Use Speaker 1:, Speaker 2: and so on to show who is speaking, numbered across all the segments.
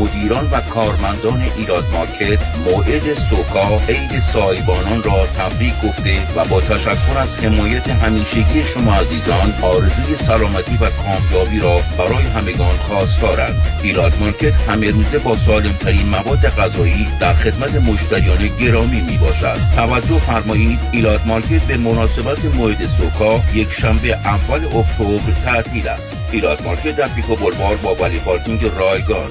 Speaker 1: مدیران و کارمندان ایلات مارکت موعد سوکا عید سایبانان را تبریک گفته و با تشکر از حمایت همیشگی شما عزیزان آرزوی سلامتی و کامیابی را برای همگان خواستارند ایلات مارکت همه روزه با سالم ترین مواد غذایی در خدمت مشتریان گرامی می باشد توجه فرمایید ایلات مارکت به مناسبت موعد سوکا یک شنبه اول اکتبر تعطیل است. ایلات مارکت در پیکو بلوار با valet parking رایگان.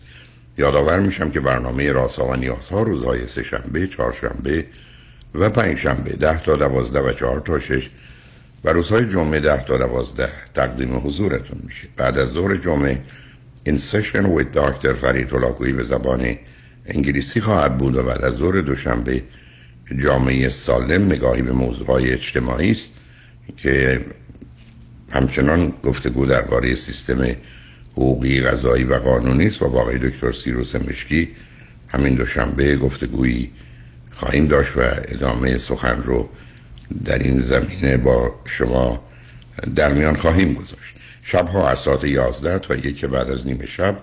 Speaker 2: یادآور میشم که برنامه راسا و نیازها روزهای سه شنبه، چهارشنبه و پنج شنبه ده تا دوازده و چهار تا شش و روزهای جمعه ده تا دوازده تقدیم حضورتون میشه. بعد از ظهر جمعه این سشن ویت داکتر فرید هلاکویی به زبان انگلیسی خواهد بود و بعد از ظهر دوشنبه جامعه سالم نگاهی به موضوعهای اجتماعی است که همچنان گفتگو درباره سیستم حقوقی غذایی و قانونی است و با آقای دکتر سیروس مشکی همین دوشنبه گفتگویی خواهیم داشت و ادامه سخن رو در این زمینه با شما در میان خواهیم گذاشت. شبها از ساعت 11 تا یک بعد از نیمه شب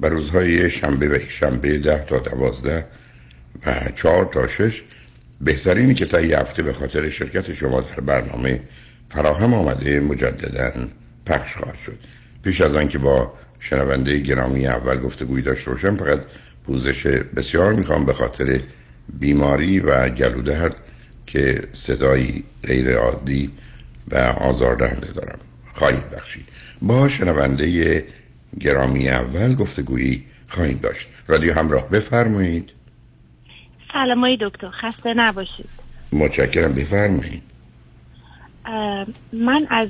Speaker 2: و روزهای شنبه و شنبه ده تا دوازده و چهار تا شش. بهترینی که تا یه هفته به خاطر شرکت شما در برنامه فراهم آمده مجددا پخش خواهد شد. پیش از آنکه با شنونده گرامی اول گفتگوی داشته باشم فقط پوزش بسیار می‌خوام به خاطر بیماری و گلودرد که صدایی غیر عادی و آزاردهنده دارم. خواهید بخشید. با شنونده گرامی اول گفتگویی خواهیم داشت. رادیو همراه بفرمایید.
Speaker 3: سلام دکتر. خسته نباشید.
Speaker 2: متشکرم. بفرمایید.
Speaker 3: من از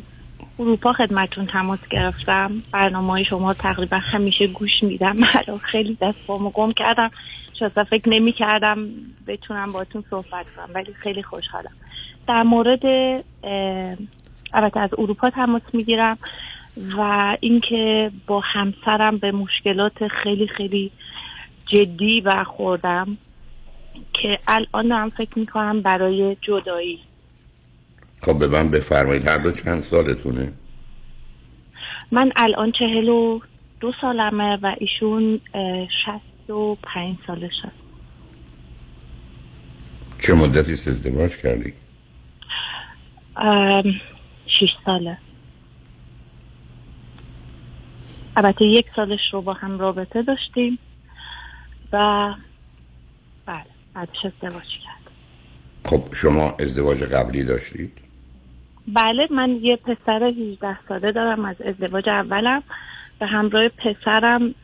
Speaker 3: اروپا خدمتون تماس گرفتم. برنامه شما تقریبا همیشه گوش میدم. من خیلی دست بامو گم کردم. شاید فکر نمی کردم بتونم باتون صحبت کنم ولی خیلی خوشحالم. در مورد البته از اروپا تماس می‌گیرم و اینکه با همسرم به مشکلات خیلی خیلی جدی برخوردم که الان دارم فکر می‌کنم برای جدایی.
Speaker 2: خب به من بفرمایید هر دو چند سالتونه؟
Speaker 3: من الان چهل و دو سالمه و ایشون شست و پنج سالش هست
Speaker 2: چه مدتی ازدواج کردی؟
Speaker 3: شیش ساله. البته یک سالش رو با هم رابطه داشتیم و بله بعدش ازدواج کرد
Speaker 2: خب شما ازدواج قبلی داشتید؟
Speaker 3: بله من یه پسر 18 ساله دارم از ازدواج اولم. به همراه پسرم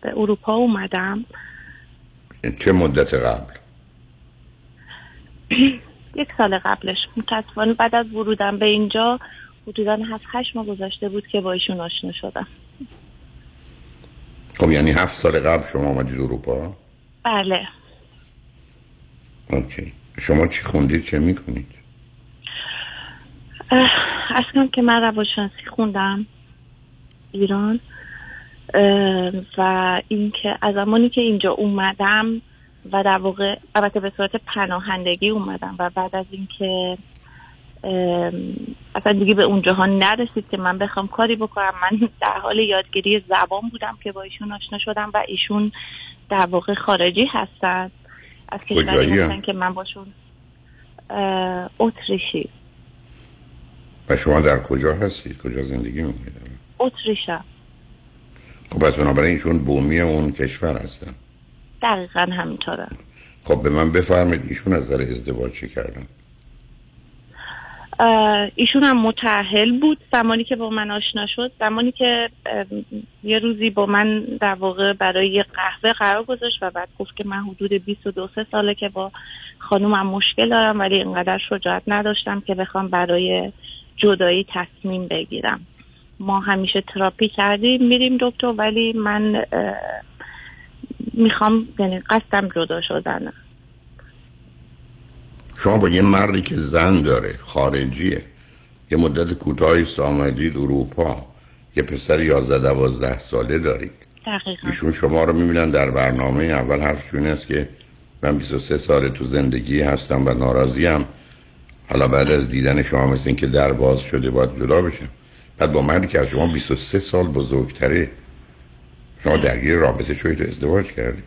Speaker 3: به اروپا اومدم.
Speaker 2: چه مدت قبل؟
Speaker 3: یک سال قبلش. متاسفانه بعد از ورودم به اینجا حدودا 7 8 ماه گذشته بود که با ایشون آشنا شدم.
Speaker 2: خب یعنی هفت سال قبل شما آمدید اروپا؟
Speaker 3: بله.
Speaker 2: اوکی. شما چی خوندید؟ چه می‌کنید؟
Speaker 3: اه، اصلا که من روانشناسی خوندم ایران و اینکه از زمانی که اینجا اومدم و در واقع البته به صورت پناهندگی اومدم و بعد از اینکه اصلا دیگه به اونجاها نرسید که من بخوام کاری بکنم. من در حال یادگیری زبان بودم که با ایشون آشنا شدم و ایشون در واقع خارجی هستن. از کشوری هستن؟ که من باشون اتریشی.
Speaker 2: و شما در کجا هستید؟ کجا زندگی می‌کنید؟
Speaker 3: اتریشم.
Speaker 2: خب پس بنابراین ایشون بومی اون کشور هستن.
Speaker 3: دقیقا همینطوره.
Speaker 2: خب به من بفرمایید ایشون از نظر ازدواج چی کردن؟
Speaker 3: ایشون هم متعهل بود. زمانی که با من آشنا شد زمانی که یه روزی با من در واقع برای یه قهوه قرار گذاشت و بعد گفت که من حدود 22 سه ساله که با خانومم مشکل دارم ولی اینقدر شجاعت نداشتم که بخوام برای جدایی تصمیم بگیرم. ما همیشه تراپی کردیم میریم دکتر ولی من می‌خوام یعنی قصدم جدا شدنه
Speaker 2: شما با یه مردی که زن داره خارجیه یه مدت کوتاهی آمدید اروپا یه پسر 11 12 ساله دارید.
Speaker 3: دقیقا.
Speaker 2: ایشون شما رو می‌بینن در برنامه. اول حرفشون است که من 23 سال تو زندگی هستم و ناراضیم حالا بعد از دیدن شما مثل این که در باز شده باید جدا بشم بعد با مردی که از شما 23 سال بزرگتره شما درگیر رابطه شدید و ازدواج کردید.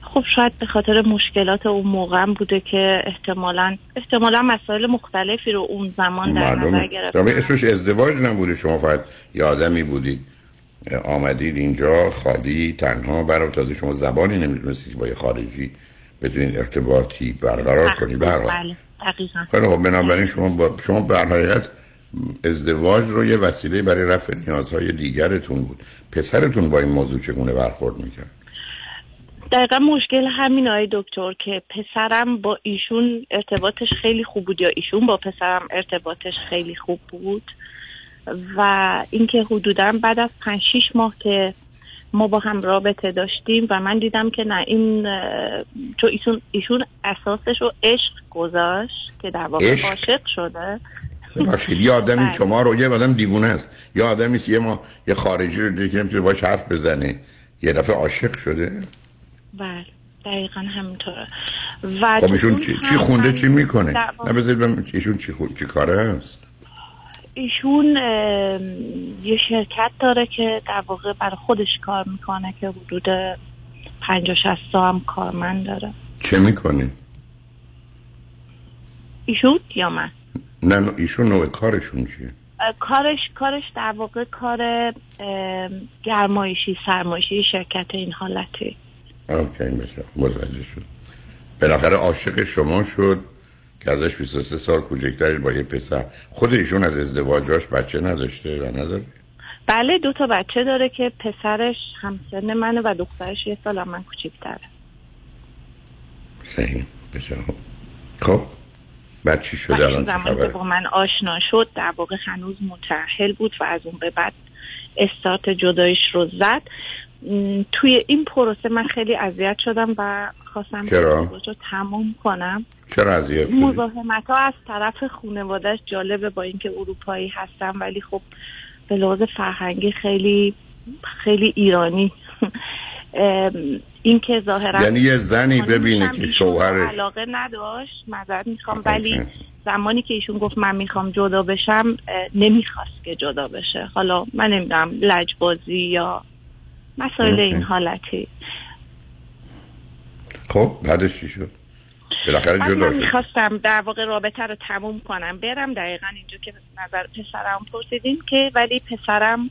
Speaker 3: خب شاید به خاطر مشکلات اون موقع بوده که احتمالا احتمالا مسائل مختلفی رو اون زمان در نظر گرفت
Speaker 2: رابطه اسمش ازدواج نبوده شما فقط یه آدمی بودید. آمدید اینجا خالی تنها برای تازه شما زبانی نمی‌دونستید که با یه خارجی بتونید ارتباطی برقرار کنید.
Speaker 3: بله. دقیقا.
Speaker 2: خیلی خب بنابراین شما با شما حقیقت ازدواج رو یه وسیله برای رفع نیازهای دیگرتون بود. پسرتون با این موضوع چگونه برخورد می‌کرد؟
Speaker 3: دقیقا مشکل همین آقای دکتر که پسرم با ایشون ارتباطش خیلی خوب بود یا ایشون با پسرم ارتباطش خیلی خوب بود و اینکه حدودا بعد از پنج شیش ماه که ما با هم رابطه داشتیم و من دیدم که نه این چون ایشون, ایشون اساسش رو عشق گذاشت که در واقع
Speaker 2: عشق؟
Speaker 3: عاشق شده.
Speaker 2: باشید یه آدمی
Speaker 3: بله.
Speaker 2: شما رو یه آدم دیوونه است. یه آدمی است یه ما یه خارجی رو دیگه نمی‌تونه باش حرف بزنه. یه دفعه عاشق شده؟
Speaker 3: بله دقیقا همینطوره. و
Speaker 2: خب ایشون چی, چی خونده چی می‌کنه؟ نه بذارید ببینم ایشون چی, خون... چی کاره هست
Speaker 3: ایشون اه، یه شرکت داره که در واقع برای خودش کار می‌کنه که حدود پنجاه شست تا هم کارمند داره.
Speaker 2: چه می‌کنه؟
Speaker 3: ایشون یا من؟
Speaker 2: نه نه، ایشون نوع کارشون چیه؟
Speaker 3: کارش کارش در واقع کار گرمایشی سرمایشی شرکت این حالته.
Speaker 2: اوکی بسیار متوجه شد. بالاخره عاشق شما شد که ازش 23 سال کوچکتری با یه پسر. خود ایشون از ازدواجاش بچه نداشته و نداره؟
Speaker 3: بله دو تا بچه داره که پسرش همسن منه و دخترش یه سال هم من کوچیک‌تره
Speaker 2: صحیح بسیار. خب. بعد چی
Speaker 3: این
Speaker 2: الان
Speaker 3: زمان که با من آشنا شد در واقع هنوز متأهل بود و از اون به بعد استارت جدایش رو زد. توی این پروسه من خیلی اذیت شدم و خواستم
Speaker 2: چرا؟
Speaker 3: رو تمام کنم.
Speaker 2: چرا اذیت شدی؟
Speaker 3: مزاحمت ها از طرف خانوادهش جالبه با اینکه اروپایی هستم ولی خب به لحاظ فرهنگی خیلی خیلی ایرانی. این که ظاهرا
Speaker 2: یعنی یه زنی ببینه که شوهرش.
Speaker 3: علاقه نداشت معذرت می‌خوام. ولی زمانی که ایشون گفت من می‌خوام جدا بشم نمی‌خواست که جدا بشه. حالا من نمی‌دونم لجبازی یا مسائل. این حالتی.
Speaker 2: خب بعدش چی شد؟ بالاخره جدا
Speaker 3: من می‌خواستم در واقع رابطه رو تموم کنم. برم دقیقا اینجا که نظر پسرم پرسیدیم که ولی پسرم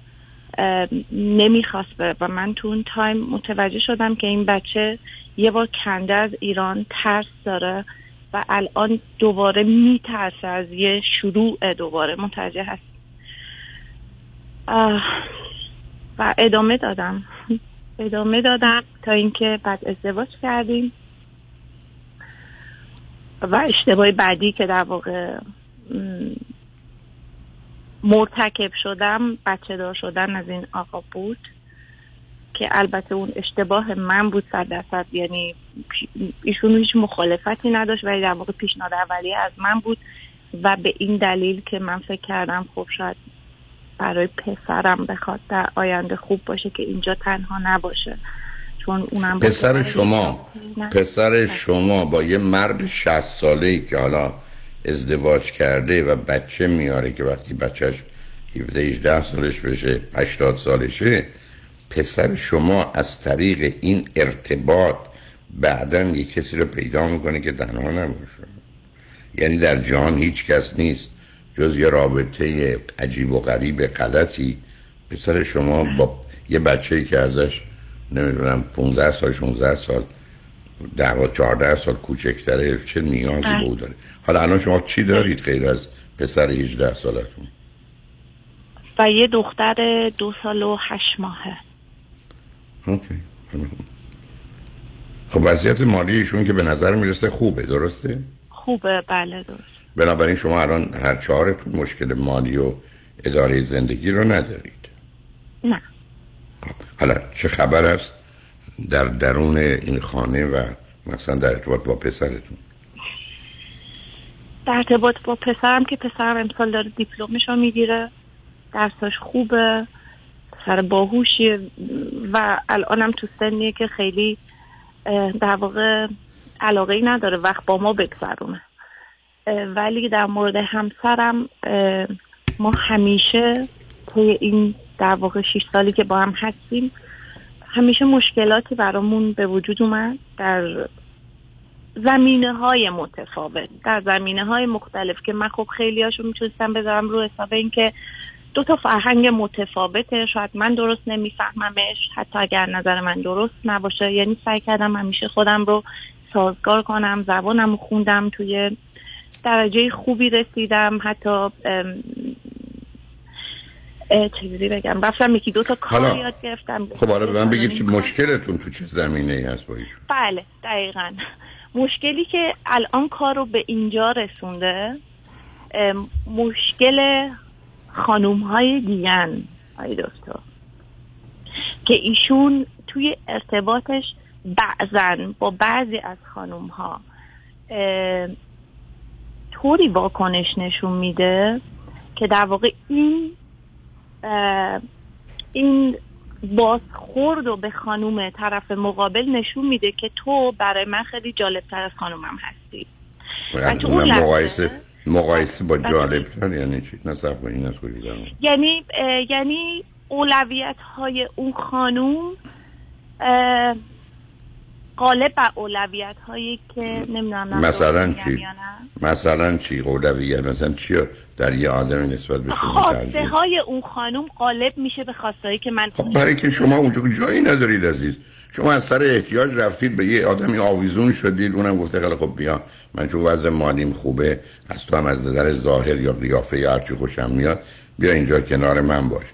Speaker 3: نمی‌خواست و من تو اون تایم متوجه شدم که این بچه یه بار کنده از ایران ترس داره و الان دوباره میترسه از یه شروع دوباره متوجه هست. و ادامه دادم. ادامه دادم تا اینکه بعد ازدواج کردیم و اشتباه بعدی که در واقع مرتکب شدم بچه دار شدن از این آقا بود که البته اون اشتباه من بود صد درصد یعنی ایشون هیچ مخالفتی نداشت ولی در واقع پیشنهاد اولیه از من بود و به این دلیل که من فکر کردم خب شاید برای پسرم بخواد در آینده خوب باشه که اینجا تنها نباشه چون اونم
Speaker 2: پسر شما
Speaker 3: نه.
Speaker 2: پسر شما با یه مرد 60 ساله ای که حالا ازدواج کرده و بچه میاره که وقتی بچهش 17 18 سالش بشه 80 سالشه پسر شما از طریق این ارتباط بعدا یه کسی رو پیدا می‌کنه که تنها نباشه. یعنی در جهان هیچ کس نیست جز یه رابطه عجیب و غریب غلطی. پسر شما با یه بچه‌ای که ازش نمی‌دونم 15 سال 16 سال ده و 14 سال کوچکتره چه نیازی به او داره. حالا الان شما چی دارید غیر از پسر 18 سالتون؟
Speaker 3: و یه دختر دو سال و هشت ماهه.
Speaker 2: اوکی. خب وضعیت مالی ایشون که به نظر می‌رسه خوبه درسته؟
Speaker 3: خوبه بله درست.
Speaker 2: بنابراین شما الان هر چهارتون مشکل مالی و اداره زندگی رو ندارید.
Speaker 3: نه.
Speaker 2: خب، حالا چه خبر است؟ در درون این خانه و مثلا در ارتباط با پسرتون.
Speaker 3: در ارتباط با پسرم که پسرم امسال داره دیپلمش رو می‌گیره. درساش خوبه. پسر باهوشیه و الانم تو سنیه که خیلی در واقع علاقه ای نداره. وقت با ما بگذرونه. ولی در مورد همسرم ما همیشه طی این در واقع 6 سالی که با هم هستیم همیشه مشکلاتی برامون به وجود اومد در زمینه های متفاوت در زمینه های مختلف که من خب خیلی هاشو می‌تونستم بذارم رو حساب اینکه دو تا فرهنگ متفاوته. شاید من درست نمیفهممش حتی اگر نظر من درست نباشه. یعنی سعی کردم همیشه خودم رو سازگار کنم زبانم رو خوندم توی درجه خوبی رسیدم. حتی چجوری بگم؟ رفتم یکی دو تا کار یاد گرفتم.
Speaker 2: خب حالا به من بگید که. مشکلتون تو چه زمینه ای هست با ایشون؟
Speaker 3: بله دقیقا. مشکلی که الان کار رو به اینجا رسونده مشکل خانوم های دیگن آی دکتر که ایشون توی ارتباطش بعضا با بعضی از خانوم ها طوری واکنش نشون میده که در واقع این این بازخورد و به خانوم طرف مقابل نشون میده که تو برای من خیلی جالبتر از خانومم هستی. اون
Speaker 2: مقایسه مقایسه با
Speaker 3: بله.
Speaker 2: جالب یعنی چی؟ نصب کنی
Speaker 3: یعنی یعنی اولویت های اون خانوم اه، غالب بر اولویت هایی که نمی‌دونم
Speaker 2: مثلا چی؟ مثلا چی اولویت؟ مثلا چی در یه آدمی نسبت به شما
Speaker 3: خواسته های اون خانوم غالب میشه به خواسته که من
Speaker 2: خب برای که شما اونجا جایی ندارید عزیز. شما از سر احتیاج رفتید به یه آدمی آویزون شدید. اونم گفته خیلی خب بیا. من چون وضع مالیم خوبه از تو هم از نظر ظاهر یا قیافه یا هرچی خوشم میاد بیا اینجا کنار من باش.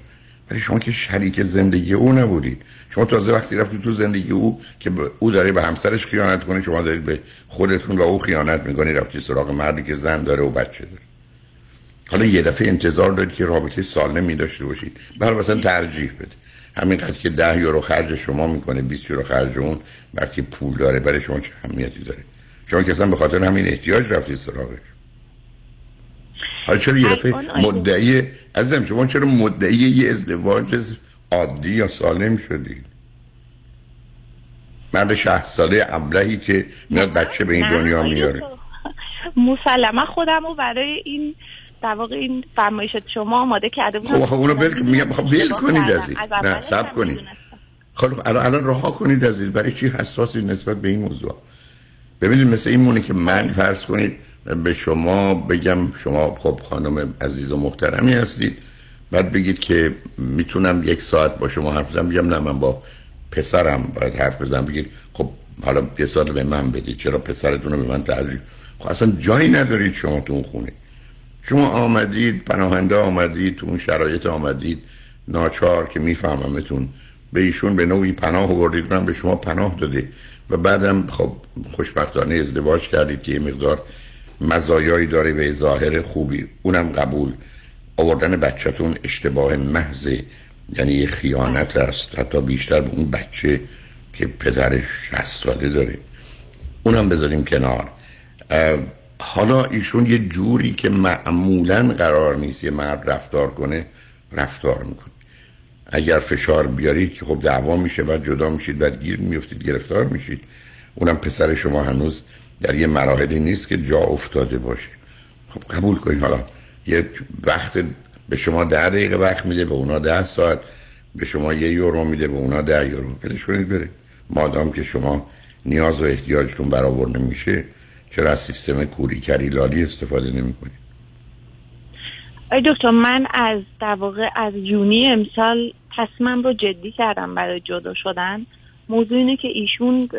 Speaker 2: ولی شما که شریک زندگی او نبودید. شما تازه وقتی رفتید تو زندگی او که او داره به همسرش خیانت کنه شما دارید به خودتون و او خیانت می‌کنید رفتید سراغ مردی که زن داره و بچه داره. حالا یه دفعه انتظار دارید که رابطه سالمی داشته باشید. برای مثلا ترجیح بده. همینقدر که ده یورو خرج شما می‌کنه 20 یورو خرج اون وقتی پول داره برای شما چه اهمیتی داره؟ شما که اصلا به خاطر همین احتیاج رفتید سراغش. حالا چرا یه دفعه. مدعی عزیزم شما چرا مدعی یه ازدواج عادی یا سالم شدید؟ مرد شهر ساله ابلهی که میاد بچه به این دنیا میاره.
Speaker 3: مسلما خودم رو برای این در واقع این فرمایشت شما آماده کرده بودم.
Speaker 2: خب خب اونو بل میگم خب ول کنید از این نه صبر کنید. خب الان الان رها کنید از این برای چی حساسی نسبت به این موضوع؟ ببینید مثل این مونه که من فرض کنید به شما بگم شما خب خانم عزیز و محترمی هستید. بعد بگید که می‌تونم یک ساعت با شما حرف بزنم. بگم نه من با پسرم باید حرف بزنم. بگید خب حالا یه ساعت به من بدید. چرا پسرتون رو به من ترجیح؟ خب اصلا جایی ندارید شما تو اون خونه. شما آمدید پناهنده آمدید تو اون شرایط آمدید ناچار که میفهممتون. به ایشون به نوعی پناه آوردید من به شما پناه داده. و بعدم خب خوشبختانه ازدواج کردید که یه مقدار مزایایی داره به ظاهر خوبی. اونم قبول. آوردن بچهتون اشتباه محض یعنی یه خیانت است. حتی بیشتر به اون بچه که پدرش 60 ساله داره. اونم بذاریم کنار. حالا ایشون یه جوری که معمولا قرار نیست یه مرد رفتار کنه رفتار می‌کنه. اگر فشار بیارید که خب دعوا میشه بعد جدا میشید بعد گیر میفتید گرفتار میشید اونم پسر شما هنوز در یه مراحلی نیست که جا افتاده باشه. خب قبول کنید. حالا یه وقت به شما ده دقیقه وقت میده به اونا ده ساعت به شما یه یورو میده به اونا ده یورو. بلش کنید بره مادام که شما نیاز و احتیاجتون برآورده میشه چرا از سیستم کوری کری لالی استفاده نمی کنید
Speaker 3: ای دکتر من از در واقع از یونی امسال تصمیم رو جدی کردم برای جدا شدن. موضوع اینه که ایشون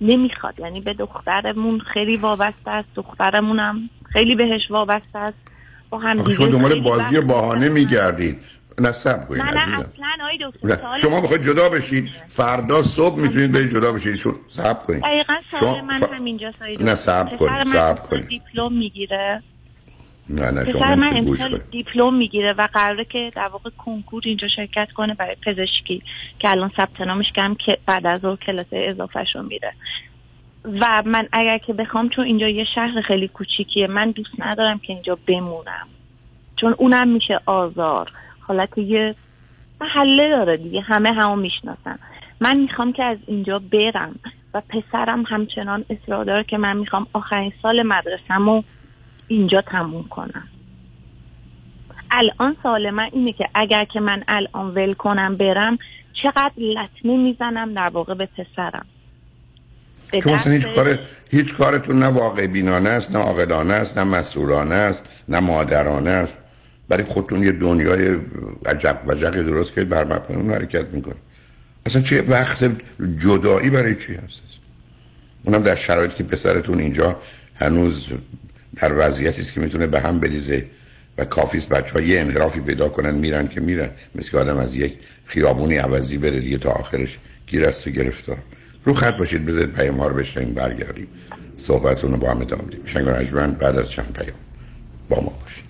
Speaker 3: نمی‌خواد. یعنی به دخترمون خیلی وابسته است دخترمونم خیلی بهش وابسته است. با هم
Speaker 2: دیگه شما دنبال بازی بهانه میگردید. نه سب کنید
Speaker 3: نه نه اصلا دکتر
Speaker 2: شما بخواید جدا بشید فردا صبح می‌تونید برید جدا بشید چون سب کنید.
Speaker 3: دقیقا سوال من ف... همینجا
Speaker 2: نه سب کنید سب کنید.
Speaker 3: دیپلم می‌گیره.
Speaker 2: نه نه شما
Speaker 3: من امسال دیپلم می‌گیره و قراره که در واقع کنکور اینجا شرکت کنه برای پزشکی که الان ثبت نامش کردم که بعد از اون کلاس اضافه شون میره. و من اگر که بخوام چون اینجا یه شهر خیلی کوچیکیه من دوست ندارم که اینجا بمونم. چون اونم میشه آزار. حالت یه محله داره دیگه. همه همو می‌شناسن. من می‌خوام که از اینجا برم و پسرم همچنان اصرار داره که من می‌خوام آخرین سال مدرسه‌مو اینجا تموم کنم. الان سوال من اینه که اگر که من الان ول کنم برم چقدر لطمه می‌زنم در واقع به پسرم؟
Speaker 2: چون هیچ کار هیچ کارتون نه واقع بینانه است نه عاقلانه است نه مسئولانه است نه مادرانه است. برای خودتون یه دنیای عجب و درست که بر مبنی حرکت می‌کنه اصلا چه وقت جدایی برای چی هست؟ اونم در شرایطی که پسرتون اینجا هنوز در وضعیتی است که می‌تونه به هم بریزه و کافیست بچه ها یه انحرافی پیدا کنن میرن که میرن. مثل آدم از یک خیابونی عوضی بره دیگه تا آخرش گیر است و گرفتار. رو خط باشید بذارید پیام ها رو بشنیم برگردیم. صحبتون رو با هم ادامه دیم شنگ بعد از چند پیام با ما باشید.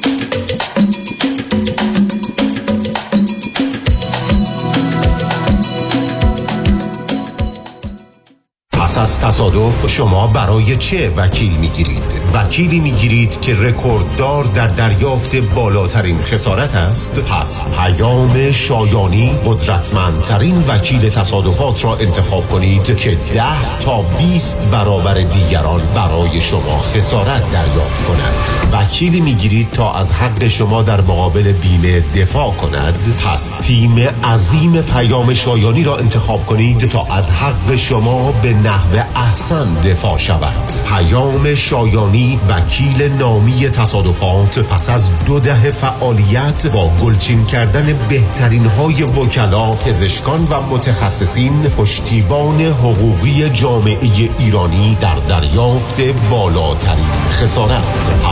Speaker 4: پس از تصادف شما برای چه وکیل می‌گیرید؟ وکیلی می‌گیرید که رکورددار در دریافت بالاترین خسارت است. پس پیام شایانی قدرتمندترین وکیل تصادفات را انتخاب کنید که ده تا 20 برابر دیگران برای شما خسارت دریافت کند. وکیلی می‌گیرید تا از حق شما در مقابل بیمه دفاع کند. پس تیم عظیم پیام شایانی را انتخاب کنید تا از حق شما به نحو احسن دفاع شود. پیام شایانی وکیل نامی تصادفات پس از دو دهه فعالیت با گلچین کردن بهترین های وکلا پزشکان و متخصصین پشتیبان حقوقی جامعه ایرانی در دریافت بالاترین خسارت.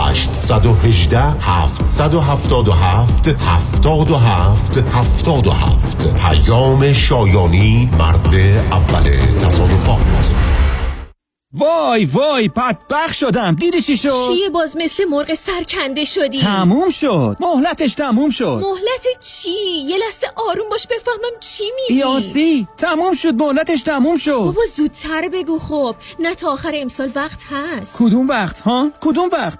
Speaker 4: 818 777 77 77 پیام شایانی مرد اول تصادفات.
Speaker 5: وای وای بدبخ شدم. دیدی چی شد؟
Speaker 6: چیه؟ باز مثل مرغ سرکنده شدی.
Speaker 5: تموم شد. مهلتش تموم شد.
Speaker 6: مهلت چی؟ یه لحظه آروم باش بفهمم چی میگی.
Speaker 5: یاسی تموم شد مهلتش تموم شد.
Speaker 6: بابا زودتر بگو خب. نه تا آخر امسال وقت هست.
Speaker 5: کدوم وقت ها؟ کدوم وقت؟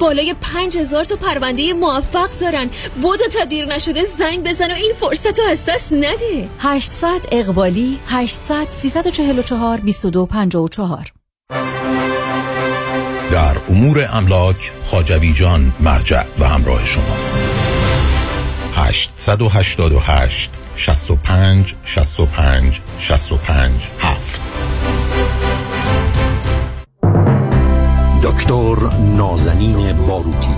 Speaker 6: بالای 5000 تا پرونده موفق دارن. بودو تا دیر نشده زنگ بزن و این فرصت رو از دست نده.
Speaker 7: 800 اقبالی 800 344 2254
Speaker 8: در امور املاک خاجوی جان مرجع و همراه شماست. 888 65 65 65 7
Speaker 9: دکتر نازنین باروتی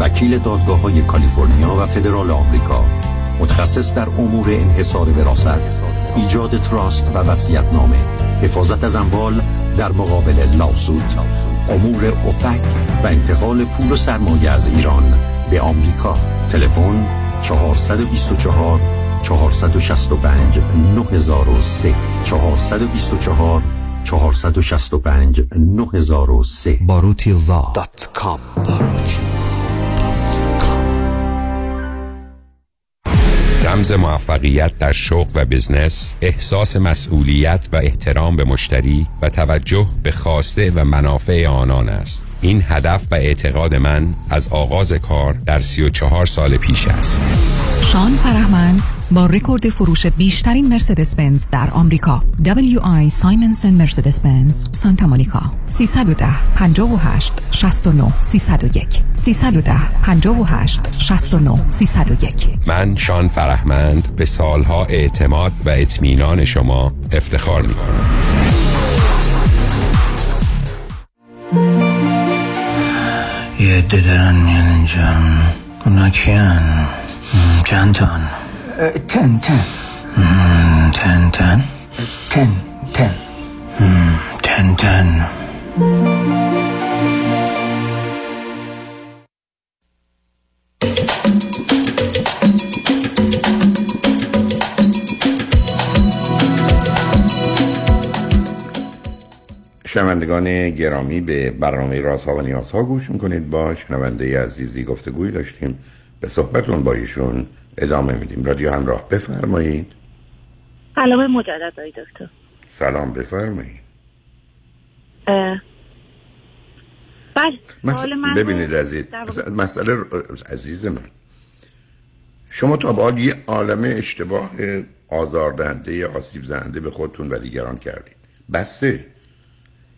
Speaker 9: وکیل دادگاه های کالیفرنیا و فدرال آمریکا متخصص در امور انحصار وراثت ایجاد تراست و وصیت نامه حفاظت از اموال در مقابل لاسود امور اوپک و انتقال پول و سرمایه از ایران به آمریکا. تلفن 424 465 9003 424 465 9003
Speaker 10: باروتی لا
Speaker 9: دات کام
Speaker 11: رمز موفقیت در شغل و بزنس احساس مسئولیت و احترام به مشتری و توجه به خواسته و منافع آنان است. این هدف و اعتقاد من از آغاز کار در سی و چهار سال پیش است.
Speaker 12: شان فرهمند با رکورد فروش بیشترین مرسدس بنز در آمریکا. WI سایمنسن مرسدس بنز سانتا مونیکا. 310 58 69 301 310 58 69 301
Speaker 11: من شان فرهمند به سالها اعتماد و اطمینان شما افتخار می کنم
Speaker 13: یه میان اینجا. اونا کیان؟ چند تان
Speaker 14: تن تن
Speaker 13: تن تن
Speaker 14: تن تن
Speaker 13: تن تن
Speaker 2: شنوندگان گرامی به برنامه رازها و نیازها گوش می‌کنید. با شنونده عزیزی گفتگوی داشتیم. به صحبتون با ایشون ادامه میدیم. رادیو همراه بفرمایید.
Speaker 3: سلام مجدد آقای دکتر.
Speaker 2: سلام بفرمایید.
Speaker 3: بله
Speaker 2: مس... ببینید عزیز مثلا- مسئله عزیز من. شما تا به یه عالم اشتباه آزاردهنده آسیب زننده به خودتون و دیگران کردید. بسته.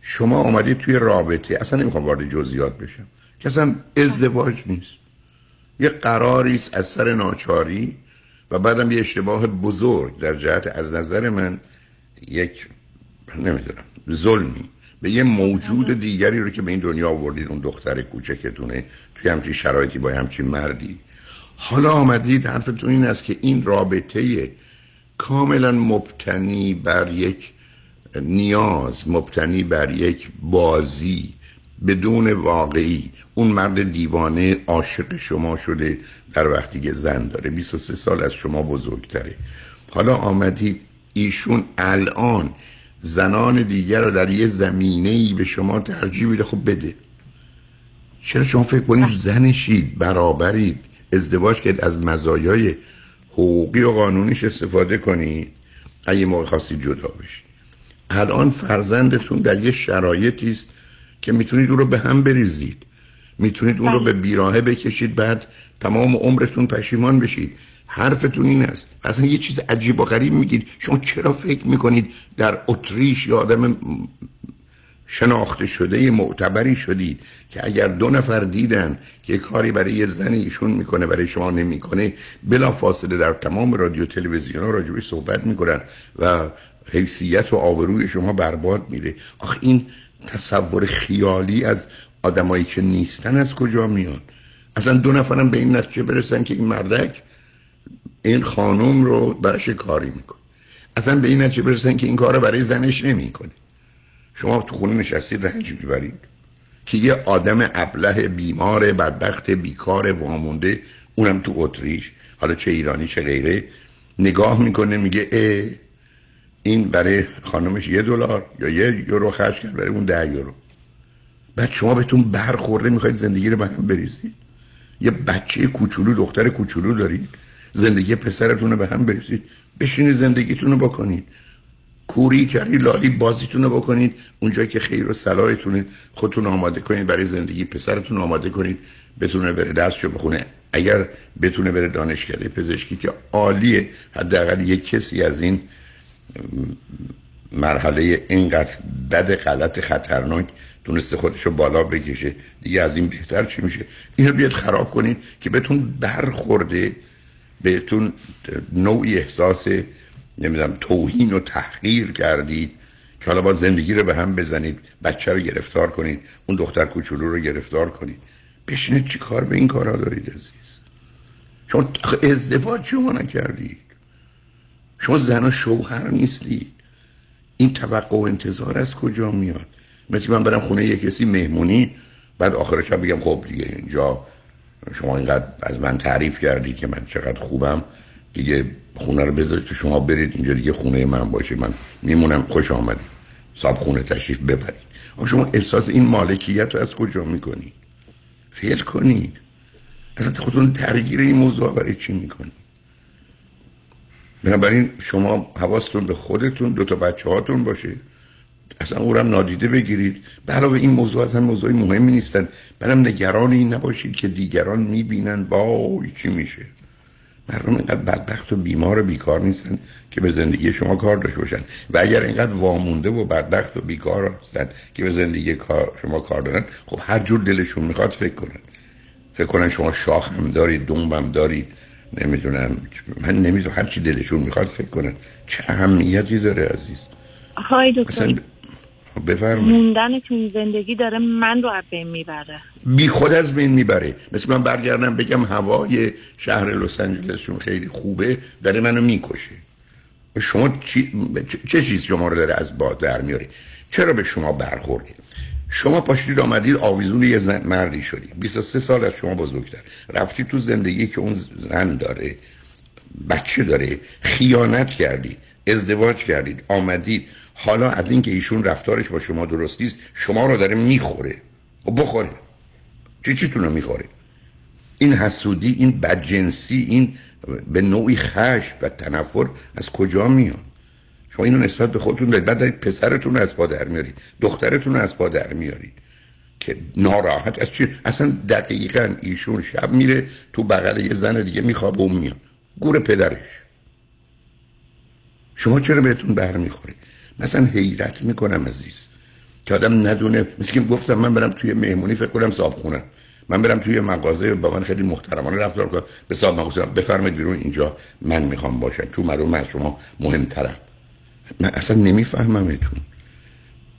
Speaker 2: شما آمدید توی رابطه. اصلا نمی‌خوام وارد جزئیات بشم. که اصلا ازدواج نیست. یه قراری است از سر ناچاری و بعدم یه اشتباه بزرگ در جهت از نظر من یک نمی‌دونم ظلمی. به یه موجود دیگری رو که به این دنیا آوردید اون دختر کوچکتونه توی همچین شرایطی با همچین مردی. حالا آمدید حرفتون این است که این رابطه کاملا مبتنی بر یک نیاز مبتنی بر یک بازی بدون واقعی. اون مرد دیوانه عاشق شما شده در وقتی که زن داره. 23 سال از شما بزرگتره. حالا آمدید ایشون الان زنان دیگر رو در یه زمینه ای به شما ترجیح میده. خب بده. چرا شما فکر کنید زنشید برابرید؟ ازدواج که از مزایای حقوقی و قانونیش استفاده کنید. اگه موقع خواستید جدا بشید. الان فرزندتون در یه شرایطی است که می‌تونید اون رو به هم بریزید. می‌تونید اون رو به بیراهه بکشید بعد تمام عمرتون پشیمان بشید. حرفتون این است. اصلا یه چیز عجیب و غریب میگید. شما چرا فکر می‌کنید در اتریش یا آدم شناخته شده معتبری شدید که اگر دو نفر دیدن که کاری برای یه زن ایشون می‌کنه برای شما نمی‌کنه بلا فاصله در تمام رادیو تلویزیون ها راجبی صحبت می‌کنن و حیثیت و آبروی شما برباد میره. آخه این تصور خیالی از آدمایی که نیستن از کجا میاد اصلا دو نفرم به این نتیجه برسن که این مردک این خانم رو برش کاری می‌کنه. اصلا به این نتیجه برسن که این کار رو برای زنش نمی‌کنه. شما تو خونه نشستید رنج می‌برید. که یه آدم ابله بیمار بدبخت بیکار وامونده اونم تو اتریش حالا چه ایرانی چه غیره نگاه می‌کنه میگه اه این برای خانمش یه دلار یا یه یورو خرج کرد برای اون ده یورو. بعد شما بهتون برخورده می‌خواید زندگی رو به هم بریزید. یه بچه کوچولو دختر کوچولو دارید. زندگی پسرتون رو به هم بریزید. بشینید زندگیتون رو بکنید. کوری کردی لالی بازیتون رو بکنید. اونجا که خیر و صلاحتونه خودتون آماده کنید برای زندگی پسرتون آماده کنید. بتونه بره درسشو بخونه. اگر بتونه بره دانشکده پزشکی که عالیه حداقل یک کسی از این مرحله اینقدر بد غلط خطرناک تونسته خودشو بالا بکشه. دیگه از این بهتر چی میشه؟ اینو بیاد خراب کنید که بهتون برخورده بهتون نوعی احساس نمی‌دونم توهین و تحقیر کردید که حالا با زندگی رو به هم بزنید بچه رو گرفتار کنید اون دختر کوچولو رو گرفتار کنید. بشینید چی کار به این کارا دارید عزیز؟ چون ازدواج شما نکردید. شما زن و شوهر نیستید. این توقع و انتظار از کجا میاد؟ مثل من برم خونه یک کسی مهمونی بعد آخرش هم بگم خب دیگه اینجا شما اینقدر از من تعریف کردید که من چقدر خوبم دیگه خونه رو بذارید تو شما برید اینجا دیگه خونه من باشه من میمونم خوش آمدید. صاحب خونه تشریف ببرید. شما احساس این مالکیت رو از کجا می‌کنید فیل کنید اصلا خودتون درگیر این موضوع برای چی می‌کنید بنابراین شما حواستون به خودتون دو تا بچه هاتون باشه. اصلا اونم نادیده بگیرید. به علاوه این موضوع اصلا موضوع مهمی نیستن. برم نگران این نباشید که دیگران می‌بینن. با چی میشه؟ مردم اینقدر بدبخت و بیمار و بیکار نیستن که به زندگی شما کار داشته باشن. و اگر اینقدر وامونده و بدبخت و بیکار هستن که به زندگی شما کار دارن خب هر جور دلشون می‌خواد فکر کنن. فکر کنن شما شاخ هم دارید دوم دارید. نمی‌دونم من نمی‌دونم هر چی دلشون می‌خواد فکر کنن. چه اهمیتی داره عزیز؟
Speaker 3: های دکتر
Speaker 2: بفرمایید.
Speaker 3: موندن تو زندگی داره من رو از بین می‌بره.
Speaker 2: بی خود از بین می‌بره. مثل من برگردم بگم هوای شهر لس آنجلسشون خیلی خوبه داره منو می‌کشه. شما چی... چه چیز شما رو داره از باد در میاره چرا به شما برخورده؟ شما پاشید آمدید آویزون یه زن مردی شدی 23 سال از شما بزرگتر. رفتی تو زندگی که اون زن داره بچه داره خیانت کردی ازدواج کردید آمدید. حالا از اینکه ایشون رفتارش با شما درست نیست شما رو داره می‌خوره. و بخوره. چی چیتون رو می‌خوره؟ این حسودی این بدجنسی این به نوعی خشم و تنفر از کجا میاد؟ شما اینو نسبت به خودتون دارید. بعد دارید پسرتون رو از پا میارید. دخترتون رو از پا در میارید. که ناراحت از چی؟ اصلا دقیقا ایشون شب میره تو بغل یه زن دیگه میخوابه اون میاد. گور پدرش. شما چرا بهتون برمیخوره مثلا حیرت می‌کنم عزیز. که آدم ندونه مثل که گفتم من برم توی مهمونی فکر کنم صاحب خونه. من برم توی مغازه با من خیلی محترمانه رفتار کنم. به صاحب مغازه بفرمایید بیرون اینجا من می‌خوام باشم. چون من از شما مهمترم. من اصلا نمیفهممتون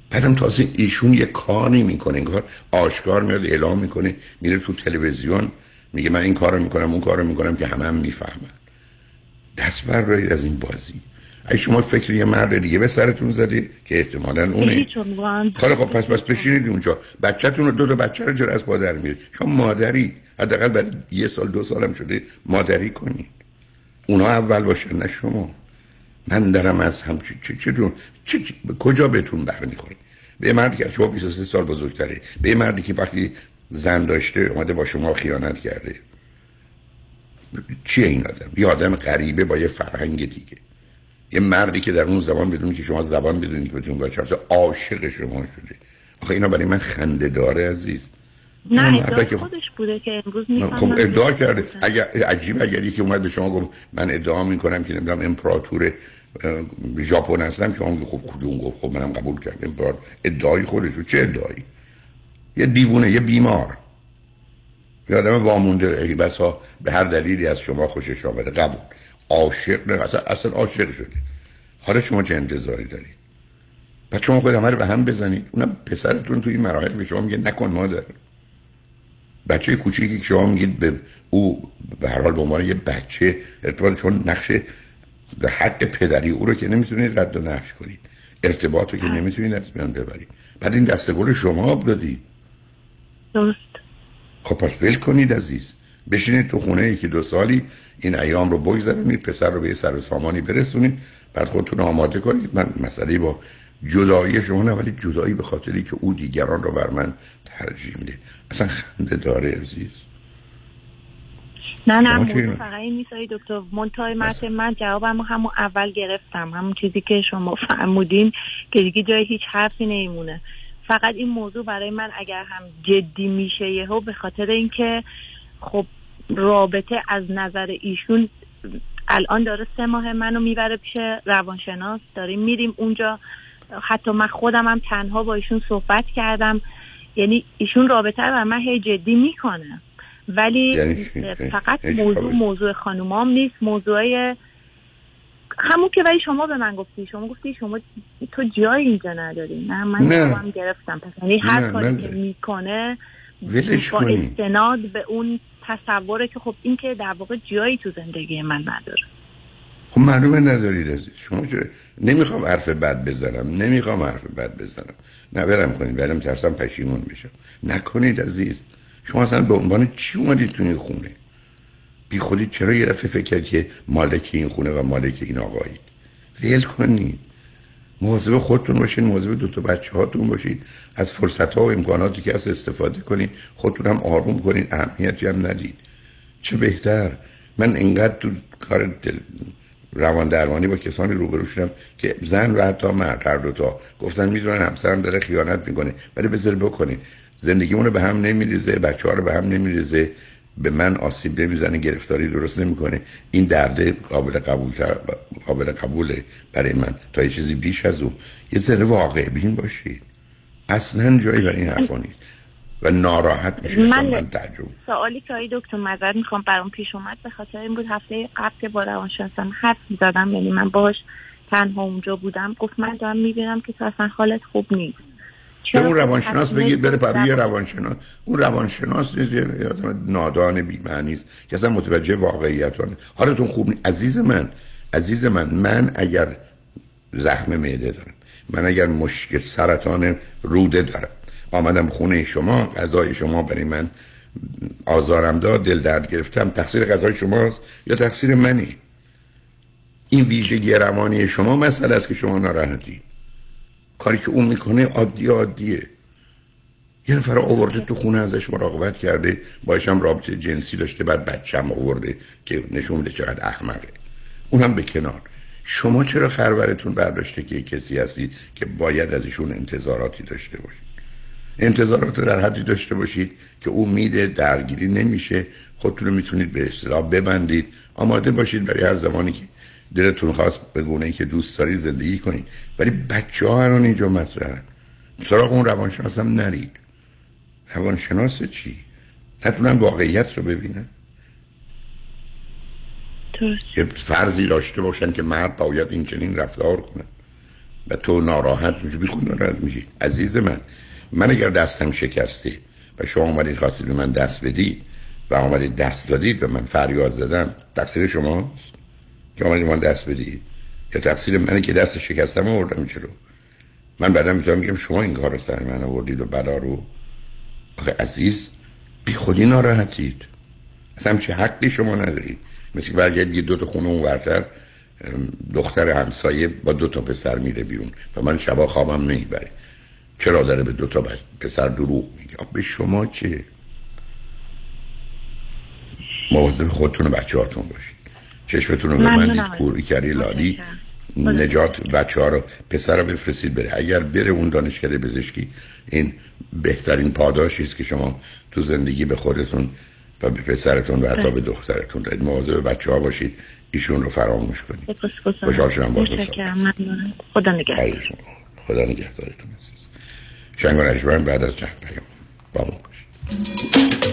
Speaker 2: بعدم تازه ایشون یه کاری می‌کنه این کار آشکار میاد اعلام می‌کنه میره تو تلویزیون میگه من این کارو می‌کنم اون کارو می‌کنم که همه هم می‌فهمن. دست بر از این بازی. اگه شما فکر یه مرد دیگه به سرتون زدی که احتمالا اونه. خاله خب پس پس بشینید اونجا. بچهتون رو دو تا بچه رو چرا از پادر میرید؟ شما مادری. حداقل بعد یه سال دو سالم شده مادری کنید اونا اول باشن نه شما. من دارم از هم چه چه چه چه کجا بهتون برمیخوره؟ به مردی که شما 23 سال بزرگتره. به مردی که وقتی زن داشته اومده با شما خیانت کرده. چیه این آدم؟ یه آدم غریبه با یه فرهنگ دیگه. یه مردی که در اون زبان بدون که شما زبان بدونید که بتون باشه عاشق شما شده آخه اینا برای من خنده داره عزیز.
Speaker 3: نه که خودش بوده که امروز
Speaker 2: خب ادعا کرده. اگر عجیب اگر یکی اومد به شما گفت من ادعا می‌کنم که نمی‌دونم امپراتور ژاپن هستم. شما خب کجون گفت؟ خب منم قبول کردم. امپراتور ادعای خودش چه ادعایی؟ یه دیوونه یه بیمار. یه آدم وامونده. ای بسا به هر دلیلی از شما خوشش آمده. قبول. عاشق نه اصلا, اصلا عاشق شده حالا شما چه انتظاری دارید بعد شما خود همه رو به هم بزنید اونم پسرتون توی این مراحل به شما میگه نکن مادر. بچه کوچیکی که شما میگید به او به هر حال به عنوان یه بچه ارتباط چون نقش به حق پدری او رو که نمی‌تونید رد و نفش کنید. ارتباط رو که نمی‌تونید از میان ببرید. بعد این دسته گل شما دادید
Speaker 3: درست.
Speaker 2: خب پس ول کنید عزیز. بشینید تو خونه یکی دو سالی این ایام رو بگذرونید پسر رو به یه سر و سامانی برسونید بعد خودتون آماده کنید. من مسئله با جدایی شما نه ولی جدایی به خاطری که او دیگران رو بر من ترجیح میده. اصلا خنده داره عزیز.
Speaker 3: نه نه موضوع فقط این نیست دکتر. منتهای مرد من جوابم همون اول گرفتم. همون چیزی که شما فرمودین که دیگه جای هیچ حرفی نمیمونه. فقط این موضوع برای من اگر هم جدی میشه یهو به خاطر اینکه خب رابطه از نظر ایشون الان داره سه ماه منو می‌بره پیش روانشناس داریم میریم اونجا حتی من خودم هم تنها با ایشون صحبت کردم یعنی ایشون رابطه رو بر من هی جدی می‌کنه ولی
Speaker 2: یعنی؟
Speaker 3: فقط
Speaker 2: یعنی چی
Speaker 3: موضوع؟ موضوع خانومام نیست موضوع همون که ولی شما به من گفتی شما گفتی شما تو جایی اینجا نداری نه من
Speaker 2: نه.
Speaker 3: گرفتم پس یعنی هر کاری که می‌کنه با. استناد به اون تصوره که خب این که در واقع جایی تو زندگی من نداره.
Speaker 2: خب معلومه ندارید عزیز شما چرا نمی‌خوام حرف بد بزنم. نمی‌خوام حرف بد بزنم. نه برم کنید برم ترسم پشیمون بشم. نکنید عزیز. شما اصلا به عنوان چی اومدید تو این خونه؟ بی خودی چرا یه دفعه فکر که مالک این خونه و مالک این آقایید؟ ول کنید. مواظب خودتون باشین مواظب دو تا بچه هاتون باشید از فرصت ها و امکاناتی که هست استفاده کنید خودتون هم آروم کنید اهمیتی هم ندید چه بهتر من انقدر تو کار دل... روان درمانی با کسانی روبرو شدم که زن و حتی مرد هر دوتا گفتن می‌دونن همسرم داره خیانت می‌کنه. ولی بذار بکنه زندگیمون رو به هم نمیریزه بچه ها رو به هم نمیریزه. به من آسیب نمی‌زنه گرفتاری درست نمی‌کنه. این درده قابل قبول قابل قبوله برای من. تا یه چیزی بیش از اون. یه ذره واقع بین باشید. اصلا جایی برای این حرفا نیست. و ناراحت میشه
Speaker 3: من-
Speaker 2: من تعجب.
Speaker 3: سوالی که آقای دکتر معذرت می‌خوام برام پیش اومد به خاطر این بود هفته قبل که با روانشناسم حرف می‌زدم. یعنی من باهاش تنها اونجا بودم. گفت من دارم می‌بینم که تو اصلا حالت خوب نیست.
Speaker 2: به اون روانشناس بگید بره؟ پروی یه روانشناس. اون روانشناس نیست یه نادان بی‌معنی است. که اصلا متوجه واقعیتانه حالتون خوب نیست عزیز من عزیز من من اگر زخم معده دارم من اگر مشکل سرطان روده دارم آمدم خونه شما غذای شما برای من آزارم داد دل درد گرفتم تقصیر غذای شماست یا تقصیر منی؟ این ویژگی روانی شما مسئله است که شما ناراحتی کاری که اون می‌کنه عادی عادیه. یه نفر آورده تو خونه ازش مراقبت کرده باش هم رابطه جنسی داشته بعد بچم آورده که نشون میده چقدر احمقه. اونم به کنار. شما چرا خرورتون برداشته که کسی هستید که باید از ایشون انتظاراتی داشته باشید انتظارات در حدی داشته باشید که او میده درگیری نمیشه. خودتون می‌تونید به اصطلاح ببندید. آماده باشید برای هر زمانی که دلتون خواست به گونه ای که دوست داری زندگی کنید. ولی بچه ها الان اینجا مطرحن. سراغ اون روانشناس هم نرید. روانشناس چی؟ نتونن واقعیت رو ببینن؟ یه فرضی داشته باشن که مرد باید این چنین رفتار کنه. و تو ناراحت میشی. بی خود ناراحت میشی. عزیز من من اگر دستم شکسته و شما آمدید خواستید به من دست بدید و آمدید دست دادید و من فریاد زدم تقصیر شماست؟ که آمدید من دست بدید یا تقصیر منه که دست شکستم آوردم جلو. من بعدا می‌تونم بگم شما این کار رو سر من آوردید و بلا رو. آخه عزیز بی خودی ناراحتید. اصلا چه حقی شما ندارید. مثل برگرد یه دو تا خونه اونورتر ام، دختر همسایه با دو تا پسر میره بیرون و من شبا خوابم نمی‌بره. چرا داره به دو تا پسر دروغ میگه؟ به شما چه؟ مواظب خودتون و بچه هاتون باشید. چشمتون رو ببندید
Speaker 3: از-
Speaker 2: کوری کری لالی نجات بچه ها رو پسر رو بفرستید بره. اگر بره اون دانشکده پزشکی این بهترین پاداشی است که شما تو زندگی به خودتون و به پسرتون و حتی به دخترتون دارید. مواظب بچه ها باشید. ایشون رو فراموش کنید. خوشحال شدم
Speaker 3: ممنونم. خدا نگهدار.
Speaker 2: خدا نگهدارتون عزیز. شنگ و بعد از چند پیام. با ما باشید.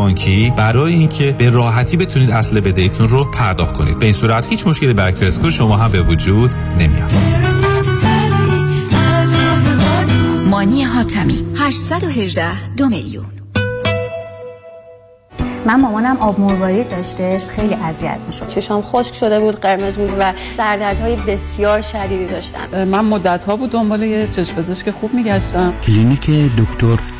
Speaker 15: بانکی برای اینکه به راحتی بتونید اصل بدهیتون رو پرداخت کنید. به این صورت هیچ مشکلی برای کرسکو شما هم به وجود نمیاد.
Speaker 7: مانی حاتمی 818 دو میلیون.
Speaker 16: من مامانم آب مروارید داشتش خیلی اذیت می‌شد.
Speaker 17: چشام خشک شده بود قرمز بود و سردردهای بسیار شدیدی داشتم.
Speaker 18: من مدت ها بود دنبال یه چشم پزشک خوب میگشتم.
Speaker 19: کلینیک دکتر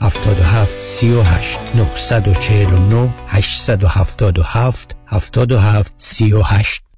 Speaker 19: 77 38 949 877 77 38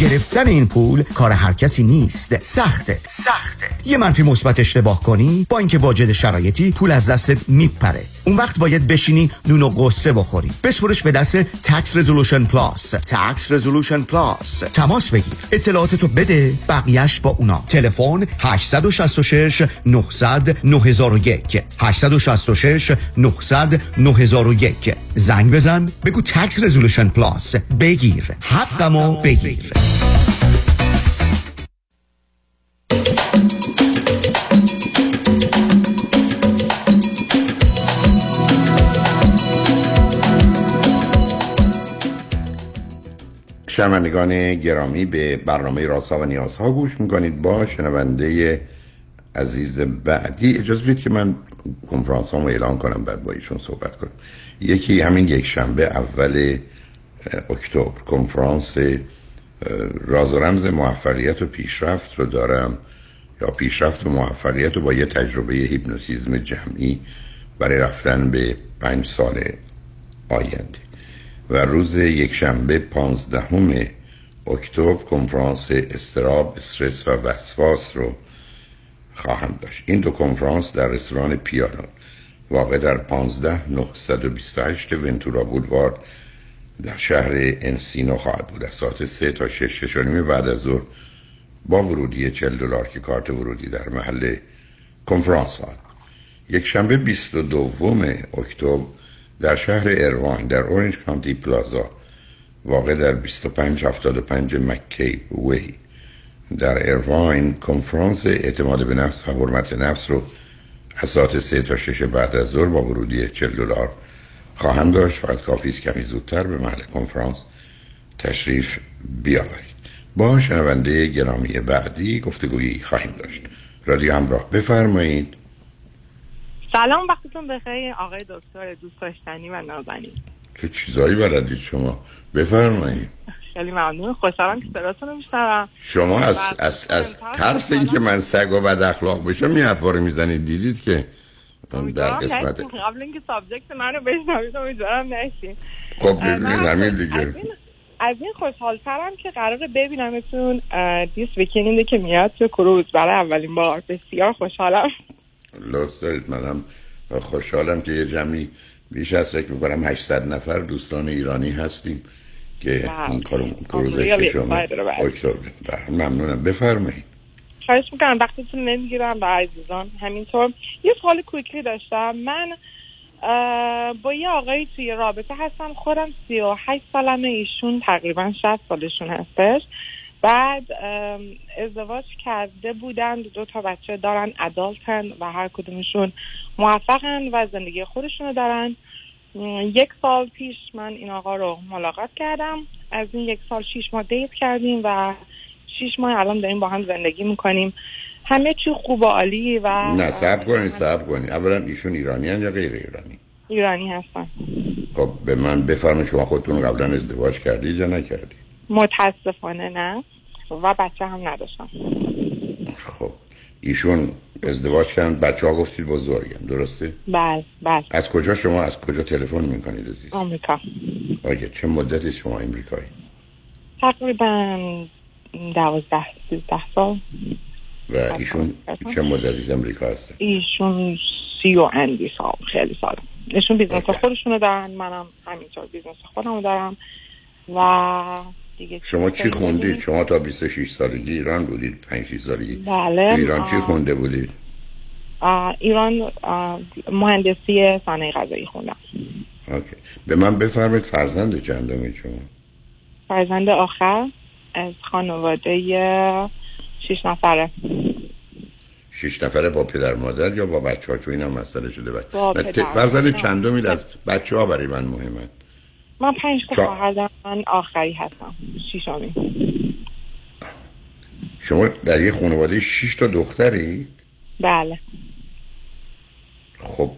Speaker 20: گرفتن این پول کار هر کسی نیست. سخته سخته. یه منفی مثبت اشتباه کنی با اینکه واجد شرایطی پول از دست میپره. اون وقت باید بشینی نون و غصه بخوری. بسپرش به دست Tax Resolution Plus Tax Resolution Plus تماس بگیر. اطلاعاتتو بده بقیهش با اونا. تلفن 866 900 9001 866 900 9001 زنگ بزن. بگو Tax Resolution Plus بگیر. حقمو بگیر.
Speaker 2: شنوندگان گرامی به برنامه راسا و نیازها گوش می‌کنید با شنونده عزیز بعدی. اجازه بدید که من کنفرانس رو اعلان کنم بعد با ایشون صحبت کنم. یکی همین یک شنبه اول اکتبر کنفرانس راز و رمز موفقیت و پیشرفت رو دارم یا پیشرفت و موفقیت رو با یه تجربه هیپنوتیزم جمعی برای رفتن به پنج سال آینده. و روز یک شنبه پانزدهم اکتبر کنفرانس استراب استرس و وسواس رو خواهم داشت. این دو کنفرانس در رستوران پیانو واقع در 15 928 ونتورا بولوارد در شهر انسینو خواهد بود. از ساعت 3 تا 6 6 بعد از ظهر با ورودی 40 دلار که کارت ورودی در محل کنفرانس خواهد یک شنبه 22 اکتبر در شهر اروان در اورنج کانتی پلازا واقع در 2575 مکی وی در ارواین کنفرانس اعتماد به نفس و حرمت نفس رو از ساعت سه تا شش بعد از ظهر با ورودی 40 دلار خواهم داشت. فقط کافی است کمی زودتر به محل کنفرانس تشریف بیاورید. با شنونده گرامی بعدی گفتگویی خواهیم داشت. رادیو همراه بفرمایید.
Speaker 21: سلام وقتتون بخیر. آقای دکتر دوست داشتنی و نازنین.
Speaker 2: چه چیزایی بلدید شما؟ بفرمایید.
Speaker 21: خیلی ممنون. خوشحالم که صداتون رو میشنوم.
Speaker 2: شما از از از ترس اینکه من سگ و بد اخلاق بشم می حرفا رو می‌زنید. دیدید که در قسمت
Speaker 21: قبل اینکه سابجکت منو بشنوید امیدوارم نشین.
Speaker 2: خب همین دیگه.
Speaker 21: از این خوشحالترم که قرار ببینمتون دیس ویکینده که میاد تو کروز. برای اولین بار. بسیار خوشحالم.
Speaker 2: لطف دارید. منم خوشحالم که یه جمعی بیش از فکر می‌کنم 800 نفر دوستان ایرانی هستیم که این کارو کروزش شما اکتبر ممنونم. بفرمایید.
Speaker 21: خواهش می‌کنم وقتتون نمی‌گیرم و عزیزان همینطور. یه سوال کویکلی داشتم. من با یه آقایی توی رابطه هستم خودم سی و هشت سالمه ایشون تقریبا شست سالشون هستش. بعد ازدواج کرده بودن دو تا بچه دارن ادالتن و هر کدومشون موفقن و زندگی خودشونو دارن. یک سال پیش من این آقا رو ملاقات کردم. از این یک سال شیش ماه دیت کردیم و شیش ماه الان داریم با هم زندگی می‌کنیم. همه چی خوب و عالی و
Speaker 2: نه سب کنید سب کنید اولا ایشون ایرانی هن یا غیر ایرانی؟
Speaker 21: ایرانی هستن.
Speaker 2: خب به من بفرمایید شما خودتون قبلا ازدواج کردید یا نکردید؟
Speaker 21: متاسفانه نه و بچه هم نداشتم.
Speaker 2: خب ایشون ازدواج کردن بچه ها گفتید بزرگم درسته؟
Speaker 21: بله بله.
Speaker 2: از کجا شما از کجا تلفن می‌کنید عزیز؟
Speaker 21: آمریکا.
Speaker 2: آگه چه مدتی شما امریکایی؟
Speaker 21: تقریبا دوازده سیزده سال.
Speaker 2: و ایشون چه مدتی امریکا هستن؟
Speaker 21: ایشون سی و اندی سال خیلی سال. ایشون business خودشونو دارن منم همینطور business خودمو دارم. و دیگه
Speaker 2: شما چی خوندید؟ شما تا 26 سالگی ایران بودید 5 6 سالگی.
Speaker 21: بله.
Speaker 2: ایران چی خونده بودید؟
Speaker 21: ایران مهندسی صنایع غذایی خوندم.
Speaker 2: اوکی. به من بفرمایید فرزند چندمی شما؟
Speaker 21: فرزند آخر. از خانواده شش نفره.
Speaker 2: شش نفره با پدر مادر یا با بچه ها چون این هم مسئله شده.
Speaker 21: با
Speaker 2: پدر چندمی از بچه ها برای من مهمه؟
Speaker 21: من پنج تا خواهر دارم من آخری هستم. شیشمی
Speaker 2: شما در یه خانواده شش تا دختری؟
Speaker 21: بله.
Speaker 2: خب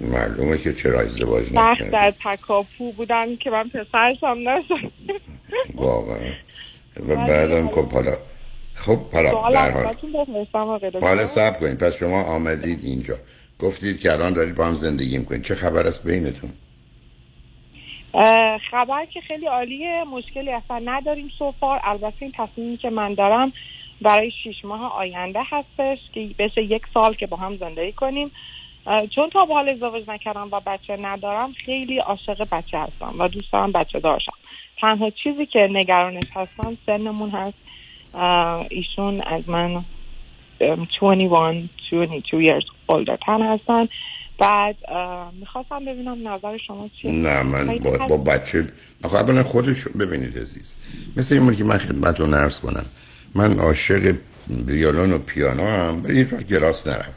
Speaker 2: معلومه که چرا ازدواج
Speaker 21: سخت
Speaker 2: نکردی؟
Speaker 21: در تکاپو بودن که من پسرشم نشد.
Speaker 2: واقعا. و بعدم خب حالا خب حالا در حال. حالا سب کنید. پس شما آمدید اینجا. گفتید که الان دارید با هم زندگی می‌کنید. چه خبر است بینتون؟
Speaker 21: خبر که خیلی عالیه. مشکلی اصلا نداریم سوفار البته این تصمیمی که من دارم برای شیش ماه آینده هستش که بشه یک سال که با هم زندگی کنیم. چون تا به حال ازدواج نکردم و بچه ندارم خیلی عاشق بچه هستم و دوست دارم بچه دارشم تنها چیزی که نگرانش هستم سنمون هست. ایشون از من 21 22 years older تن هستن. بعد می‌خواستم ببینم نظر شما چیه.
Speaker 2: نه من با, با بچه آخه اولا خودش ببینید عزیز مثل این که من خدمت رو نرس کنم. من عاشق ویولون و پیانو هم ولی هیچ کلاس نرفتم.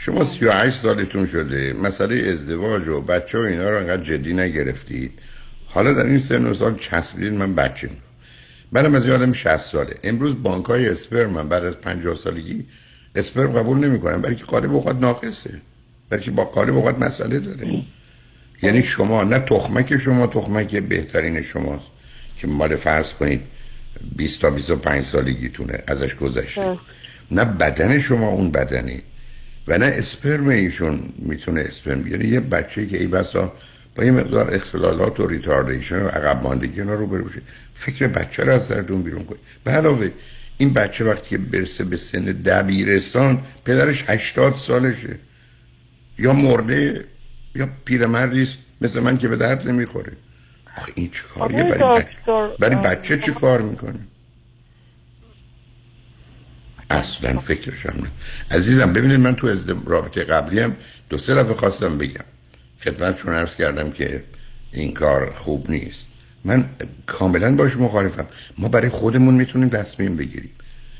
Speaker 2: شما 38 سالتون شده مسئله ازدواج و بچه و اینا رو انقدر جدی نگرفتید حالا در این سن و سال چسبیدید من بچه بعدم از یادم 60 ساله. امروز بانک های اسپرم من بعد از 50 سالگی اسپرم قبول نمی‌کنن برای که قالب اوقات ناقصه. برای که با قالب اوقات مسئله داره. یعنی شما نه تخمک شما تخمک بهترین شماست که مال فرض کنید 20 تا 25 سالگیتونه ازش گذشته. نه بدن شما اون بدنی و نه اسپرم ایشون می‌تونه اسپرم یعنی یه بچه که ای بسا با یه مقدار اختلالات و ریتاردیشن و عقب ماندگی اینا رو بشه فکر بچه رو از سرتون بیرون کنید. به علاوه این بچه وقتی که برسه به سن دبیرستان پدرش 80 سالشه. یا مرده یا پیرمردی است. مثل من که به درد نمی‌خوره. آخه این چه کاریه؟ برای بچه, برای بچه چه کار می‌کنه؟ اصلا فکرشم نه. عزیزم ببینید من تو از رابطه قبلی هم دو سه دفعه خواستم بگم. خدمتشون عرض کردم که این کار خوب نیست. من کاملا باش مخالفم. ما برای خودمون می‌تونیم تصمیم بگیریم.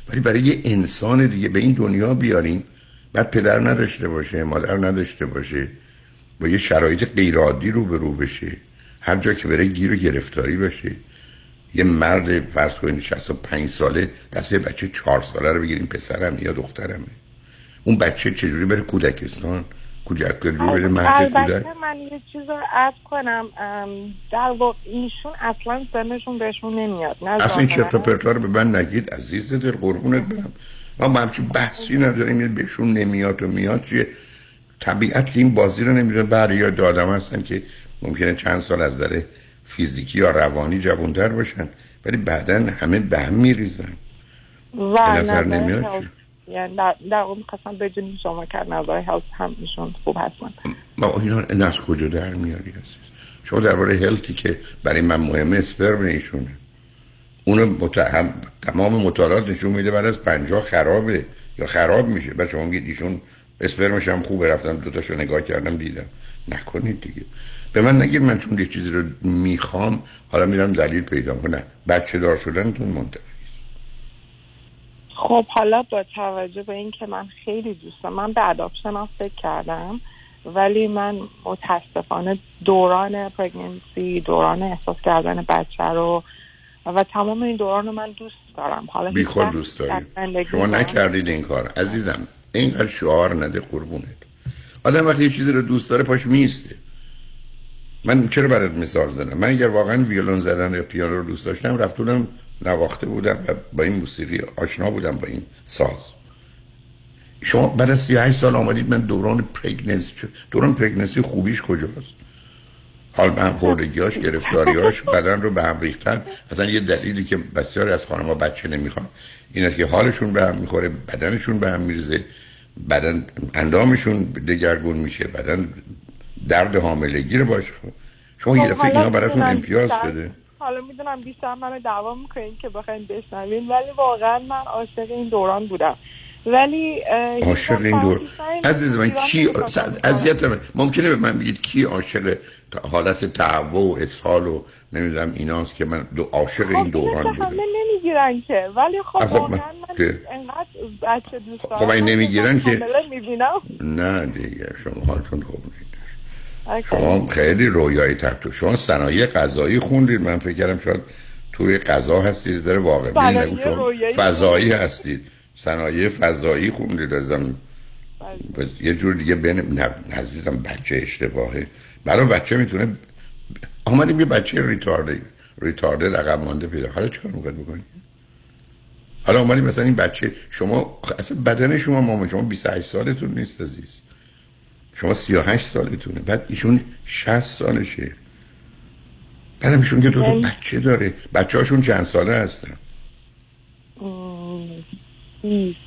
Speaker 2: ولی برای یه انسان دیگه به این دنیا بیاریم بعد پدر نداشته باشه مادر نداشته باشه با یه شرایط غیرعادی رو به رو بشه هر جا که بره گیر و گرفتاری باشه. یه مرد فرض کنید 65 ساله دسته بچه 4 ساله رو بگیریم پسرم یا دخترمه. اون بچه چجوری بره کودکستان؟ کودک رو بره مرد کودک؟
Speaker 21: من یه چیز رو عرض کنم در واقع ایشون اصلا سنشون بهشون نمیاد
Speaker 2: اصلا این چرت و پرتا رو به من نگید عزیز دل قربونت برم. ما با همچین بحثی نداریم بهشون نمیاد و میاد چیه؟ طبیعت که این بازی رو نمی‌دونه برای یا دادم هستن که ممکنه چند سال از داره فیزیکی یا روانی جوانتر باشن ولی بعدا همه به هم میریزن.
Speaker 21: و نظر نمیاد یعنی در, اون قسم بدونیم شما کرد نظر هلت هم ایشون خوب هستن.
Speaker 2: ما اینا این از کجا در میاری هستید شما درباره هلتی که برای من مهمه اسپرم ایشونه. اونو متهم تمام مطالعات نشون میده بعد از پنجاه خرابه یا خراب میشه. بعد شما میگید ایشون اسپرمش هم خوبه رفتم دوتاشو نگاه کردم دیدم. نکنید دیگه. به من نگید من چون یه چیزی رو می‌خوام حالا میرم دلیل پیدا کنم بچه دار شدنتون منتفی
Speaker 21: خب حالا با توجه به اینکه من خیلی دوستم من به اداپشن هم فکر کردم ولی من متاسفانه دوران پرگننسی دوران احساس کردن بچه رو و تمام این دوران رو من دوست دارم. حالا
Speaker 2: بیخود دوست داریم. شما نکردید این کار. عزیزم اینقدر شعار نده قربونت. آدم وقتی یه چیزی رو دوست داره پاش میسته من چرا برات مثال زدم؟ من اگر واقعا ویولون زدن یا پیانو رو دوست داشتم رفتونم نواخته بودم و با این موسیقی آشنا بودم با این ساز. شما بعد از 38 سال آمدید من دوران پرگننسی دوران پرگننسی خوبیش کجاست؟ حال به هم خوردگیاش گرفتاریاش بدن رو به هم ریختن. اصلا یه دلیلی که بسیاری از خانم‌ها بچه نمی‌خوان. اینه که حالشون به هم می‌خوره بدنشون به هم میرزه بدن اندامشون دگرگون میشه بدن درد حاملگی رو باش. شما یه دفعه اینا براتون امتیاز شده
Speaker 21: حالا می‌دونم بیشتر منو دعوا می‌کنین که بخواین بشنوین ولی واقعا من عاشق این دوران بودم. ولی
Speaker 2: عاشق این دور عزیز من کی اذیت من. ممکنه به من بگید کی عاشق حالت تعو و اسهال و نمی‌دونم ایناست که من دو عاشق این
Speaker 21: خب،
Speaker 2: دوران بودم.
Speaker 21: همه نمی‌گیرن که. ولی خب
Speaker 2: خب
Speaker 21: واقعا من انقدر بچه دوست
Speaker 2: خب این نمی‌گیرن که
Speaker 21: می‌بینم.
Speaker 2: نه دیگه شما حالتون خوب نیست. شما خیلی رویایی تکتو شما صنایع غذایی خوندید. من فکر کردم شاید توی غذا هستید. زر واقع نگو. شما فضایی هستید. صنایع فضایی خوندید. ازم یه جور دیگه بین نزدیدم بچه اشتباهه. برای بچه می‌تونه آمدیم یه بچه ریتارده ریتارده رقم مانده پیدا. حالا چیکار می‌خواید بکنید؟ حالا اومدیم مثلا این بچه شما اصلا بدن شما مامان شما 28 سالتون نیست عزیز. شما 38 سالتونه. بعد ایشون 60 سالشه. بعد ایشون که دو تا بچه داره. بچه هاشون چند ساله هستن؟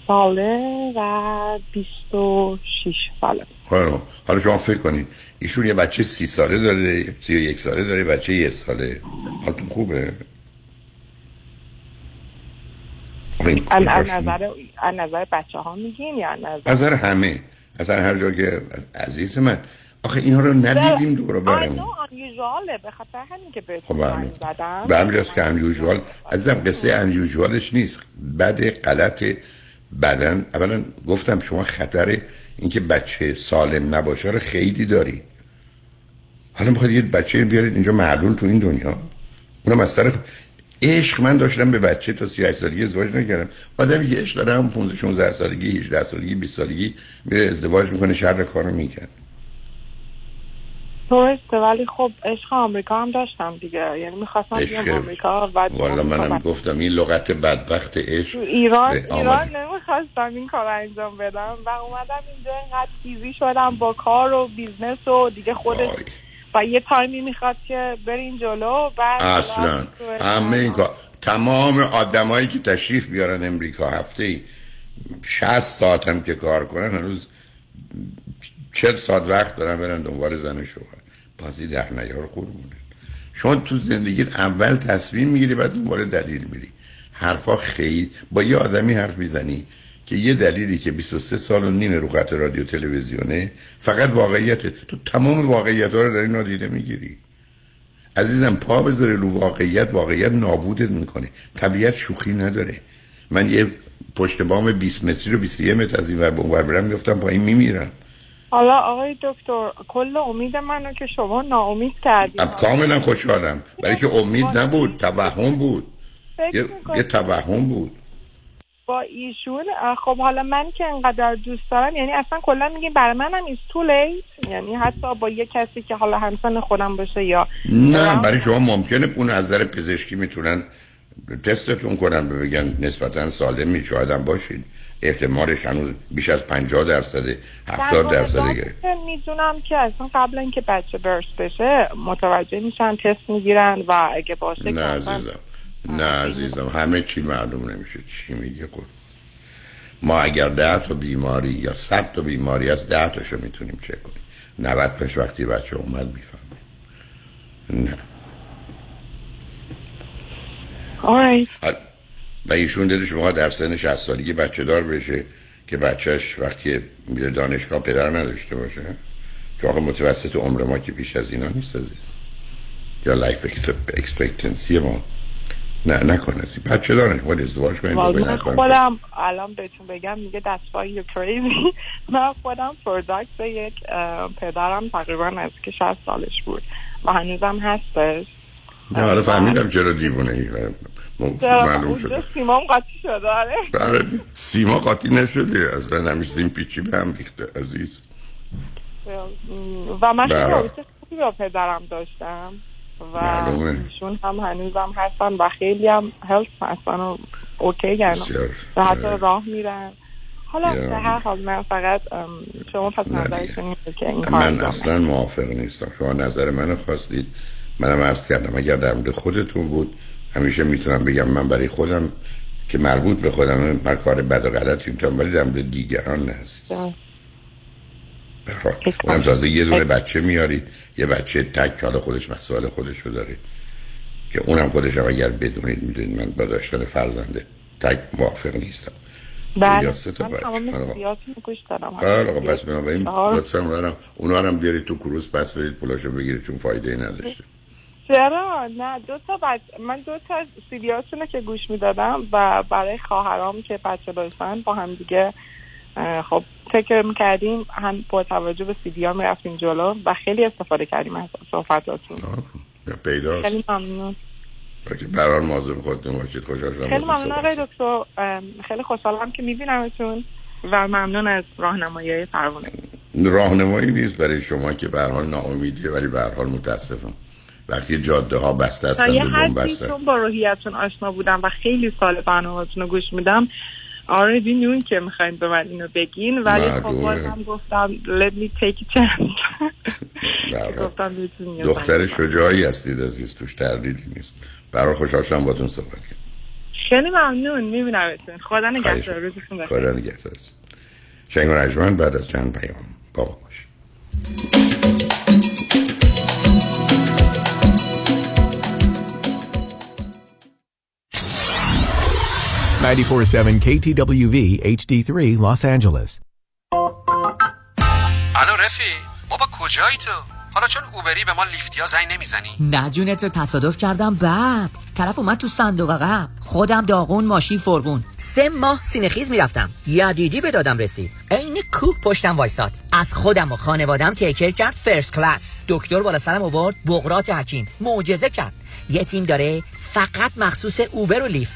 Speaker 21: ساله و 26 ساله.
Speaker 2: حالا حالا شما فکر کنید. ایشون یه بچه سی ساله داره سی و یک ساله داره بچه یه ساله. حالتون خوبه؟
Speaker 21: از نظر از نظر بچه ها میگین یا نظر
Speaker 2: نظر همه. نظر هر جا که عزیز من. آخه اینا رو ندیدیم دور برمون.
Speaker 21: آنیوژواله به خاطر همین که بهتون
Speaker 2: خب
Speaker 21: زدم.
Speaker 2: به همین که انیوژوال عزیزم قصه انیوژوالش نیست. بد غلط بدن. اولا گفتم شما خطر اینکه بچه سالم نباشه رو خیلی داری. حالا می‌خواید یه بچه بیارید اینجا معلول تو این دنیا. اونم از طرف عشق. من داشتم به بچه تا 38 سالگی ازدواج نکردم آدمی که عشق داره هم 15 16 سالگی 18 سالگی 20 سالگی میره ازدواج می‌کنه شر کارو می‌کنه
Speaker 21: درسته ولی خب عشق آمریکا هم داشتم دیگه. یعنی می‌خواستم بیام
Speaker 2: عشق-
Speaker 21: آمریکا و
Speaker 2: والا منم گفتم این لغت بدبخت عشق
Speaker 21: تو ایران ایران نمی‌خواستم این کار انجام بدم و اومدم اینجا اینقدر busy شدم با کار و بیزنس و دیگه خودش و یه تایمی می‌خواد که برین جلو بعد
Speaker 2: اصلا. همه این کار تمام آدمایی که تشریف بیارن امریکا هفته ای 60 ساعت هم که کار کنن هنوز 40 ساعت وقت دارن برن دنبال زن شوهر. بازی در نیار قربونه. شما تو زندگیت اول تصمیم می‌گیری بعد دنبال دلیل میری. حرفا خیلی با یه آدمی حرف می‌زنی که یه دلیلی که 23 سال و نیم رو خط رادیو تلویزیونه فقط واقعیت تو تمام واقعیت ها رو داری نادیده می‌گیری. عزیزم پا بذاره رو واقعیت واقعیت نابودت می‌کنه. طبیعت شوخی نداره. من یه پشت بام 20 متری رو 21 متر از این ور ور برم میفتم پایین میمیرم.
Speaker 21: حالا آقای دکتر کل امید منو که شما ناامید کردید.
Speaker 2: کاملا خوشحالم. برای که امید نبود توهم بود. یه, یه توهم بود.
Speaker 21: با ایشون خب حالا من که انقدر دوست دارم یعنی اصلا کلا میگیم برای منم ایز تو یعنی حتی با یه کسی که حالا همسن خودم باشه یا
Speaker 2: نه برای شما ممکنه اون از نظر پزشکی می‌تونن تستتون کنن بگن نسبتا سالمی شاید هم باشید. احتمالش هنوز بیش از 50 درصده 70 درصد دیگه
Speaker 21: می‌دونم که اصلا قبل اینکه بچه برس بشه متوجه میشن تست می‌گیرن و اگه باشه
Speaker 2: نه عزیزم. نه عزیزم همه چی معلوم نمیشه. چی میگه خود ما اگر ده تا بیماری یا صد تا بیماری از ده تاشو می‌تونیم چک کنیم. 90 تاش وقتی بچه اومد می‌فهمه. نه.
Speaker 21: alright.
Speaker 2: و ایشون دلش می‌خواد در سن 60 سالگی بچه دار بشه که بچهش وقتی میره دانشگاه پدر نداشته باشه که آخه متوسط عمر ما که بیش از اینا نیست عزیز. یا life expectancy ما. نه نکن بچه دار خود ازدواج کنید.
Speaker 21: خودم الان بهتون بگم میگه that's why you're crazy. من خودم product یک پدرم تقریبا از که 60 سالش بود. و هنوزم هستش.
Speaker 2: نه حالا فهمیدم چرا دیوونه. ای معلوم شده.
Speaker 21: سیمام قاطی شده آره.
Speaker 2: برای سیما قاطی نشده. اصلا همیشه سیم پیچی به هم ریخته عزیز.
Speaker 21: و من خیلی. رابطه خوبی با پدرم داشتم. و. ایشون هم هنوزم هستن و خیلی هم هلت هستن و اوکی
Speaker 2: بسیار.
Speaker 21: و حتی راه میرن. حالا. به هر حال من فقط شما پس اینه که این کار
Speaker 2: من اصلا موافق نیستم. شما نظر منو خواستید. منم عرض کردم اگر در مورد خودتون بود همیشه می‌تونم بگم من برای خودم که مربوط به خودم هر کار بد و غلطی می‌تونم ولی در مورد دیگران نه اونم تازه یه دونه بچه میارید. یه بچه تک حالا خودش مسائل خودشو داره. که اونم خودش هم اگر بدونید می‌دونید من با داشتن فرزنده تک موافق نیستم.
Speaker 21: بله. من
Speaker 2: آقا.
Speaker 21: سیاسیون گوش دارم
Speaker 2: آره بنابراین. لطفا برم اونا هم بیارید تو کروز پس برید پولاشو بگیرید چون فایده ای نداشته.
Speaker 21: چرا؟ نه دو تا بچ... من دو تا سیدیاتونو که گوش می‌دادم و برای خواهرام که بچه داشتن با هم دیگه خب فکر می‌کردیم هم با توجه به سیدی ها می‌رفتیم جلو و خیلی استفاده کردیم از صحبتاتون.
Speaker 2: پیداست.
Speaker 21: خیلی ممنون.
Speaker 2: برحال مواظب خودتون باشید. شدم
Speaker 21: خیلی ممنون آقای دکتر. خیلی خوشحالم که میبینمتون و ممنون از راهنمایی پروانه.
Speaker 2: راهنمایی نیست برای شما که به هر حال ناامیدیه ولی به هر حال متاسفم. وقتی جاده ها بسته هستن
Speaker 21: یه چون با روحیتون آشنا بودم و خیلی سال برنامه‌تون رو گوش میدم. آردی نون که می‌خواین به من اینو بگین ولی خب
Speaker 2: معلومه.
Speaker 21: بازم گفتم let me take a chance یه
Speaker 2: دختر شجاعی هستید عزیز توش تردیدی نیست. برای خوشحال شدم باتون صحبت کردم
Speaker 21: خیلی ممنون میبینمتون خدا نگهدار روزتون بخیر.
Speaker 2: خدا نگهدار. شنگ و رجمن بعد از چند پیام با ما
Speaker 22: 947 KTWV HD3 Los Angeles.
Speaker 23: الو رفی بابا کجایی تو؟ حالا چون اوبری به ما لیفتیا زنگ نمی‌زنی؟
Speaker 24: نه جونت رو تصادف کردم بعد. طرف اومد تو صندوق عقب. خودم داغون ماشین فرغون. سه ماه سینخیز می‌رفتم. یدیدی به دادم رسید. عین کوه پشتم وایساد. از خودم و خانوادم تیکر کرد فرست کلاس دکتر بالا سرم آورد بغرات حکیم. معجزه کرد. یه تیم داره فقط مخصوص اوبر و لیفت.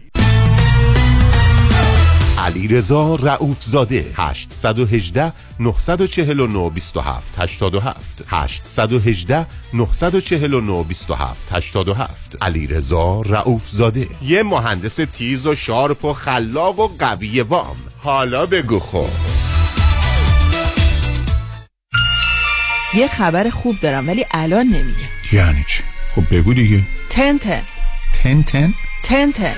Speaker 4: علی رضا رعوف زاده 818 949 27 87 818 949 27 87 علی رضا رعوف زاده یه مهندس تیز و sharp و خلاق و قوی وام. حالا بگو خب.
Speaker 25: یه خبر خوب دارم ولی الان نمیگم.
Speaker 8: یعنی چی؟ خب بگو دیگه.
Speaker 25: تن تن.
Speaker 8: تن تن؟
Speaker 25: تن تن.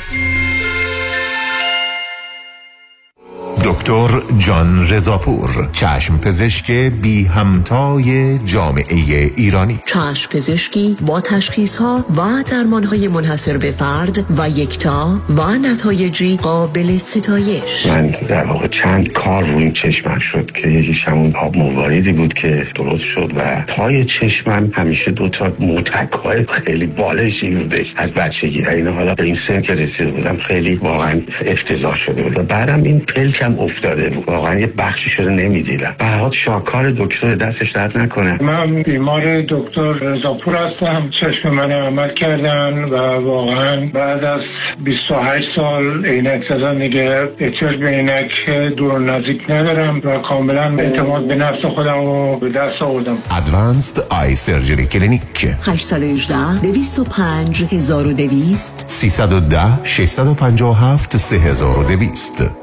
Speaker 26: دکتر جان رضاپور چشم پزشک بی همتای جامعه ایرانی.
Speaker 27: چشم پزشکی با تشخیص ها و درمان های منحصر به فرد و یکتا و نتایجی قابل ستایش.
Speaker 28: من در واقع چند کار روی چشمم شد که یکیش همون آب مواردی بود که درست شد و پای چشمم همیشه دو تا موتک های خیلی بالشی بودش از بچگی. این حالا به این سن که رسیده بودم خیلی واقعا افتضاح شده بود. و بعدم این پلکم افتاده. بود واقعا یه بخشی شده نمی‌دیدم. حال شاکار دکتر دستش درد نکنه.
Speaker 29: من بیمار دکتر رضاپور هستم. چشم من عمل کردن و واقعا بعد از 28 سال عینک زدن دیگه احتیاج به عینک دور و نزدیک ندارم و کاملا اعتماد به نفس خودم رو به دست آوردم.
Speaker 26: ادوانسد آی سرجری کلینیک
Speaker 27: 818 205 1200
Speaker 26: 310 657 3200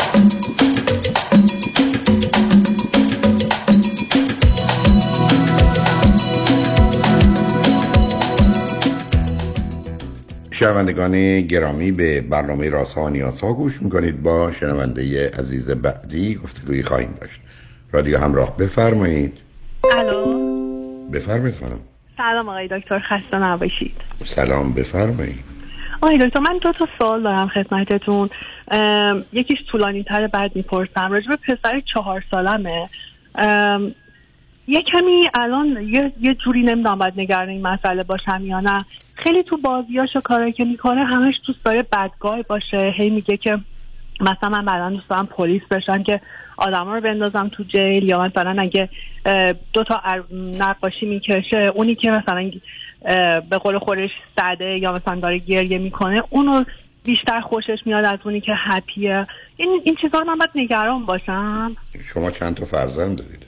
Speaker 2: شنوندگان گرامی به برنامه راست ها و نیاز ها گوش می‌کنید. با شنونده عزیز بعدی گفتگوی خواهیم داشت. رادیو همراه بفرمایید.
Speaker 30: الو.
Speaker 2: بفرمایید خانم.
Speaker 30: سلام آقای دکتر خسته نباشید.
Speaker 2: سلام بفرمایید.
Speaker 30: آقای دکتر من دو تا سوال دارم خدمتتون. یکیش طولانی تر بعد می‌پرسم. راجب پسر چهار سالمه. یه کمی الان یه, یه جوری نمی‌دونم باید نگران این مسئله باشم یا نه. خیلی تو بازیاش و که می‌کنه همش دوست داره بدگاه باشه. هی میگه که مثلا من بعدا دوست دارم پلیس بشن که آدما رو بندازم تو جیل یا مثلا اگه دو تا نقاشی می‌کشه اونی که مثلا به قول خودش سده یا مثلا داره گریه می‌کنه اونو بیشتر خوشش میاد از اونی که هپیه این این چیزا من باید نگران باشم.
Speaker 2: شما چند تا فرزند دارید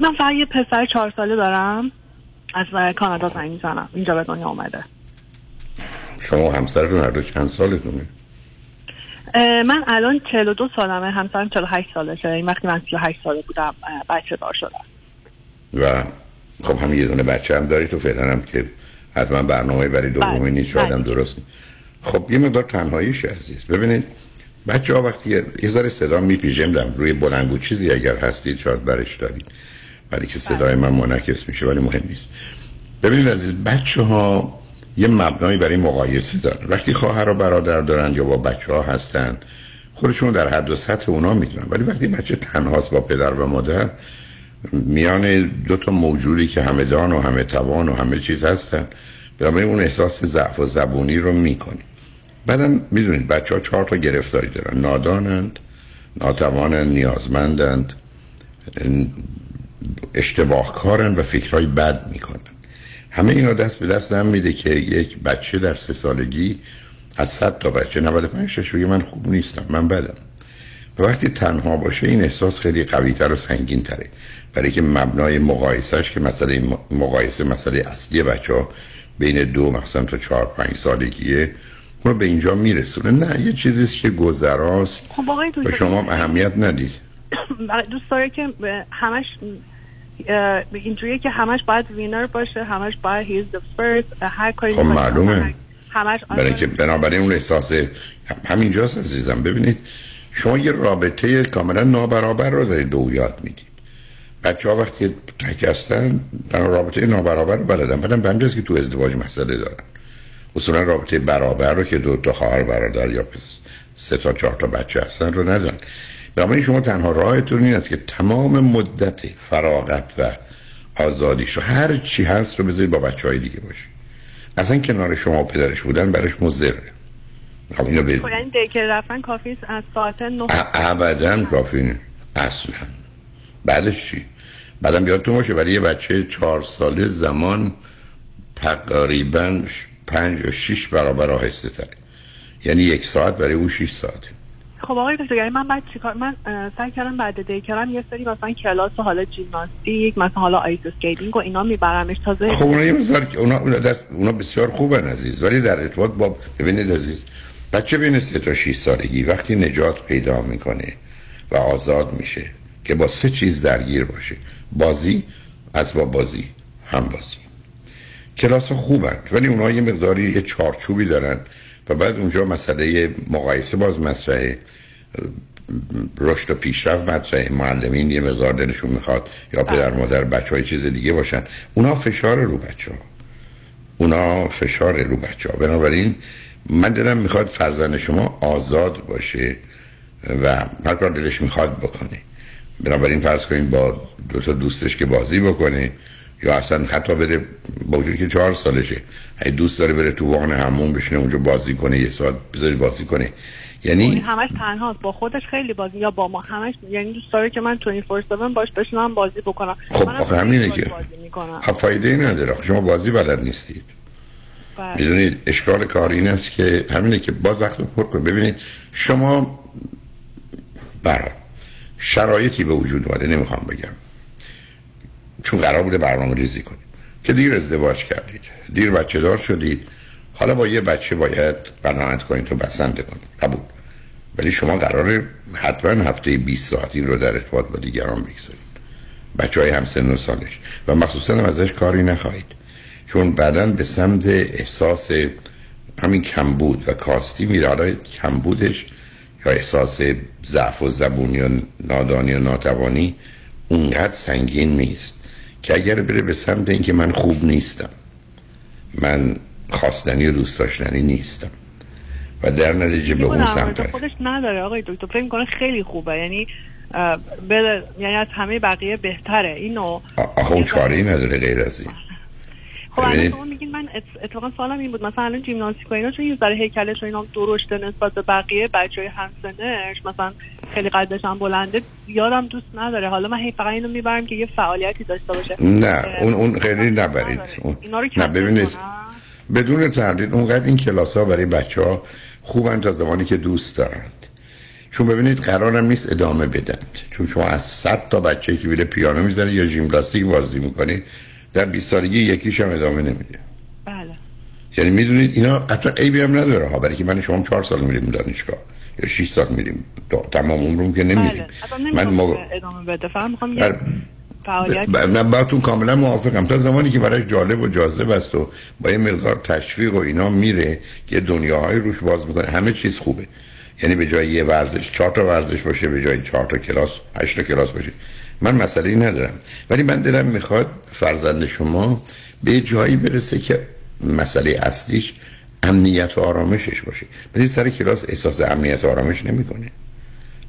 Speaker 30: من فقط یه پسر چهار ساله دارم. از کانادا زنگ می‌زنم. اینجا به دنیا اومده.
Speaker 2: شما همسرتون هر دو چند سالتونه؟
Speaker 30: من الان 42 سالمه. همسرم 48 سالشه. این وقتی من 38 ساله بودم بچه دار شدم.
Speaker 2: و خب هم یه دونه بچه هم داری تو فعلا هم که حتما برنامه برای دومی
Speaker 30: بله،
Speaker 2: نیست شاید هم
Speaker 30: بله.
Speaker 2: درست نیست. خب یه مقدار تنهاییش عزیز. ببینید بچه ها وقتی یه- ذره صدا میپیژم دم روی بلنگو چیزی اگر هستید شاید برش دارید. ولی که صدای من منعکس میشه ولی مهم نیست. ببینید عزیز بچه ها یه مبنایی برای مقایسه دارن. وقتی خواهر و برادر دارن یا با بچه ها هستن خودشون در حد و سطح اونا می‌دونن. ولی وقتی بچه تنهاست با پدر و مادر میان دو تا موجودی که همه دان و همه توان و همه چیز هستن بنابراین اون احساس ضعف و زبونی رو می‌کنی. بعدم می‌دونید بچه ها چهار تا گرفتاری دارن. نادانند ناتوانند نیازمندند اشتباه کارن و فکرهای بد می‌کنن همه اینا دست به دست هم میده که یک بچه در سه سالگی از صد تا بچه 95 تاش بگه من خوب نیستم من بدم. و وقتی تنها باشه این احساس خیلی قویتر و سنگین تره برای که مبنای مقایسهش که مسئله مقایسه مسئله اصلی بچه ها بین دو مثلا تا چهار پنج سالگیه رو به اینجا میرسونه. نه یه چیزیست که گذراست.
Speaker 30: خب
Speaker 2: و شما اهمیت ندید
Speaker 30: دوست داره که همش اینجوریه که همش باید وینر باشه همش باید he's the first اه، هر کاری
Speaker 2: خب معلومه.
Speaker 30: همش
Speaker 2: برای که بنابراین اون احساس همینجاست عزیزم. ببینید شما یه رابطه کاملا نابرابر رو دارید دو یاد می‌دید. بچه ها وقتی تک هستن رابطه نابرابر رو بلدن. بعدم به که تو ازدواج مسئله دارن. اصولا رابطه برابر رو که دو تا خواهر برادر یا پس سه تا چهار تا بچه هستن رو ندارن. بنابراین شما تنها راهتون این است که تمام مدت فراغت و آزادیش رو هر چی هست رو بذارید با بچه های دیگه باشه. اصلا کنار شما و پدرش بودن برش مضره خب اینو بدید
Speaker 30: یعنی دیگه رفتن کافی از ساعت نه.
Speaker 2: ابدا کافی نیست. اصلا. بعدش چی؟ بعدم یادتون باشه برای یه بچه چهار ساله زمان تقریبا پنج یا شیش برابر آهسته تره. یعنی یک ساعت برای او شیش ساعته
Speaker 30: خب آقای دکتر یعنی من بعد چیکار من سعی کردم بعد دیکرم. یه سری مثلا کلاس و حالا gymnastic مثلا حالا ice skating و اینا میبرمش تازه
Speaker 2: خب اونا یه مقدار اونا, دست اونا بسیار خوبن عزیز ولی در ارتباط با ببینید عزیز بچه بین سه تا 6 سالگی وقتی نجات پیدا می‌کنه و آزاد میشه که با سه چیز درگیر باشه بازی اسباب بازی هم بازی. کلاس خوبن. ولی اونا یه مقداری یه چارچوبی دارن و بعد اونجا مسئله مقایسه باز مطرحه. رشد و پیشرفت مطرحه. معلمین یه مقدار دلشون می‌خواد یا پدر مادر بچه های چیز دیگه باشن. اونا فشار رو بچه ها اونا فشار رو بچه ها بنابراین من دلم می‌خواد فرزند شما آزاد باشه و هر کار دلش می‌خواد بکنه. بنابراین فرض کنید با دو تا دوستش که بازی بکنه یا اصلا حتی بره با وجود که چهار سالشه. اگه دوست داره بره تو وان همون بشینه اونجا بازی کنه یه ساعت بذاری بازی کنه.
Speaker 30: یعنی همش تنهاست. با خودش خیلی بازی یا با ما همش یعنی دوست داره که من 24 7 باش بشینم بازی بکنم.
Speaker 2: خب آخه همینه که. خب فایده ای نداره شما بازی بلد نیستید.
Speaker 30: بله.
Speaker 2: می‌دونید اشکال کار این است که همینه که باز وقت رو پر کن ببینید شما برای. شرایطی به وجود اومده نمی‌خوام بگم. چون قرار بوده برنامه ریزی کنید که دیر ازدواج کردید. دیر بچه دار شدید. حالا با یه بچه باید قناعت کنید و بسنده کنید. قبول. ولی شما قراره حتما هفته 20 ساعت این رو در ارتباط با دیگران بگذارید. بچه های همسن و سالش. و مخصوصا هم ازش کاری نخواهید. چون بعدا به سمت احساس همین کمبود و کاستی میره. حالا کمبودش یا احساس ضعف و زبونی و نادانی و ناتوانی اونقدر سنگین نیست. که اگر بره به سمت اینکه من خوب نیستم من خواستنی و دوست داشتنی نیستم. و در نتیجه به اون سمت
Speaker 30: خودش نداره. آقای دکتر فکر می‌کنه خیلی خوبه. یعنی بله یعنی از همه بقیه بهتره. اینو
Speaker 2: آخه اون چاره ای نداره غیر از این.
Speaker 30: خب الان. شما میگین من ات- اتفاقا سوالم این بود. مثلا الان جیمناستیک و اینا چون یه ذره هیکلش و اینا درشته نسبت به بقیه بچه های همسنش مثلا خیلی قدش هم بلنده یادم دوست نداره. حالا من هی فقط اینو می‌برم که یه فعالیتی داشته باشه.
Speaker 2: نه اون اون خیلی نبرید. اون
Speaker 30: اینا رو
Speaker 2: نه ببینید؟ بدون تردید اونقدر این کلاس ها برای بچه ها خوبن تا زمانی که دوست دارند چون ببینید قرارم نیست ادامه بدن. چون شما از 100 تا بچه که میره پیانو می‌زنه یا ژیمناستیک بازی می‌کنه در 20 سالگی یکیش هم ادامه نمیده.
Speaker 30: بله.
Speaker 2: یعنی می‌دونید اینا حتی عیبی هم نداره ها برای که من شما 4 سال میریم دانشگاه یا 6 سال میریم. تمام عمرم که نمیریم.
Speaker 30: بله
Speaker 2: من مو...
Speaker 30: ادامه بده. فقط می‌خوام
Speaker 2: بله.
Speaker 30: یه فعالیت
Speaker 2: ب- نه باهاتون کاملا موافقم. تا زمانی که برایش جالب و جاذب است و با یه مقدار تشویق و اینا میره که دنیاهای روش باز می‌کنه همه چیز خوبه. یعنی به جای یه ورزش چهار تا ورزش باشه به جای چهار تا کلاس هشت تا کلاس باشه. من مسئله ندارم. ولی من دلم می‌خواد فرزند شما به جایی برسه که مسئله اصلیش امنیت و آرامشش باشه. ولی سر کلاس احساس امنیت و آرامش نمی‌کنه.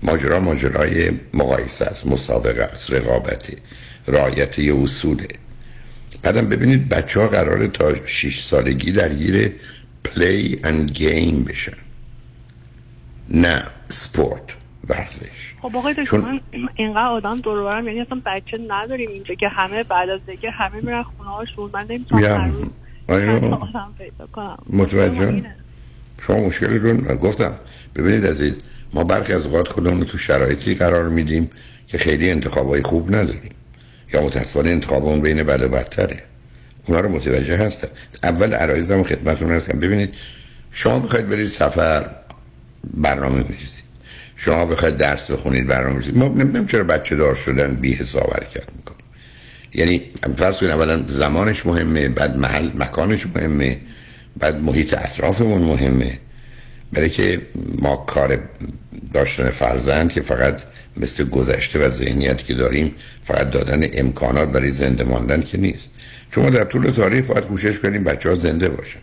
Speaker 2: ماجرا ماجرای مقایسه است مسابقه است رقابته رعایت یه اصوله. بعدم ببینید بچه ها قراره تا 6 سالگی درگیر play and game بشن. نه سپورت ورزش
Speaker 30: خب آقای دکتر
Speaker 2: چون-
Speaker 30: من اینقدر آدم دور و برم یعنی اصلا بچه نداریم اینجا که همه بعد از دیگه همه میرن خونه هاشون. من نمی‌تونم پیدا کنم.
Speaker 2: متوجه؟ شما مشکلتون گفتم. ببینید عزیز ما برخی از اوقات خودمون رو تو شرایطی قرار میدیم که خیلی انتخابای خوب نداریم. یا متاسفانه انتخابمون بین بد و بدتره. اونا رو متوجه هستم. اول عرایزم خدمتتون هستم. ببینید شما بخواید برید سفر برنامه میریزید شما بخواید درس بخونید برنامه میریزید ما نمی‌دونم چرا بچه دار شدن بی حساب حرکت می‌کنیم یعنی فرض کنید اولا زمانش مهمه بعد محل مکانش مهمه بعد محیط اطرافمون مهمه. برای که ما کار داشتن فرزند که فقط مثل گذشته و ذهنیت که داریم فقط دادن امکانات برای زنده ماندن که نیست. چون ما در طول تاریخ باید کوشش کنیم بچه ها زنده باشن.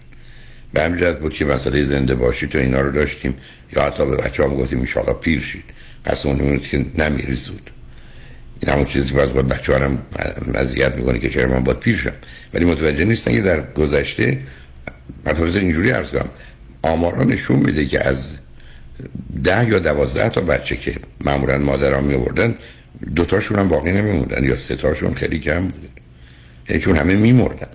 Speaker 2: به جهت بود که مسئله زنده باشید و اینا رو داشتیم. یا حتی به بچه ها گفتیم انشاءالله پیر شید. بود که نمیری زود. این همون چیزی که باید بچه هم اذیت می‌کنه که چرا من باید پیر شم. ولی متوجه نیستن که در گذشته مثلا اینجوری عرض کنم آمارا نشون میده که از ده یا دوازده تا بچه که معمولا مادران می آوردن دوتاشون هم باقی نمیموندن یا سه تاشون خیلی کم بوده. یعنی چون همه میمردن.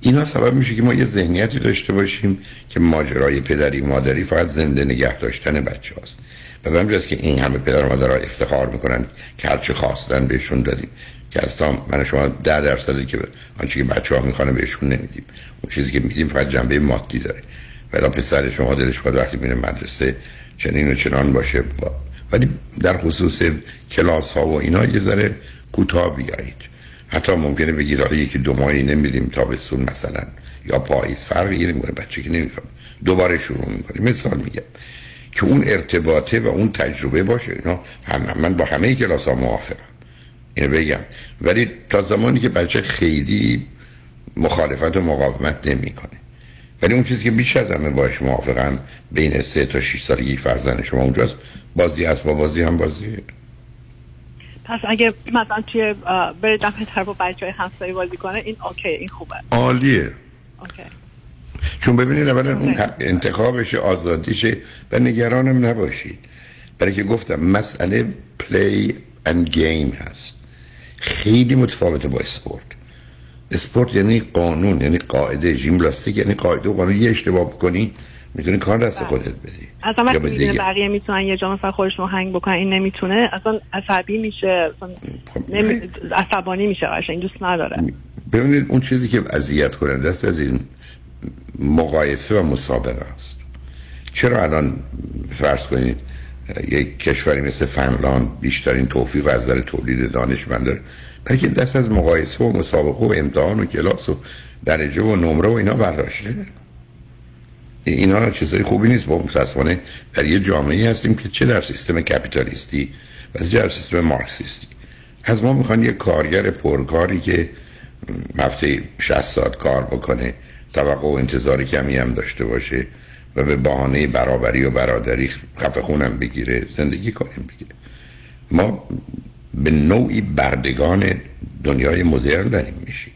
Speaker 2: اینا سبب میشه که ما یه ذهنیتی داشته باشیم که ماجرای پدری مادری فقط زنده نگه داشتن بچه هاست. و به همجاست که این همه پدر و مادرها افتخار می‌کنن که هرچی خواستن بهشون دادیم. که اصلا من شما ده درصدی که آنچه که بچه ها می‌خوانه بهشون نمیدیم. اون چیزی که میدیم فقط جنبه مادی داره. ولی پسر شما دلش خواهد وقتی میره مدرسه چنین و چنان باشه. با. ولی در خصوص کلاس ها و اینا یه ذره کوتاه بیایید. حتی ممکنه بگید حالا یکی دو ماهی نمیریم تابستون مثلا. یا پاییز فرقی نمی‌کنه بچه که نمیفهم دوباره شروع می‌کنه. مثال میگم که اون ارتباطه و اون تجربه باشه. اینا هم من با همه کلاس ها موافقم. اینو بگم. ولی تا زمانی که بچه خیلی مخالفت و مقاومت نمی‌کنه. ولی اون چیزی که بیش از همه باش موافقم بین سه تا 6 سالگی فرزند شما اونجاست. بازی هست با بازی هم بازیه.
Speaker 30: پس اگه مثلا توی بره دم در با بچه های همسایه بازی کنه این okay این خوبه.
Speaker 2: عالیه.
Speaker 30: okay.
Speaker 2: چون ببینید اولا اون انتخابش آزادیشه و نگرانم نباشید. برای که گفتم مسئله play and game هست. خیلی متفاوته با اسپورت. اسپورت یعنی قانون یعنی قاعده ژیمناستیک یعنی قاعده و قانون. یه اشتباه بکنی می‌تونی کار دست خودت بدی.
Speaker 30: اصلا وقتی می‌بینه. بقیه می‌تونن یه جا مثلا خودشون هنگ بکنن این نمی‌تونه. اصلا عصبی میشه اصلا نمی... عصبانی میشه قشنگ دوست نداره.
Speaker 2: ببینید اون چیزی که اذیت کننده است از این مقایسه و مسابقه است. چرا الان فرض کنید یک کشوری مثل فنلاند بیشترین توفیق از نظر تولید دانشمند داره برای که دست از مقایسه و مسابقه و امتحان و کلاس و درجه و نمره و اینا برداشته؟ اینا چیزای خوبی نیست. با متاسفانه در یه جامعه هستیم که چه در سیستم کپیتالیستی و چه در سیستم مارکسیستی. از ما می‌خوان یه کارگر پرکاری که هفته 60 ساعت کار بکنه توقع و انتظار کمی هم داشته باشه و به بهانه برابری و برادری خفه خونم بگیره زندگی کنیم بگیره. ما به نوعی بردگان دنیای مدرن داریم میشیم.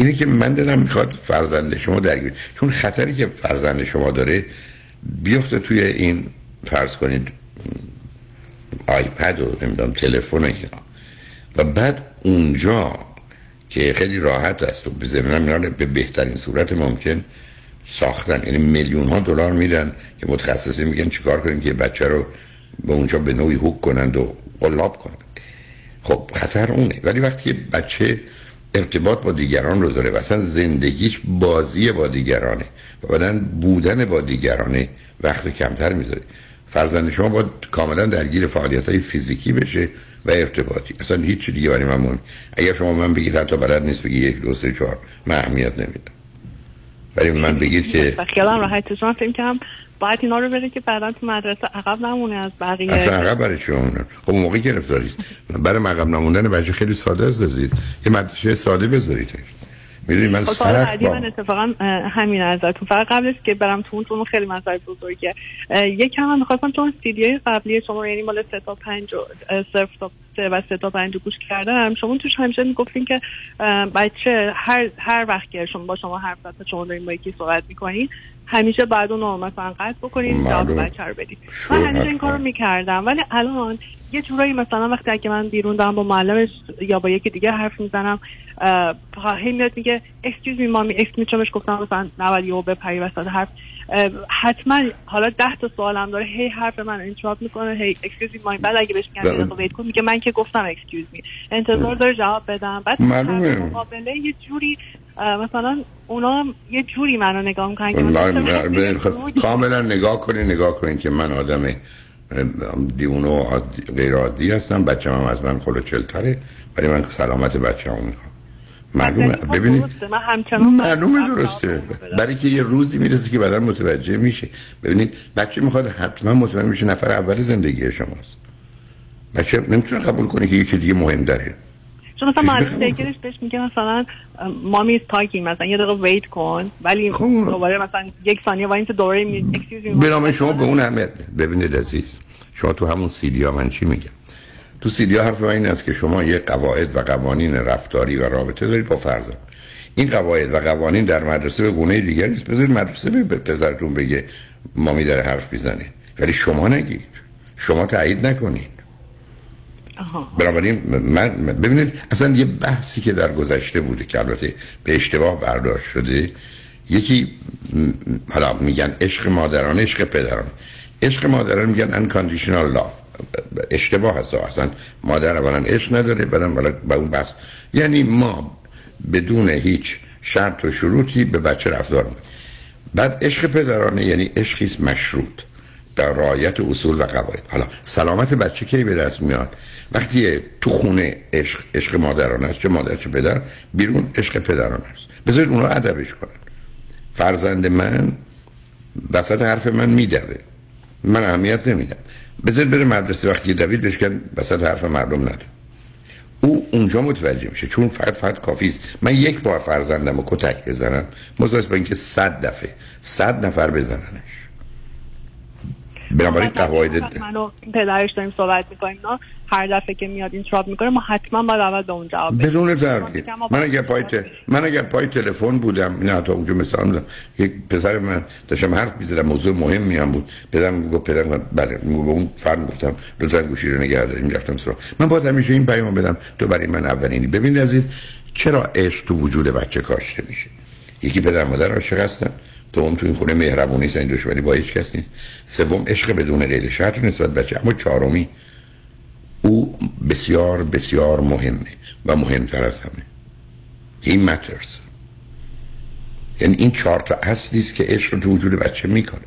Speaker 2: اینه که من دلم می‌خواد فرزند شما درگیر چون خطری که فرزند شما داره بیفته توی این فرض کنید آیپد و نمی‌دونم تلفن و اینا. و بعد اونجا که خیلی راحت است و اینا رو به بهترین صورت ممکن ساختن. یعنی میلیون ها دلار میدن که متخصصی میگن چیکار کنیم که بچه رو به اونجا به نوعی حک کنند و قلاب کنند. خب خطر اونه. ولی وقتی بچه ارتباط با دیگران رو داره و اصلا زندگیش بازی با دیگرانه. و بعدا بودن با دیگرانه وقت کمتر می‌ذاره. فرزند شما باید کاملا درگیر فعالیت های فیزیکی بشه و ارتباطی. اصلا هیچ دیگه برای من مهم اگر شما من بگید حتی بلد نیست بگی یک دو سه چهار من اهمیت نمیدم. ولی من بگید که
Speaker 30: خیالم راحت شما فکر باید اینا رو بره که بعدا تو مدرسه عقب نمونه از بقیه.
Speaker 2: اصلا عقب برای چی اون؟ خب اون موقع گرفتاریست. برای عقب نموندن بچه خیلی ساده است دازید یه مدرسه ساده بذارید می‌دونی من
Speaker 30: خب
Speaker 2: سخت با
Speaker 30: من اتفاقا همین ازتون فقط قبلش که برم تو اون تو اون خیلی مسئله بزرگه یکم هم می‌خواستم چون سیدی قبلی شما یعنی مال سه تا پنج و صفر تا سه و سه تا پنج گوش کردم. شما توش همیشه می‌گفتین که بچه هر هر وقت که شما با شما حرف زد شما دارین با یکی صحبت می‌کنین. همیشه بعد اون رو مثلا قطع بکنین جواب. بچه رو بدین من همیشه این کار رو می‌کردم. ولی الان یه جورایی مثلا وقتی که من بیرون دارم با معلمش یا با یکی دیگه حرف می‌زنم هی میاد میگه excuse me مامی me چون بهش گفتم مثلا نباید یهو بپری وسط حرف. حتما حالا ده تا سوالم داره. هی حرف من انتراپ می‌کنه. هی excuse me مامی بعد اگه بهش میگم
Speaker 2: بله.
Speaker 30: ویت کن میگه من که گفتم excuse me. انتظار داره جواب بدم. بعد مقابله یه جوری مثلا اونا یه جوری منو نگاه می‌کنن که
Speaker 2: من- خب، کاملا نگاه کنین نگاه کنین که من آدم دیونه و عادی- غیر عادی هستم. بچه هم از من خلوچلتره ولی من سلامت بچه هم می‌خوام. معلومه ببینید معلومه درسته. برای که یه روزی می‌رسه که بعدا متوجه میشه. ببینید بچه می‌خواد حتما مطمئن میشه نفر اول زندگی شماست. بچه نمی‌تونه قبول کنه که یکی دیگه مهم داره
Speaker 30: چون مثلا
Speaker 2: خیلی
Speaker 30: دیگرش بهش میگه مثلا mommy is talking مثلا یه دقیقه wait کن. ولی دوباره مثلا یک ثانیه وایس دوباره
Speaker 2: می‌نام شما به اون اهمیت. ببینید عزیز شما تو همون سیدی ها من چی میگم؟ تو سیدی ها حرف من این است که شما یه قواعد و قوانین رفتاری و رابطه دارید با فرزند. این قواعد و قوانین در مدرسه به گونه دیگری است بذارید مدرسه به پسرتون بگه مامی داره حرف می‌زنه. ولی شما نگید. شما تایید نکنید. بنابراین من ببینید اصلا یه بحثی که در گذشته بوده که البته به اشتباه برداشت شده یکی حالا میگن عشق مادران عشق پدران. عشق مادران میگن unconditional love. اشتباه هست. اصلا مادر اولا عشق نداره بعدم با اون بحث. یعنی ما بدون هیچ شرط و شروطی به بچه رفتار می‌کنیم. بعد عشق پدرانه یعنی عشقی مشروط. در رعایت اصول و قواعد. حالا سلامت بچه کی به دست میاد؟ وقتی تو خونه عشق عشق مادرانه است چه مادر چه پدر بیرون عشق پدرانه است بذارید اونا ادبش کنن. فرزند من وسط حرف من میدوه. من اهمیت نمیدم. بذارید بره مدرسه وقتی دوید بهش وسط حرف مردم نده. او اونجا متوجه میشه چون فقط فقط کافی است. من یک بار فرزندم رو کتک بزنم مزاج با اینکه صد دفعه صد نفر بزننش. بنابراین قواعد
Speaker 30: من و پدرش داریم صحبت می‌کنیم نه هر دفعه که میاد اینتراپ می‌کنه ما حتما باید اول به اون جواب بدیم.
Speaker 2: بدون تردید من اگر پای ت... من اگر پای تلفن بودم نه تا اونجا مثلا میدم یک پسر من داشتم حرف می‌زدم موضوع مهمی هم بود. پدرم گفت پدرم بله به اون فرد گفتم لطفا گوشی رو نگه داریم. می‌رفتم سراغ. من باید همیشه این پیام بدم تو برای من اولینی. ببین عزیز چرا عشق تو وجود بچه کاشته میشه؟ یکی پدر مادر عاشق هستن. دوم تو این خونه مهربونی نیست این دشمنی با هیچ کس نیست. سوم عشق بدون قید شرط نسبت بچه. اما چهارمی او بسیار بسیار مهمه و مهمتر از همه. این ماترز یعنی این چهار تا اصلی است که عشق رو تو وجود بچه می‌کنه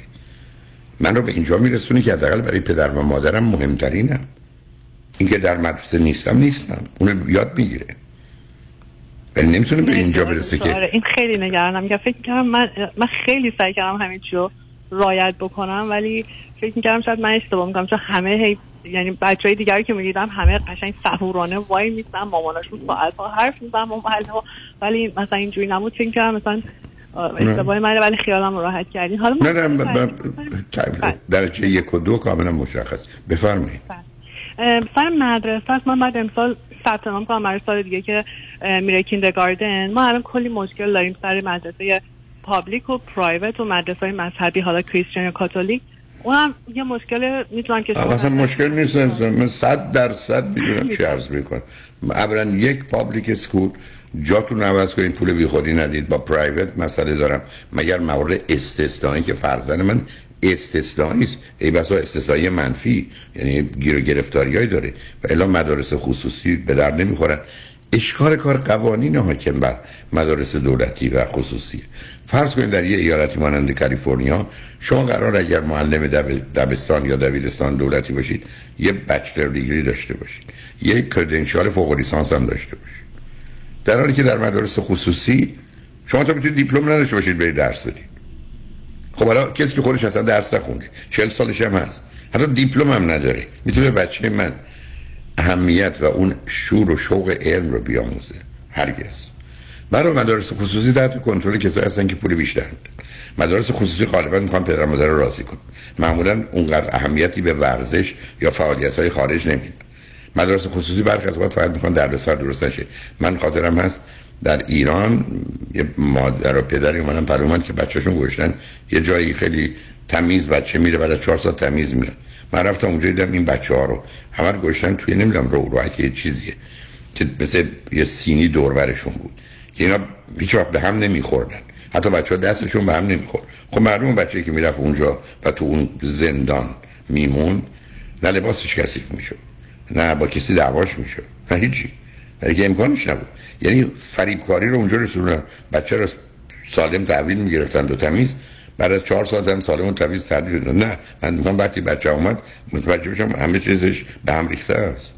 Speaker 2: من رو به اینجا میرسونه که حداقل برای پدر و مادرم مهمترینم. اینکه در مدرسه نیستم نیستم. اونو یاد می‌گیره. ولی نمی‌تونه به اینجا برسه که
Speaker 30: آره این خیلی نگرانم. که فکر می‌کردم من من خیلی سعی کردم همه چی رو رایت بکنم ولی فکر می‌کردم شاید من اشتباه می‌کنم چون همه هی یعنی بچه های دیگری که می‌دیدم همه قشنگ صبورانه وای میستن ماماناشون ساعت ها حرف میزن ها. ولی مثلا اینجوری نبود. فکر کردم مثلا اشتباه منه ولی خیالم راحت کردین حالا
Speaker 2: نه نه ب- ب- درجه یک و دو کاملا مشخص. بفرمایید.
Speaker 30: اه، سر مدرسه است. من بعد امسال ثبت نام کنم برای سال دیگه که میره kindergarten. ما الان کلی مشکل داریم سر مدرسه public و private و مدرسه های مذهبی حالا Christian یا کاتولیک. اونم یه مشکل می‌تونم که
Speaker 2: اصلا مشکل نیست من صد درصد می‌دونم چی عرض می‌کنم. اولا یک public school جاتون عوض کنید پول بی خودی ندید. با private مسئله دارم. مگر مورد استثنایی که فرزن من استثنایی است ای بسا استثنایی منفی. یعنی گیر و گرفتاریایی داره. و الا مدارس خصوصی به در نمی‌خورن. اشکال کار قوانین حاکم بر مدارس دولتی و خصوصی. فرض کنید در یه ایالتی مانند کالیفرنیا شما قرار اگر معلم دب... دبستان یا دبیرستان دولتی باشید یه بچلر دیگری داشته باشید. یه کردنشال فوق لیسانس هم داشته باشید. در حالی که در مدارس خصوصی شما تا می‌تونید دیپلم نداشته باشید برید درس بدید. خب حالا کسی که خودش اصلا درس نخونده 40 سالش هم هست. حتی دیپلم هم نداره. می‌تونه بچه من اهمیت و اون شور و شوق علم رو بیاموزه. هرگز. برای مدارس خصوصی تحت کنترل کسایی هستن که پول بیشتر مدارس خصوصی غالبا می‌خوان پدر مادر رو راضی کن معمولا اونقدر اهمیتی به ورزش یا فعالیت های خارج نمیدن. مدارس خصوصی برخی از فقط می‌خوان دردسر درست نشه. من خاطرم هست در ایران یه مادر و پدری اومدن پر اومد که بچه‌شون گوشتن یه جایی خیلی تمیز بچه میره بعد از چهار سال تمیز میره. من رفتم اونجا دیدم این بچه ها رو. همه رو گوشتن توی نمی‌دونم رو رو یه چیزیه که مثل یه سینی دور برشون بود. که اینا هیچ وقت به هم نمیخوردن. حتی بچه ها دستشون به هم نمی‌خورد. خب معلوم بچه که می‌رفت اونجا و تو اون زندان میمون نه لباسش کثیف می‌شد نه با کسی دعواش می‌شد نه هیچی. که امکانش نبود. یعنی فریبکاری رو اونجا رسوندن. بچه رو سالم تحویل می‌گرفتن دو تمیز. بعد از چهار ساعت هم سالم و تمیز تحویل نه من می‌خوام وقتی بچه اومد متوجه بشم همه چیزش به هم ریخته است.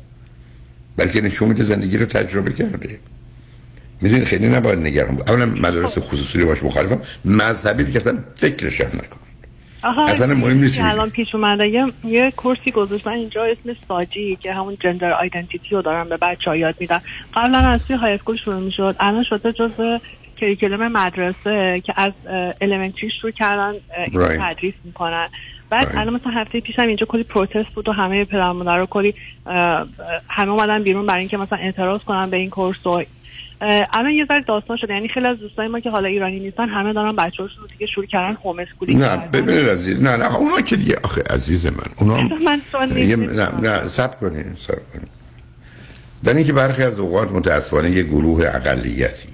Speaker 2: بلکه نشون میده زندگی رو تجربه کرده. می‌دونی خیلی نباید نگران بود اولا مدارس خصوصی رو باش مخالفم. مذهبی که اصلا فکرش هم نکن اصلا مهم نیست
Speaker 30: الان پیش اومده. یه, یه کورسی گذاشتن اینجا اسم SOGI که همون gender identity رو دارن به بچه ها یاد میدن قبلا از توی high school شروع می‌شد. الان شده جز curriculum مدرسه که از elementary شروع کردن تدریس می‌کنن. بعد الان مثلا هفته پیشم اینجا کلی protest بود و همه پدر مادر رو کلی همه اومدن بیرون برای اینکه مثلا اعتراض کنن به این کورس و الان یه ذره داستان شده. یعنی خیلی از دوستای ما که حالا ایرانی نیستن همه دارن بچه‌هاشون رو دیگه شروع کردن homeschooling
Speaker 2: نه ببینید عزیز نه نه اونا که دیگه آخه عزیز من اونا
Speaker 30: من
Speaker 2: نه نه صبر کنید صبر کنید در اینکه برخی از اوقات متاسفانه یه گروه اقلیتی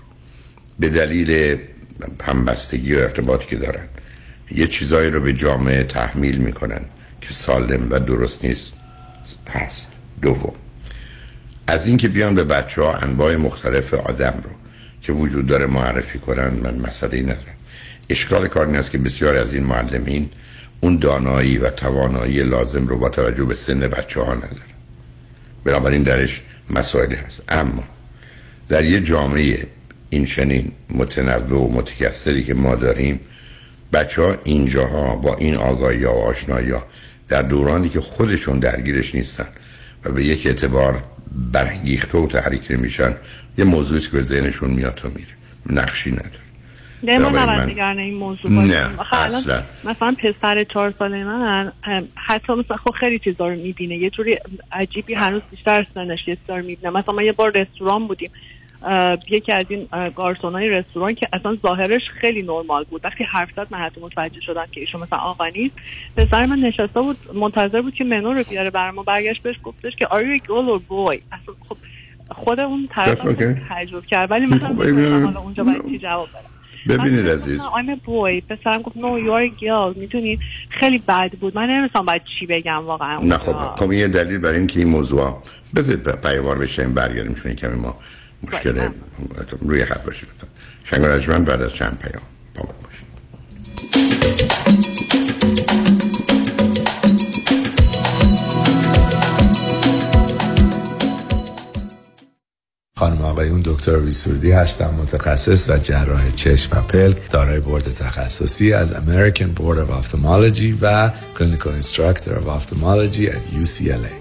Speaker 2: به دلیل همبستگی و ارتباطی که دارن یه چیزایی رو به جامعه تحمیل می‌کنن که سالم و درست نیست. هست. دوم. از اینکه بیان به بچه ها انواع مختلف آدم رو که وجود داره معرفی کنن من مسئله ندارم. اشکال کار این است که بسیار از این معلمین اون دانایی و توانایی لازم رو با توجه به سن بچه ها نداره بنابراین درش مسائلی هست. اما در یه جامعه این چنین متنوع و متکثری که ما داریم بچه ها اینجاها با این آگاهی و آشنایی ها در دورانی که خودشون درگیرش نیستن و به یک اعتبار برانگیخته و تحریک نمیشن. یه موضوعی که به ذهنشون میاد و میره. نقشی نداره.
Speaker 30: نه نباید این موضوع
Speaker 2: نه اصلا.
Speaker 30: مثلا پسر چهار ساله من حتی مثلا خب خیلی چیزا رو می‌بینه. یه جوری عجیبی هنوز بیشتر سنش یه رو می‌بینه. مثلا ما یه بار رستوران بودیم. یکی از این گارسون های رستوران که اصلا ظاهرش خیلی نرمال بود. وقتی حرف زد من حتی متوجه شدم که ایشون مثلا آقا نیست پسر من نشسته بود منتظر بود که منو رو بیاره برای ما. برگشت بهش گفتش که are you girl or boy? اصلا خب خود اون طرف تعجب کرد. ولی من حالا اونجا باید چی جواب بدم؟
Speaker 2: ببینید عزیز.
Speaker 30: I'm a boy. پسرم گفت are a girl. می‌تونید خیلی بد بود. من نمیستم باید چی بگم واقعا
Speaker 2: نه خب خب یه دلیل برای اینکه این موضوع بذارید پیوار بشیم برگردیم چون کمی ما مشکل روی خط باشید شنگ بعد از چند پیام. با باشید
Speaker 31: خانم آقایون دکتر ویسوردی هستم متخصص و جراح چشم و پلک دارای بورد تخصصی از American Board of Ophthalmology و Clinical Instructor of Ophthalmology at UCLA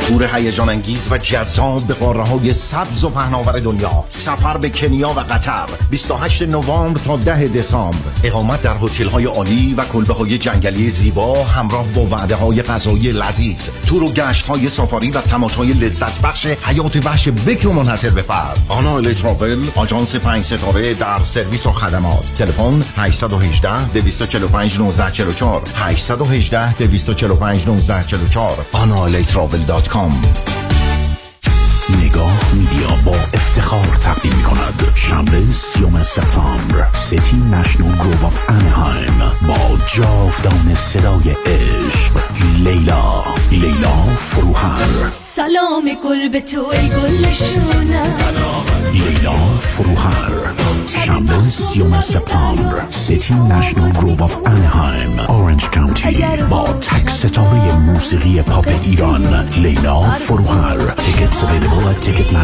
Speaker 32: تور هیجان انگیز و جذاب به قاره های سبز و پهناور دنیا. سفر به کنیا و قطر. 28 نوامبر تا 10 دسامبر. اقامت در هتل های عالی و کلبه های جنگلی زیبا همراه با وعده های غذایی لذیذ. تور و گشت های سافاری و تماشای لذت بخش حیات وحش بکر منحصر به فرد. آنا تراول آژانس 5 ستاره در سرویس و خدمات. تلفن 818 245 1944 818 245 1944 analetravel.com
Speaker 26: نگاه میدیا با افتخار تقدیم می کند شنبه سیوم سپتامبر City National Grove of Anaheim با جاودان صدای عشق. لیلا لیلا فروهر.
Speaker 33: سلام گل به تو ای گل
Speaker 26: لیلا فروهر. شنبه سیوم سپتامبر City National Grove of Anaheim اورنج کانتی با تک ستاره موسیقی پاپ ایران لیلا فروهر. Tickets available at ticketmaster.com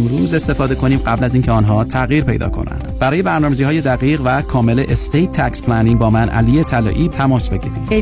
Speaker 34: امروز استفاده کنیم قبل از اینکه آنها تغییر پیدا کنند. برای برنامه‌ریزی های دقیق و کامل estate tax planning با من علی طلایی تماس بگیرید.
Speaker 35: 818-285-2850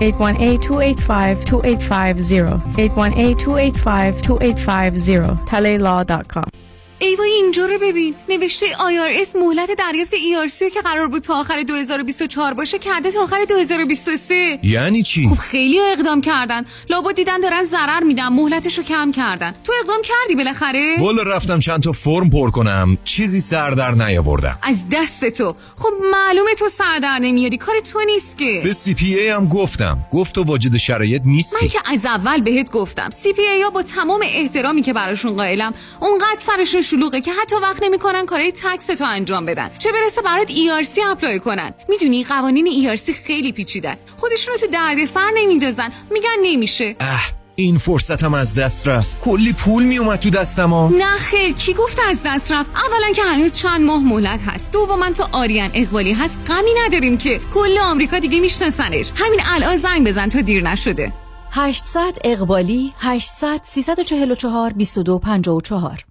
Speaker 35: 818-285-2850 talaylaw.com
Speaker 33: ای وای اینجا رو ببین. نوشته IRS مهلت دریافت ERC که قرار بود تا آخر 2024 باشه کرده تا آخر 2023
Speaker 15: یعنی چی؟
Speaker 33: خب خیلی اقدام کردن. لابد دیدن دارن ضرر میدن مهلتشو کم کردن. تو اقدام کردی بالاخره؟
Speaker 15: والا رفتم چند تا فرم پر کنم. چیزی سر در نیاوردم.
Speaker 33: از دست تو. خب معلومه تو سر در نمیاری. کار تو نیست که.
Speaker 15: به CPA هم گفتم. گفت تو واجد شرایط نیستی.
Speaker 33: من که از اول بهت گفتم. CPA ها با تمام احترامی که براشون قائلم اونقدر سرشون شلوغه که حتی وقت نمی‌کنن کارهای tax تو انجام بدن. چه برسه برات ERC apply کنن. می‌دونی قوانین ERC خیلی پیچیده است. خودشونو تو دردسر نمیندازن. میگن نمیشه.
Speaker 15: اه این فرصتم از دست رفت. کلی پول میومد تو دستم ها
Speaker 33: نه خیر کی گفت از دست رفت؟ اولا که هنوز چند ماه مهلت هست. دوما تو آریان اقبالی هست. غمی نداریم که. کل آمریکا دیگه میشناسنش. همین الان زنگ بزن تا دیر نشده.
Speaker 36: 800 اقبالی 800 344 2254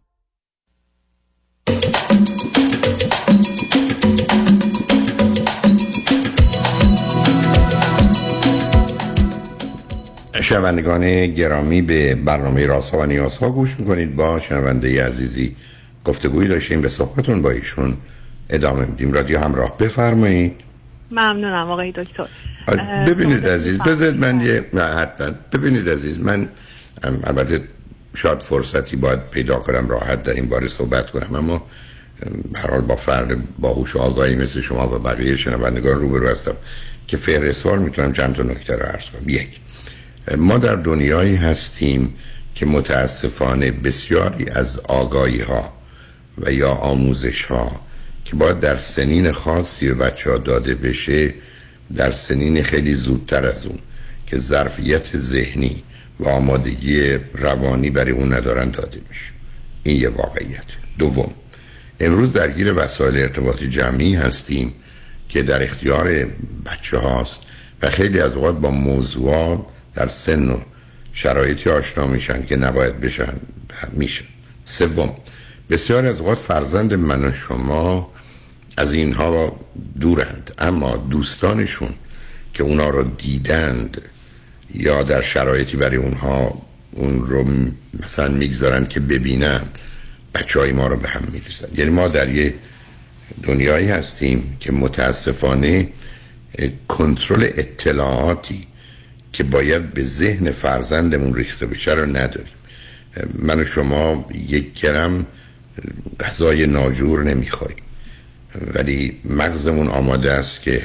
Speaker 2: شنوندگان گرامی به برنامه راست و نیاز ها گوش می‌کنید. با شنونده عزیزی گفتگوی داشتیم به صحبتون با ایشون ادامه میدیم. رادیو همراه بفرمایید.
Speaker 30: ممنونم آقای دکتر.
Speaker 2: ببینید عزیز بذارید من یه ببینید عزیز من البته شاید فرصتی باید پیدا کنم راحت در این باره صحبت کنم. اما هر حال با فرد باهوش و آگاهی مثل شما و بقیه شنوندگان روبرو هستم که فهرستوار می‌تونم چند تا نکته رو عرض کنم. یک ما در دنیایی هستیم که متاسفانه بسیاری از آگاهی ها و یا آموزش ها که باید در سنین خاصی به بچه ها داده بشه در سنین خیلی زودتر از اون که ظرفیت ذهنی و آمادگی روانی برای اون ندارن داده میشه. این یه واقعیت. دوم امروز درگیر وسایل ارتباطی جمعی هستیم که در اختیار بچه هاست و خیلی از اوقات با موضوعات در سن و شرایطی آشنا میشن که نباید بشن میشه. سوم بسیار از اوقات فرزند من و شما از اینها دورند اما دوستانشون که اونا رو دیدند یا در شرایطی برای اونها اون رو مثلا می‌گذارن که ببینن بچه های ما رو به هم میریزن. یعنی ما در یه دنیایی هستیم که متاسفانه کنترل اطلاعاتی که باید به ذهن فرزندمون ریخته بشه رو نداریم. من و شما یک گرم غذای ناجور نمی‌خوریم. ولی مغزمون آماده است که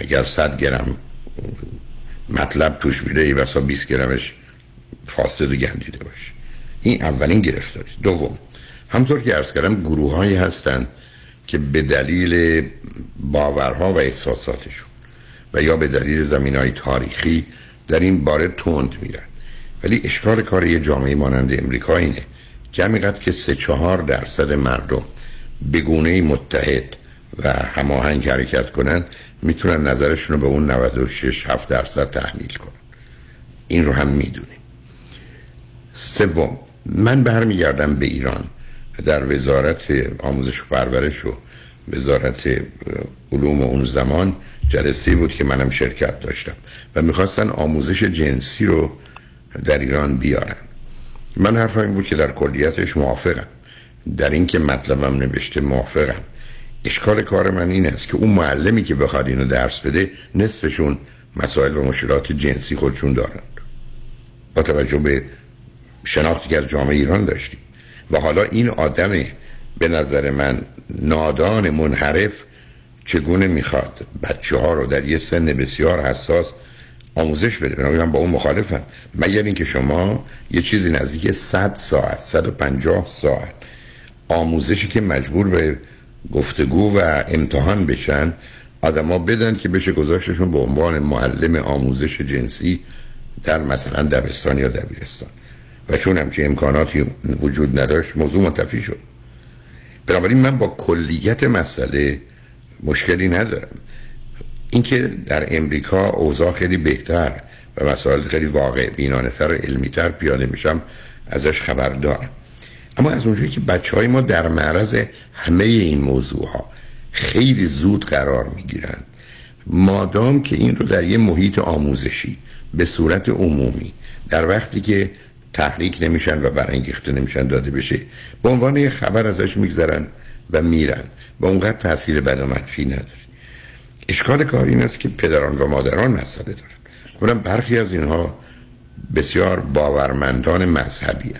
Speaker 2: اگر صد گرم مطلب توش میره ای بسا 20 گرمش فاسد و گندیده باشه این اولین گرفتاری دوم همطور که ارز کردم گروه هایی هستن که به دلیل باورها و احساساتشون و یا به دلیل زمین های تاریخی در این باره تند میرن. ولی اشکال کار یه جامعه مانند امریکا اینه که همینقدر که سه چهار درصد مردم بگونه متحد و هماهنگ حرکت کنن می‌تونن نظرشون رو به اون 96 7 درصد تحمیل کنن. این رو هم می‌دونیم. سوم من برمیگردم به ایران. در وزارت آموزش و پرورش و وزارت علوم اون زمان جلسه بود که منم شرکت داشتم و می‌خواستن آموزش جنسی رو در ایران بیارن. من حرفم بود که در کلیتش موافقم. در اینکه مطلبم نوشته موافقم. اشکال کار من این است که اون معلمی که بخواد اینو درس بده نصفشون مسائل و مشکلات جنسی خودشون دارند با توجه به شناختی که از جامعه ایران داشتیم. و حالا این آدم به نظر من نادان منحرف چگونه می‌خواد بچه ها رو در یه سن بسیار حساس آموزش بده؟ من با اون مخالفم. مگر اینکه شما یه چیزی نزدیک 100 ساعت 150 ساعت آموزشی که مجبور به گفتگو و امتحان بشن آدما بدن که بشه گذاشتشون به عنوان معلم آموزش جنسی در مثلا دبستان یا دبیرستان. و چون همچین امکاناتی وجود نداشت موضوع منتفی شد. بنابراین من با کلیت مسئله مشکلی ندارم. اینکه در امریکا اوضاع خیلی بهتر و مسائل خیلی واقع بینانه تر علمی تر پیاده میشم ازش خبر دارم. اما از اونجایی که بچه های ما در معرض همه این موضوع ها خیلی زود قرار می‌گیرن مادام که این رو در یه محیط آموزشی به صورت عمومی در وقتی که تحریک نمیشن و برانگیخته نمیشن داده بشه به عنوان یه خبر ازش میگذرن و میرن و اونقدر تاثیر بد و منفی نداره اشکال کار این است که پدران و مادران مسئله دارن کنم برخی از اینها بسیار باورمندان مذهبی.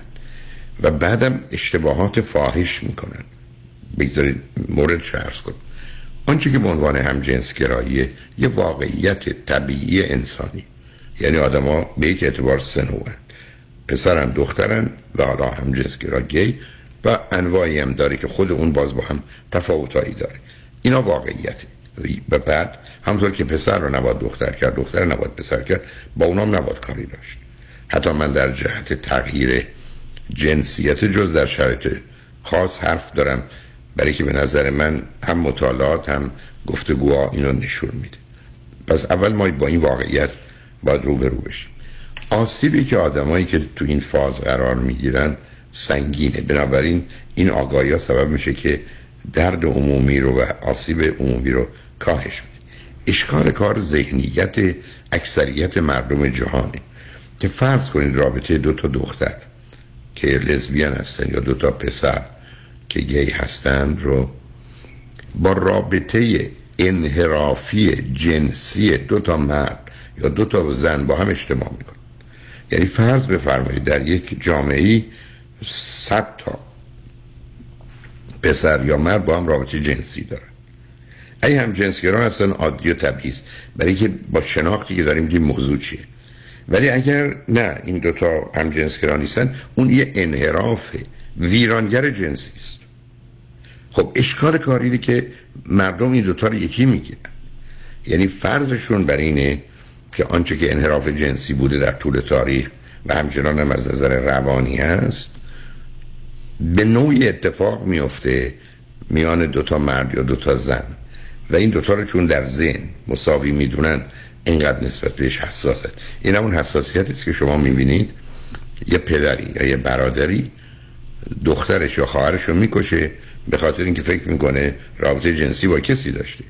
Speaker 2: و بعدم اشتباهات فاحش می‌کنن. بگذارید مورد شرس کن آنچه که به عنوان همجنسگرایی یه واقعیت طبیعی انسانی. یعنی آدما به یک اعتبار سنوان پسرن دخترن و حالا همجنسگرا گی و انواعی هم داره که خود اون باز با هم تفاوتایی داره. اینا واقعیته و بعد همطور که پسر رو نباید دختر کرد دختر نباید پسر کرد با اونام نباید کاری داشت. حتی من در جهت تغییر جنسیت جز در شرایط خاص حرف دارم برای که به نظر من هم مطالعات هم گفتگوها اینو نشون میده. پس اول ما با این واقعیت باید روبرو بشیم. آسیبی که آدمایی که تو این فاز قرار می‌گیرن سنگینه. بنابراین این آگاهی ها سبب میشه که درد عمومی رو و آسیب عمومی رو کاهش میده. اشکال کار ذهنیت اکثریت مردم جهانه. که فرض کنید رابطه دو تا دختر. که لزبیان هستن یا دو تا پسر که گی هستن رو با رابطه انحرافی جنسی دو تا مرد یا دو تا زن با هم اجتماع میکن یعنی فرض بفرمایید در یک جامعه صد تا پسر یا مرد با هم رابطه جنسی دارن. ای هم جنسگرا هستن عادی و طبیعی برای که با شناختی که داریم دیم موضوع چیه؟ ولی اگر نه این دوتا هم جنسگرا نیستن اون یه انحراف ویرانگر جنسی است. خب اشکال کاری که مردم این دوتا رو یکی می‌گیرن. یعنی فرضشون بر اینه که آنچه که انحراف جنسی بوده در طول تاریخ و همچنان هم از نظر روانی هست به نوعی اتفاق میفته میان دوتا مرد یا دوتا زن. و این دوتا رو چون در ذهن مساوی می‌دونن اینقدر نسبت بهش حساسه. این همون حساسیت است که شما می‌بینید. یه پدری یا یه برادری دخترش یا خواهرش رو می‌کشه به خاطر اینکه فکر می‌کنه رابطه جنسی با کسی داشته.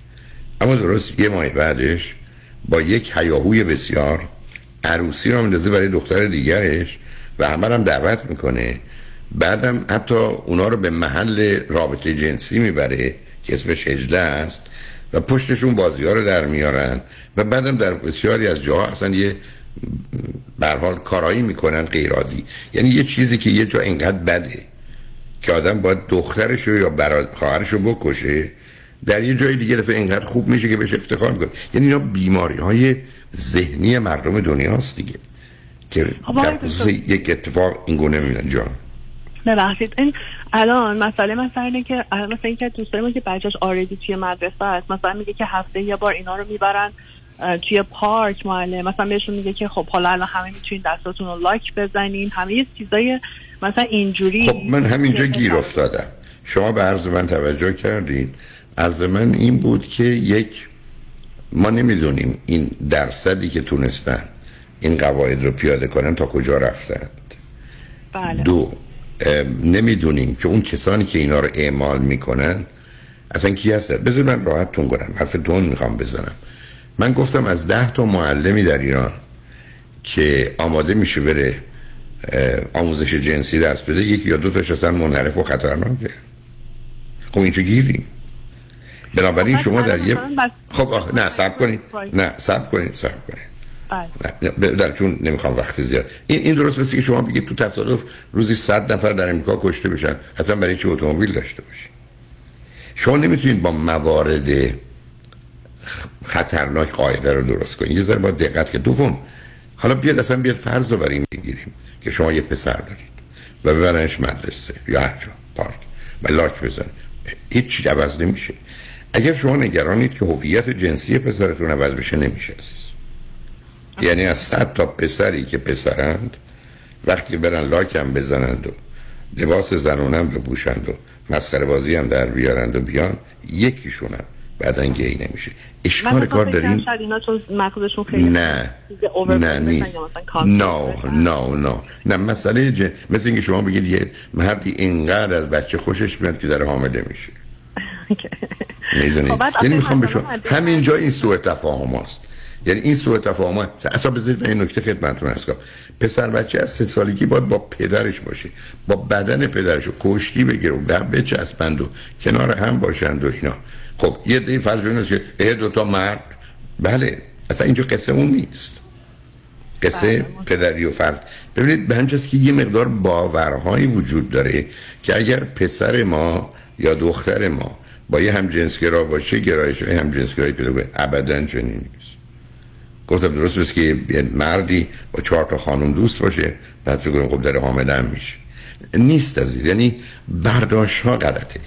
Speaker 2: اما درست یه ماه بعدش با یک هیاهوی بسیار عروسی رو مندازه برای دختر دیگرش و همه هم دعوت می‌کنه. بعدم حتی اونا رو به محل رابطه جنسی می‌بره که اسمش هجله است. و پشتشون بازی ها رو در میارن. و بعدم در بسیاری از جاها اصلا یه برحال کارایی می‌کنن غیرادی یعنی یه چیزی که یه جا اینقدر بده که آدم باید دخترش رو یا براد خواهرش رو بکشه در یه جای دیگه دفعه اینقدر خوب میشه که بهش افتخار می‌کنه. یعنی اینا بیماری های ذهنی مردم دنیاست دیگه. که در خصوص یک اتفاق این گونه می‌بینن جان.
Speaker 30: ببخشید. این الان مسئله مثلا اینه که الان مثلا اینکه دوست داریم که بچهش آردی توی مدرسه است مثلا میگه که هفته یه بار اینا رو می‌برن توی پارک معلم. مثلا بهشون میگه که خب حالا الان همه می‌تونین دستاتون رو لایک بزنین. همه یه چیزای مثلا اینجوری
Speaker 2: خب من همینجا گیر افتادم. شما به عرض من توجه کردین. عرض من این بود که یک ما نمی‌دونیم این درصدی که تونستن این قواعد رو پیاده کنن تا کجا رفتند.
Speaker 30: بله.
Speaker 2: دو نمی‌دونیم که اون کسانی که اینا رو اعمال می‌کنن اصلا کی هستن؟ بذار من راحتتون کنم حرف دون می‌خوام بزنم. من گفتم از ده تا معلمی در ایران که آماده میشه بره آموزش جنسی درس بده یکی یا دو تاش اصلا منحرف و خطرناکه. خب اینجا گیریم. بنابراین
Speaker 30: خب،
Speaker 2: شما در یه خب آخ... نه سب کنید. نه سب کنید سب کنید.
Speaker 30: بله.
Speaker 2: در چون نمی‌خوام وقت زیاد. این این درست مثل که شما بگید تو تصادف روزی صد نفر در امریکا کشته بشن اصلا برای چه اتومبیل داشته باشید شما نمی‌تونید با موارد خطرناک قاعده رو درست کنید. یه ذره با دقت که دوم حالا بیاد اصلا بیاد فرض رو بر این بگیریم که شما یه پسر دارید و ببرنش مدرسه یا هر جا پارک و لاک بزن هیچ چی عوض نمیشه. اگر شما نگرانید که هویت جنسی پسرتون عوض بشه نمیشه عزیز. یعنی از صد تا پسری که پسرند وقتی برن لاک هم بزنند و لباس زنونم بپوشند و مسخره بازی هم در بیارند و بیان یکیشون هم بعدا گی نمیشه. اشکال کار داریم نه. نه نیست. نه نه نه نه مسئله ج... مثل اینکه شما بگید یه مردی اینقدر از بچه خوشش میاد که در حامله میشه. می‌دونید؟
Speaker 30: خب،
Speaker 2: یعنی می‌خوام بشون همینجا این سوء تفاهم هست یعنی این سوء تفاهم اصلا بذارید این نکته خدمتتون هست پسر بچه از سه سالگی باید با پدرش باشه با بدن پدرش رو کشتی بگیره و در بچسبند و کنار هم باشند و اینا. خب یه دی فرض کنید که اه دوتا مرد. بله اصلا اینجا قصه اون نیست. قصه
Speaker 30: بله.
Speaker 2: پدری و فرد. ببینید به همچنین که یه مقدار باورهایی وجود داره که اگر پسر ما یا دختر ما با یه همجنسگرا باشه گرایش های همجنسگرایی پیدا کنه. ابدا چنین نیست. گفتم درست بس که یه مردی با چهار تا خانم دوست باشه بعد فکر کنیم خب در حامله هم میشه. نیست عزیز یعنی برداشت ها غلطه.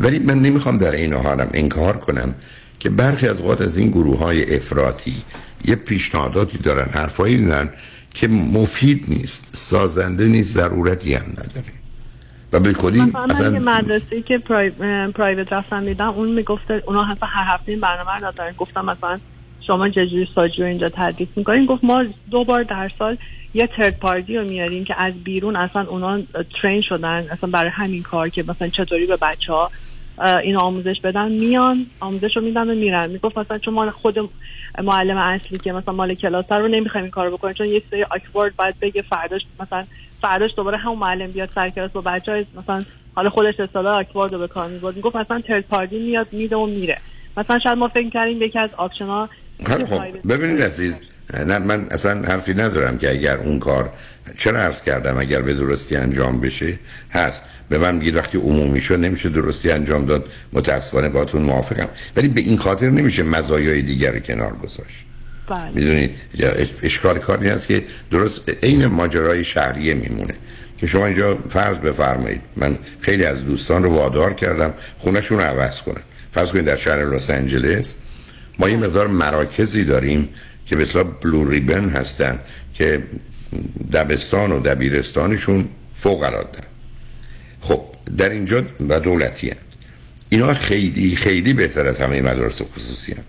Speaker 2: ولی من نمی‌خوام در این حالم انکار کنم که برخی از اوقات از این گروه های افراطی یه پیشنهاداتی دارن حرفایی دارن که مفید نیست سازنده نیست ضرورتی هم نداره. و به خودی
Speaker 30: مثلا یه مدرسه که پرای... پرایوت رفتم دیدم اون می‌گفته اونا هفته هر هفته این برنامه رو دارن گفتم مثلا شما چجوری ساجی رو اینجا تدریس می‌کنین؟ گفت ما دو بار در سال یه ترد پارتی رو میاریم که از بیرون اصلا اونا ترین شدن اصلا برای همین کار که مثلا چطوری به بچه ها این آموزش بدن. میان آموزش رو میدن و میرن. می‌گفت مثلا چون ما خود معلم اصلی که مثلا مال کلاس رو نمی‌خوایم این کارو بکنیم چون یک سری آکورد باید بگه فرداش مثلا فرداش دوباره همون معلم بیاد سر کلاس با بچه مثلا حالا خودش اصطلاح آکورد رو به کار می‌برد. می‌گفت مثلا ترد پارتی میاد میده و میره. مثلا شاید ما فکر کردیم یکی از آپشن ها
Speaker 2: خب. ببینید عزیز نه من اصلا حرفی ندارم که اگر اون کار چرا عرض کردم اگر به درستی انجام بشه؟ هست. به من میگید وقتی عمومی شد نمیشه درستی انجام داد متاسفانه باتون موافقم. ولی به این خاطر نمیشه مزایای دیگر رو کنار گذاشت.
Speaker 30: بله.
Speaker 2: می‌دونید؟ اشکال کاری هست که درست عین ماجرای شهریه میمونه. که شما اینجا فرض بفرمایید. من خیلی از دوستان رو وادار کردم خونهشون رو عوض کنن فرض کنید در شهر لس آنجلس ما یه مقدار مراکزی داریم که اصطلاح بلو ریبن هستن که دبستان و دبیرستانشون فوق العاده خب در اینجا و دولتی هست اینا خیلی خیلی بهتر از همه مدارس خصوصی هست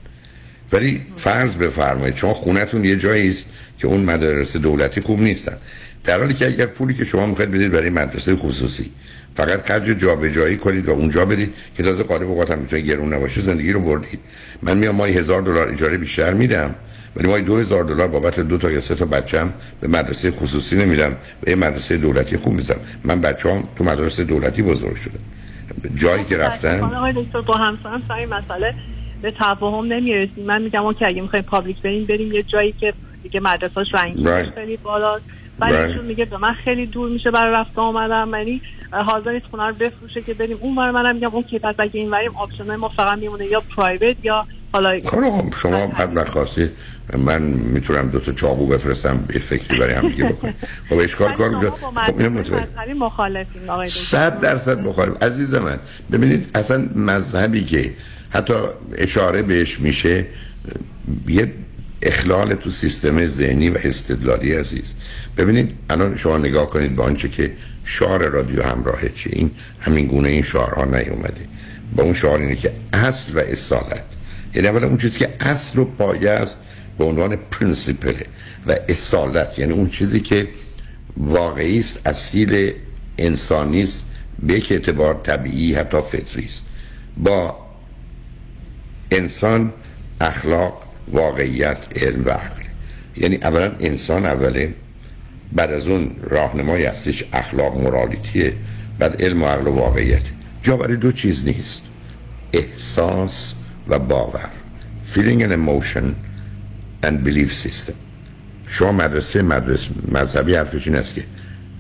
Speaker 2: ولی فرض بفرمایید شما خونتون یه جایی است که اون مدارس دولتی خوب نیستن. در حالی که اگر پولی که شما می‌خواید بدید برای مدرسه خصوصی. فقط خرج جابجایی کنید و اونجا بدید که تازه قالب اوقات هم می‌تونه گرون نباشه زندگی رو بردید من میام ماهی هزار دلار اجاره بیشتر میدم ولی ما 2000 دلار بابت دو تا یا سه تا بچم به مدرسه خصوصی نمیدم به یه مدرسه دولتی خوب میزم من بچه‌ام تو مدرسه دولتی بزرگ شدم. جایی که رفتن
Speaker 30: آقای دکتر با همسرم سر این مسئله به تفاهم نمی‌رسیم. من میگم okay اگه می‌خوایم public بریم بریم یه جایی که دیگه مدرسه‌اش ranking
Speaker 2: اش
Speaker 30: خیلی بالاست. ولی
Speaker 2: Right.
Speaker 30: ایشون میگه به من خیلی دور میشه برای رفت آمدم. یعنی حاضر نیست خونه رو بفروشه که بریم اون ور. منم میگم okay پس اگه این وریم option ما فقط میمونه یا private یا حالا
Speaker 2: خب آقا، شما حد نخواستی. من می‌تونم دو تا چاقو بفرستم یه فکری برای هم دیگه بکنیم خب اشکال کار
Speaker 30: با
Speaker 2: خب اینو
Speaker 30: مذهب
Speaker 2: متوجه
Speaker 30: مخالفین آقای دکتر.
Speaker 2: صد درصد مخالف. عزیز من ببینید اصلا مذهبی که حتی اشاره بهش میشه یه اخلال تو سیستم ذهنی و استدلالی عزیز. ببینید الان شما نگاه کنید با آنچه که شعار رادیو همراهه چه این همین گونه این شعارها نیومده. با اون شعار اینه که اصل و اصالت. یعنی اولا اون چیزی که اصل و پایه است به عنوان principle و اصالت. یعنی اون چیزی که واقعی است اصیل انسانی است به یک اعتبار طبیعی حتی فطری است. با انسان اخلاق واقعیت علم و عقل. یعنی اولا انسان اوله بعد از اون راهنمای اصلیش اخلاق مورالیتیه بعد علم و عقل و واقعیت. جا برای دو چیز نیست. احساس و باور. Feeling and emotion and belief system. شما مدرسه مدرسه مذهبی حرفش این است که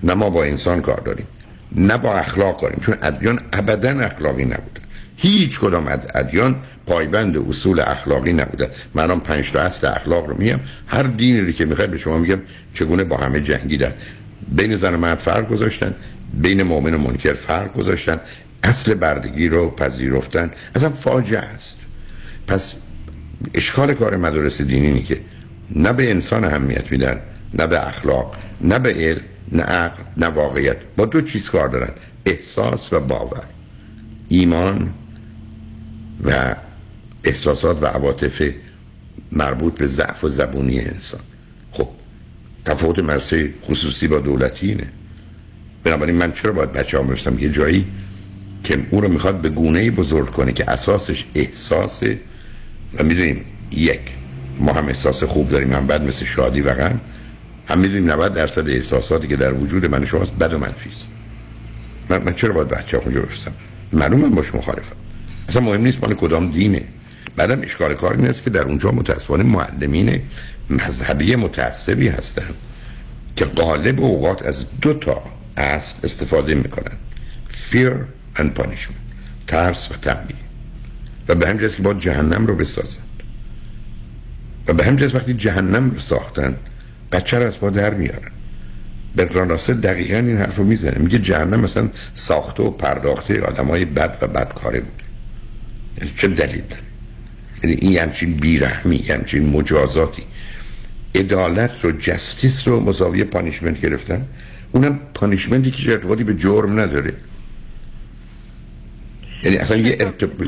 Speaker 2: نه ما با انسان کار داریم نه با اخلاق کاریم. چون ادیان ابدا اخلاقی نبودن. هیچ کدام اد- ادیان پایبند اصول اخلاقی نبودن من الان پنج تا اصل اخلاق رو میگم. هر دینی رو که می‌خواد به شما میگم چگونه با همه جنگیدن. بین زن و مرد فرق گذاشتن. بین مؤمن و منکر فرق گذاشتن. اصل بردگی رو پذیرفتن. اصلا فاجعه است. پس اشکال کار مدارس دینی اینه که نه به انسان اهمیت میدن نه به اخلاق نه به علم نه عقل نه واقعیت. با دو چیز کار دارن. احساس و باور. ایمان و احساسات و عواطف مربوط به ضعف و زبونی انسان. خب تفاوت مرسه خصوصی با دولتی اینه. بنابراین من چرا باید بچه هم برسم؟ یه جایی که اون رو می‌خواد به گونه بزرگ کنه که اساسش احساسه و می‌دونیم یک ما هم احساس خوب داریم هم بد مثل شادی و غم. هم می‌دونیم 90 درصد احساساتی که در وجود من شماست بد و منفی است. من, من چرا باید بچه اونجا برسم؟ معلوم من باش مخالفم. اصلا مهم نیست مال کدام دینه. بعدم اشکال کار این است که در اونجا متاسفانه معلمین مذهبی متعصبی هستن که غالب اوقات از دو تا اصل استفاده می‌کنن. Fear and punishment ترس و تنبیه. و به همین جاست که با جهنم رو بسازن. و به همین جاست وقتی جهنم رو ساختن بچه از پا در میارن. برتران راسل دقیقا این حرف رو می‌زنه. میگه جهنم مثلا ساخته و پرداخته آدم های بد و بدکاره بود. چه دلیل داره؟ یعنی این همچین بیرحمی همچین مجازاتی. عدالت رو جستیس رو مساوی پانیشمنت گرفتن. اونم پانیشمنتی که ارتباطی به جرم نداره. یعنی اصلا یه ارتباط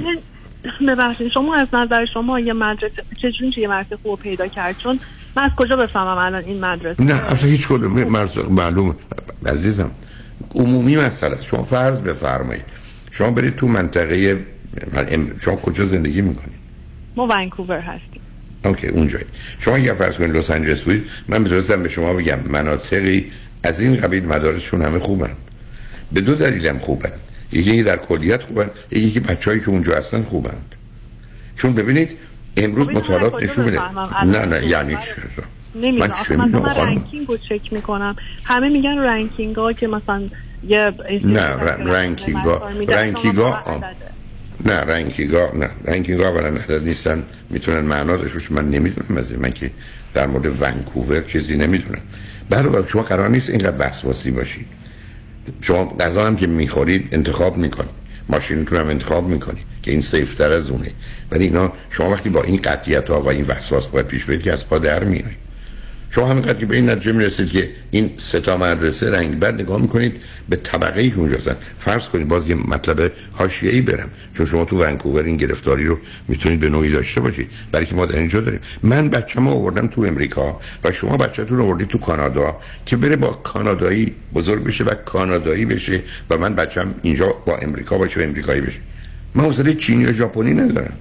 Speaker 30: ببخشید شما از نظر شما یه مدرسه چجوری یه مدرسه خوب پیدا کرد؟ چون من از کجا بفهمم الان این مدرسه؟
Speaker 2: نه اصلا هیچ کدوم. مرز معلوم عزیزم عمومی مسئله. شما فرض بفرمایید. شما برید تو منطقه شما کجا زندگی می‌کنید؟
Speaker 30: ما ونکوور هستیم.
Speaker 2: اوکی اونجایی. شما اگر فرض کنید لس آنجلس بودید من می‌تونستم به شما بگم مناطقی از این قبیل مدارسشون همه خوبن. به دو دلیل هم خوبن. یکی در کلیت خوبن یکی که بچه‌ای که اونجا هستن خوبن. چون ببینید امروز مطالعات نشون میده؟ نه نه یعنی چی؟ من چه
Speaker 30: من؟ ranking رو چک می‌کنم. همه میگن ranking ها که مثلا یه
Speaker 2: نه ر- ranking ا ranking ا آم. نه ranking ا نه ranking ا اولا عدد نیستن. می‌تونن معنا داشته من نمی‌دونم از من که در مورد ونکوور چیزی نمی‌دونم. برای شما قرار نیست اینقدر وسواسی باشید شما غذا هم که می‌خورید انتخاب می‌کنید ماشینتون هم انتخاب می‌کنید که این سیف تر از اونه. ولی اینا شما وقتی با این قطعیت ها و این وسواس باید پیش برید که از پا در میایید شما همینقدر که به این نتیجه می‌رسید که این سه تا مدرسه رنگ بد نگاه می‌کنید به طبقه ای که اونجا هستن. فرض کنید باز یه مطلب حاشیه‌ای برم. چون شما تو ونکوور این گرفتاری رو می‌تونید به نوعی داشته باشید. برای که ما در اینجا داریم. من بچه‌مو آوردم تو امریکا و شما بچه‌تون رو آوردید تو کانادا که بره با کانادایی بزرگ بشه و کانادایی بشه و من بچه‌م اینجا با امریکا باشه و امریکایی بشه. من حوصله چینی و ژاپنی ندارم.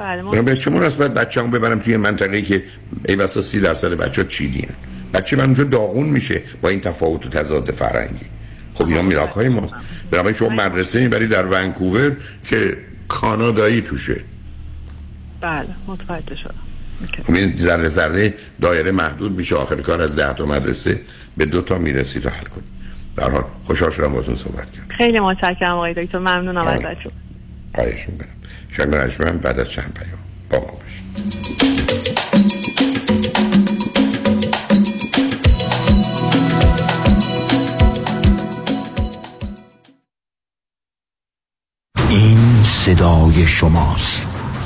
Speaker 30: بله ما
Speaker 2: برم به چه مناسبت بچه هم ببرم توی منطقه که ای بسا سی درصد بچه ها چیدین. بچه من اونجا داغون میشه با این تفاوت و تضاد فرنگی خب اینا میراک های ماست. برای شما مدرسه می‌بری در ونکوور که کانادایی توشه.
Speaker 30: بله متوجه شدم.
Speaker 2: خب این ذره ذره دایره محدود میشه آخر کار از ده تا مدرسه به دو تا می‌رسی تا حل کنی. در حال خوشحال شدم باتون صحبت کرد
Speaker 30: خیلی متشکرم آقای دکتر ممنونم. ازتون.
Speaker 2: خواهش می‌کنم. شنگ من بعد از چند پیام با ما باشید.
Speaker 26: این صدای شماست.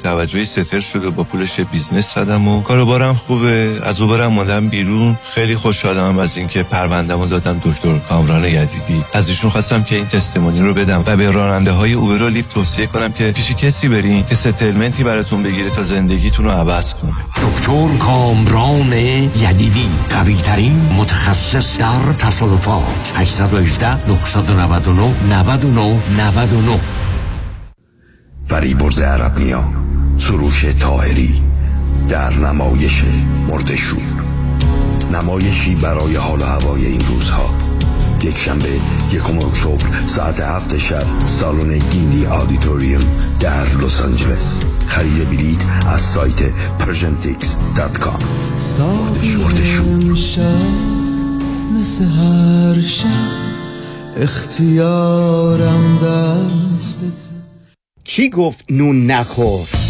Speaker 37: توجهی settle شده با پولش business زدم و کاروبارم خوبه. از اوبرم موندم بیرون. خیلی خوشحالم از اینکه پروندهمو دادم دکتر کامران یدیدی. از ایشون خواستم که این testimony رو بدم و به راننده های اوبر و توصیه کنم که پیش کسی برین که settlement ی براتون بگیره تا زندگیتون رو عوض کنه.
Speaker 26: دکتر کامران یدیدی قوی ترین متخصص در تصادفات. 818 999 99 99
Speaker 38: فریبرز عربنیا سروش تاهری در نمایش مردشور نمایشی برای حال و هوای این روزها. یک شنبه یکم اکتبر ساعت هفت شب سالن گیندی آدیتوریوم در لس آنجلس. خرید بلیط از سایت persiantix.com مردشور
Speaker 39: مثل هر شب اختیارم دستت
Speaker 20: کی گفت نون نخور؟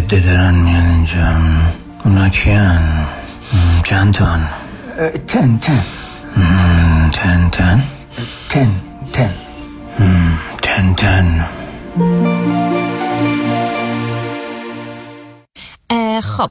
Speaker 13: عده دارن میان اینجا. اونا کیان؟ چند تان
Speaker 20: تن تن.
Speaker 13: تن تن؟
Speaker 20: تن تن.
Speaker 13: تن تن.
Speaker 40: خب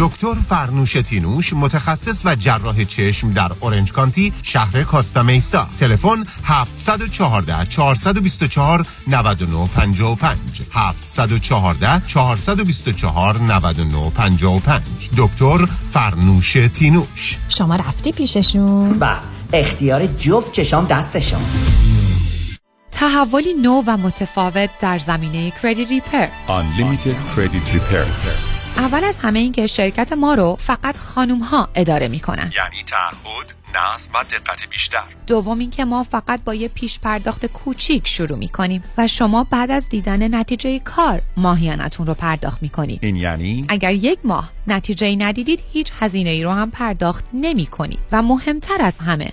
Speaker 4: دکتر فرنوش تینوش متخصص و جراح چشم در اورنج کانتی شهر کاستا میسا. تلفن 714 424 9955 714 424 9955 دکتر فرنوش تینوش.
Speaker 40: شما رفتی پیششون
Speaker 24: و اختیار جفت چشام دستشون
Speaker 41: تحولی نو و متفاوت در زمینه کردیت ریپر
Speaker 42: Unlimited Credit Repair.
Speaker 41: اول از همه این که شرکت ما رو فقط خانوم ها اداره می‌کنن.
Speaker 43: یعنی تعهد نظم و دقت بیشتر.
Speaker 41: دوم اینکه ما فقط با یه پیش پرداخت کوچیک شروع می‌کنیم و شما بعد از دیدن نتیجه کار ماهیانتون رو پرداخت می‌کنید.
Speaker 43: این یعنی؟
Speaker 41: اگر یک ماه نتیجه ندیدید هیچ هزینه ای رو هم پرداخت نمی کنید و مهمتر از همه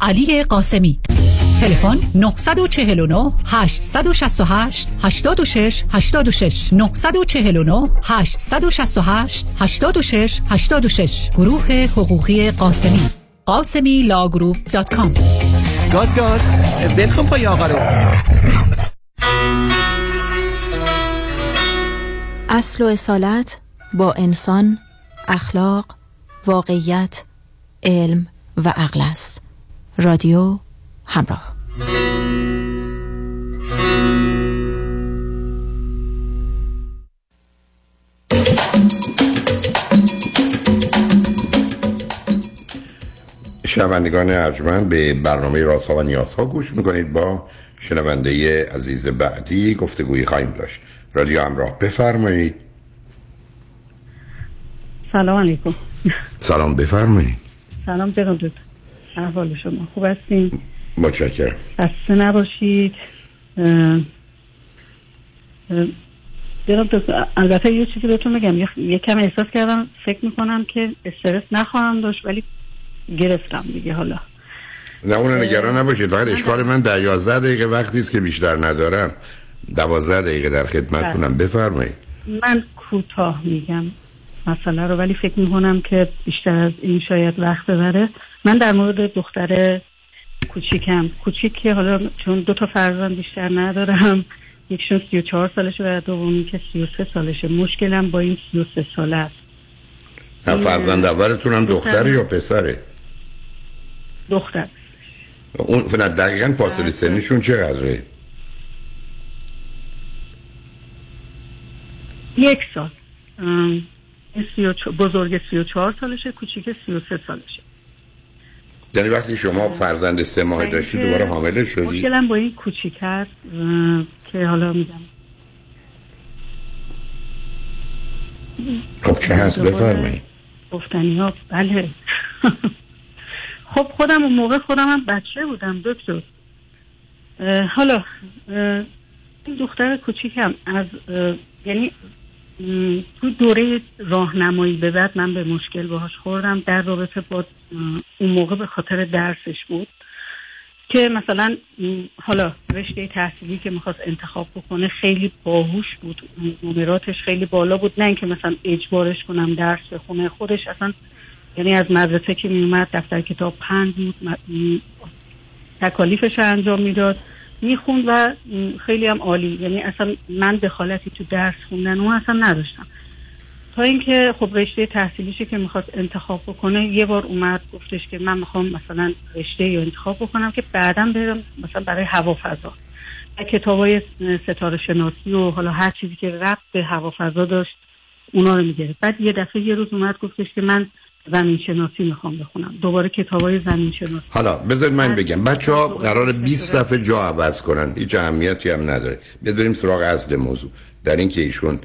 Speaker 44: علی قاسمی. تلفن 949 868 86 86 949 868 86 86 گروه حقوقی قاسمی. قاسمی law group dot com.
Speaker 45: گاز گاز. ول کن پای آقا رو.
Speaker 46: اصل و اصالت با انسان اخلاق واقعیت علم و عقل است. رادیو همراه.
Speaker 2: شنوندگان ارجمند به برنامه رازها و نیازها گوش می‌کنید با شنونده عزیز بعدی گفتگویی خواهیم داشت. رادیو همراه بفرمایید.
Speaker 47: سلام علیکم.
Speaker 2: سلام بفرمایید.
Speaker 47: سلام جناب احوال شما خوب هستین؟
Speaker 2: متشکرم.
Speaker 47: خسته نباشید. جناب البته یه چیزی بهتون بگم. یه- کم احساس کردم فکر می‌کنم که استرس نخواهم داشت ولی گرفتم دیگه حالا.
Speaker 2: نه اون نگران نباشید. فقط اشکال من در 11 دقیقه وقتی است که بیشتر ندارم. 12 دقیقه در خدمتتونم بفرمایید.
Speaker 47: من کوتاه میگم مسئله رو ولی فکر می‌کنم که بیشتر از این شاید وقت ببره. من در مورد دختر کوچیکم. کوچیک که حالا چون دو تا فرزند بیشتر ندارم. یکشون 34 سالشه و دومی که 33 سالشه. مشکلم با این 33 ساله است.
Speaker 2: نه فرزند اولتونم دختره یا پسره؟
Speaker 47: دختر.
Speaker 2: اون نه دقیقا فاصله سنیشون چقدره؟
Speaker 47: یک سال. ام، این 34 بزرگ 34 سالشه کوچیک 33 سالشه.
Speaker 2: یعنی وقتی شما فرزند سه ماه داشتی دوباره حامله شدی؟
Speaker 47: مشکلم با این کوچیک هست که حالا میگم.
Speaker 2: خب چه هست؟ بفرمایید.
Speaker 47: گفتنی ها بله. خب خودم اون موقع خودم هم بچه بودم دکتر. حالا این دختر کوچیکم از یعنی تو دوره راهنمایی به بعد من به مشکل باهاش خوردم. در رابطه با اون موقع به خاطر درسش بود که مثلا حالا رشته تحصیلی که می‌خواست انتخاب بکنه خیلی باهوش بود. نمراتش خیلی بالا بود. نه اینکه مثلا اجبارش کنم درس بخونه خودش. اصلا یعنی از مدرسه که میومد دفتر کتاب پند بود. تکالیفش انجام می‌داد. می‌خوند و خیلی هم عالی. یعنی اصلا من دخالتی تو درس خوندن اون اصلا نداشتم. تا اینکه خب رشته تحصیلیشو که می‌خواست انتخاب بکنه یه بار اومد گفتش که من می‌خوام مثلا رشته رو انتخاب بکنم که بعدا برم مثلا برای هوافضا. و کتاب های ستاره شناسی و حالا هر چیزی که ربط به هوافضا داشت اونا رو می‌گرفت. بعد یه دفعه یه روز اومد گفتش که من زمین شناسی می‌خوام بخونم. دوباره کتاب های زمین شناسی
Speaker 2: حالا بذارید من بگم. بچه ها قرار 20 صفحه جا عوض کنن. هیچ اهمیتی هم نداره. بیاد بریم سراغ اصل موضوع. در اینکه ایشون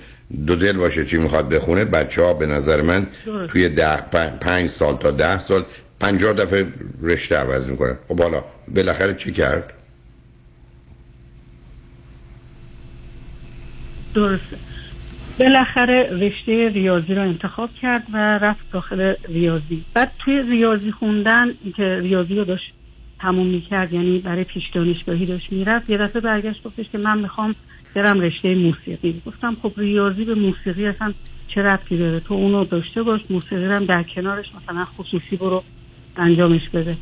Speaker 2: دو دل باشه چی می‌خواد بخونه بچه ها به نظر من
Speaker 47: درست.
Speaker 2: توی ده پنج, پنج سال تا ده سال پنجاه دفعه رشته عوض می‌کنن. خب حالا بالاخره چی کرد؟
Speaker 47: درسته. بالاخره رشته ریاضی رو انتخاب کرد و رفت داخل ریاضی. بعد توی ریاضی خوندن که ریاضی رو داشت تموم می‌کرد یعنی برای پیش دانشگاهی داشت می‌رفت یه دفعه برگشت گفتش که من می‌خوام برم رشته موسیقی. گفتم خب ریاضی به موسیقی اصلا چه ربطی داره؟ تو اونو داشته باش موسیقی رو در کنارش مثلا خصوصی برو انجامش بده.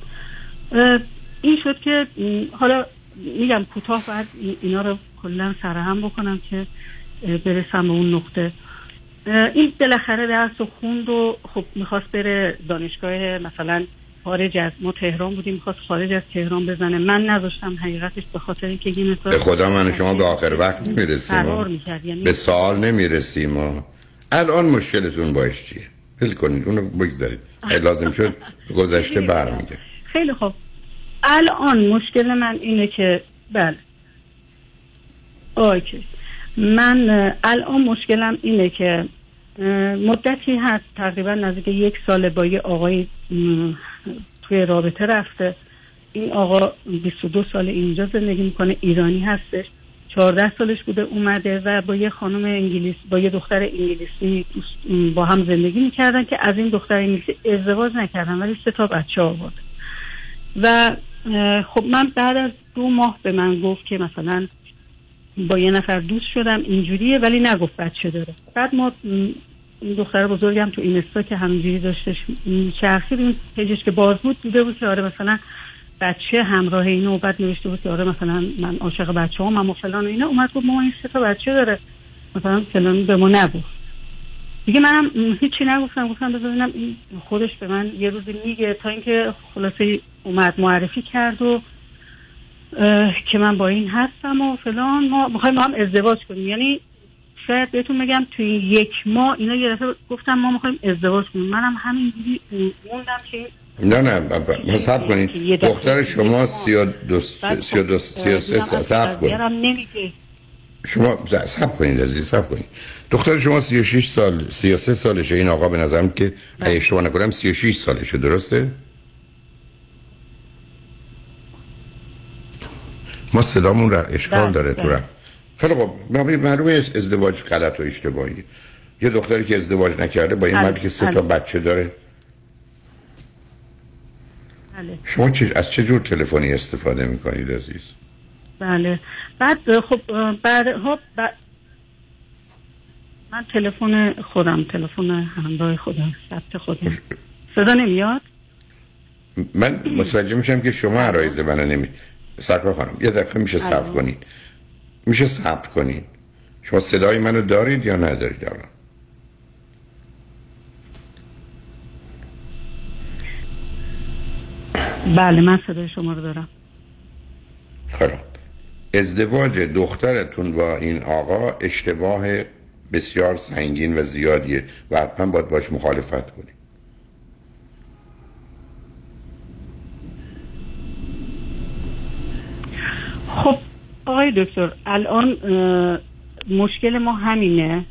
Speaker 47: این شد که حالا میگم کوتاه بعد ای- اینا رو کلا سرهم بکنم که برسم به اون نقطه. این بالاخره درس و خوند و خب می‌خواست بره دانشگاه مثلا خارج از ما تهران بودیم می‌خواست خارج از تهران بزنه. من نذاشتم حقیقتش به خاطر اینکه این
Speaker 2: به خدا من شما به آخر وقت نمی‌رسیم.
Speaker 47: یعنی
Speaker 2: به سوال نمی‌رسیم. ما الان مشکلتون باش چیه؟ فکر کنید اونو بگذارید. لازم شد گذشته برمیگه
Speaker 47: خیلی خوب. الان مشکل من اینه که بله. اوکی. من الان مشکلم اینه که مدتی هست تقریبا نزدیک یک سال با یه آقای توی رابطه رفته. این آقا 22 سال اینجا زندگی می‌کنه ایرانی هستش. 14 سالش بوده اومده و با یه خانم انگلیس با یه دختر انگلیسی با هم زندگی می‌کردن که از این دختر انگلیسی ازدواج نکردن ولی سه تا بچه آورد. و خب من بعد از دو ماه به من گفت که مثلا با یه نفر دوست شدم اینجوریه ولی نگفت بچه داره بعد ما دختر بزرگم تو اینستا که همینجوری داشتش چرخید این پیجش که باز بود دیده بود که آره مثلا بچه همراه اینو بعد نوشته بود که آره مثلا من عاشق بچه هم و فلان و اینا. اومد گفت ما این سه بچه داره. مثلا فلان به ما نگفت. دیگه منم هیچی نگفتم. گفتم ببینم خودش به من یه روزی میگه تا اینکه خلاصه اومد معرفی کرد و که من با این هستم و فلان. ما می‌خوایم هم ازدواج کنیم. یعنی شاید بهتون بگم توی یک ماه اینا یه دفعه گفتم ما می‌خوایم ازدواج کنیم. منم همینجوری موندم که
Speaker 2: نه نه ب- ب- صبر کنید. دختر شما سی و دو سی و دو سی و سه کنید. شما صبر کنید عزیز صبر کنید. دختر شما 36 سال 33 سالشه. این آقا به نظرم که اگه اشتباه نکنم 36 سالشه. درسته؟ ما صدامون را اشکال
Speaker 47: بله،
Speaker 2: داره تو
Speaker 47: بله.
Speaker 2: رفت. خیلی خب معلومه ازدواج غلط و اشتباهی. یه دختری که ازدواج نکرده با این
Speaker 47: بله،
Speaker 2: مردی که سه. تا بچه داره.
Speaker 47: بله.
Speaker 2: شما چه از چه جور تلفنی استفاده می‌کنید عزیز؟
Speaker 47: بله. بعد خب اه، بعد خب بعد من تلفن خودم تلفن همراه خودم ثبت خودم. صدا نمیاد؟
Speaker 2: من متوجه میشم که شما عرایز منو نمی سرکار خانم یه دقیقه میشه صبر کنید میشه صبر کنید شما صدای منو دارید یا ندارید الان؟
Speaker 47: بله من صدای شما رو دارم.
Speaker 2: خیلی. ازدواج دخترتون با این آقا اشتباه بسیار سنگین و زیادیه و حتما باید باش مخالفت کنید
Speaker 47: خب آقای دکتر الان مشکل ما همینه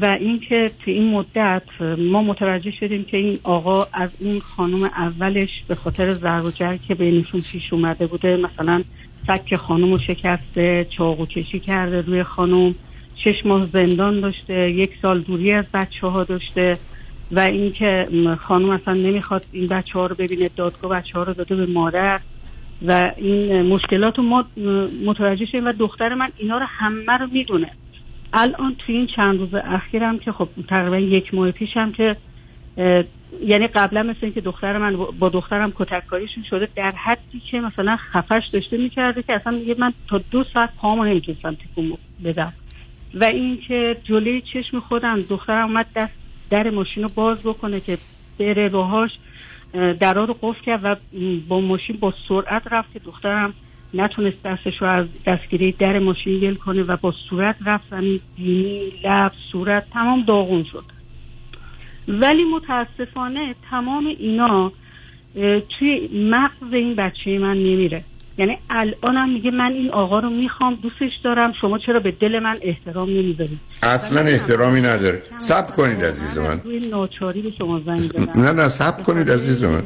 Speaker 47: و اینکه تو این مدت ما متوجه شدیم که این آقا از اون خانم اولش به خاطر ضرب و جرح که بینشون پیش اومده بوده مثلا سک خانم رو شکسته چاقو کشی کرده روی خانم شش ماه زندان داشته یک سال دوری از بچه ها داشته و اینکه خانم اصلا نمی‌خواد این بچه ها رو ببینه دادگاه بچه ها رو داده به مادر. و این مشکلات رو ما متوجه شدیم و دختر من اینا رو همه رو می‌دونه. الان توی این چند روز اخیرم که خب تقریبا یک ماه پیشم که اه، یعنی قبلا مثل اینکه دختر من با دخترم کتککاریشون شده در حدی که مثلا خفش داشته می‌کرده که اصلا میگه من تا دو ساعت پامو نمی‌تونستم تکون بدم. و اینکه جلوی چشم خودم دخترم اومد دست در ماشین رو باز بکنه که بره روهاش درا رو قفل کرد و با ماشین با سرعت رفت که دخترم نتونست دستش رو از دستگیری در ماشین گل کنه و با صورت رفت زمین. بینی لب صورت تمام داغون شد. ولی متاسفانه تمام اینا توی مغز این بچه من نمیره. یعنی الانم میگه من این آقا رو می‌خوام دوستش دارم شما چرا به دل من احترام نمی‌ذارید؟
Speaker 2: اصلا احترامی نداره. صبر کنید عزیز من.
Speaker 47: ناچاری به شما زنگ
Speaker 2: نه نه صبر کنید عزیز من.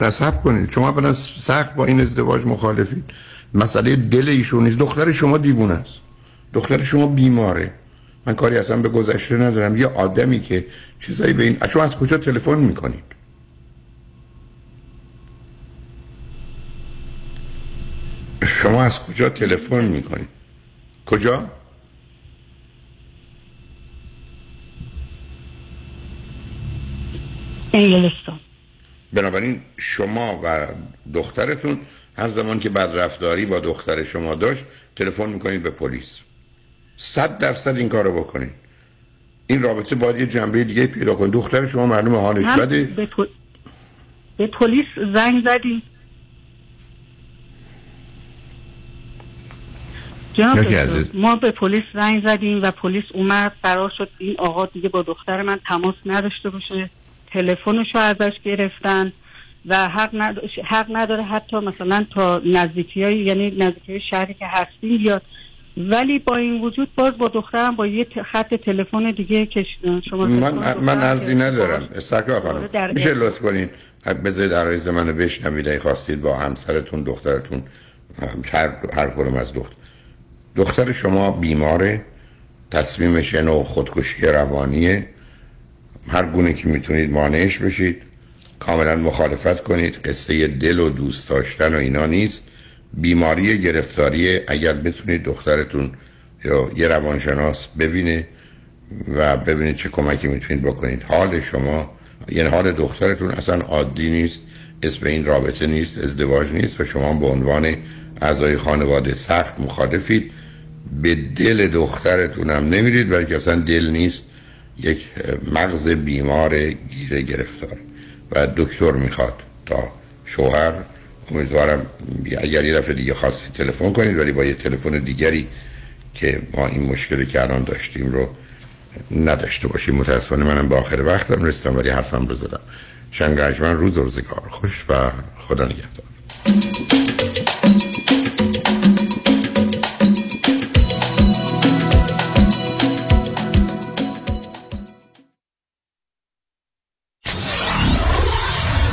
Speaker 2: نه صبر کنید. شما اولا سخت با این ازدواج مخالفید. مسئله دل ایشون نیست. دختر شما دیوونه است. دختر شما بیماره. من کاری اصلا به گذشته ندارم. یه آدمی که چیزایی به این شما از کجا تلفن می‌کنید؟ شما از کجا تلفن می‌کنید کجا؟
Speaker 47: انگلستان.
Speaker 2: بنابراین شما و دخترتون هر زمان که بدرفتاری با دختر شما داشت تلفن می‌کنید به پلیس. صد درصد این کارو بکنید. این رابطه باید یه جنبه دیگه پیدا کنید. دختر شما معلومه حالش بده.
Speaker 47: به پلیس زنگ زدیم. جناب. ما به پلیس زنگ زدیم و پلیس اومد قرار شد. این آقا دیگه با دختر من تماس نداشته باشه. تلفنش رو ازش گرفتن و حق, ند... حق نداره حتی مثلا تا نزدیکی های یعنی نزدیکی های شهری که هستیم بیاد. ولی با این وجود باز با دخترم با یه خط تلفن دیگه که شما
Speaker 2: من من عرضی ندارم. سرکار خانم میشه. لطف کنین؟ بذارید عرایز منو بشنوید. خواستید با همسرتون دخترتون هر هر از دختر دختر شما بیماره تصمیمش نوع خودکشی روانیه. هر گونه که می‌تونید مانعش بشید. کاملا مخالفت کنید. قصه دل و دوست داشتن و اینا نیست. بیماری گرفتاری اگر بتونید دخترتون یا یه روانشناس ببینه و ببینید چه کمکی می‌تونید بکنید. حال شما یعنی حال دخترتون اصلا عادی نیست. اسم این رابطه نیست ازدواج نیست و شما به عنوان اعضای خانواده سخت مخالفید. به دل دخترتون هم نمیرید بلکه اصلا دل نیست. یک مغز بیمار گیره گرفتار. و دکتر می‌خواد تا شوهر. امیدوارم اگر یه دفعه دیگه خواستید تلفن کنید ولی با یه تلفن دیگری که ما این مشکلی که الان داشتیم رو نداشته باشیم. متاسفانه منم به آخر وقتم رسیدم ولی حرفم رو زدم. شنگرجمن روز روزگار. خوش و خدا نگهدار.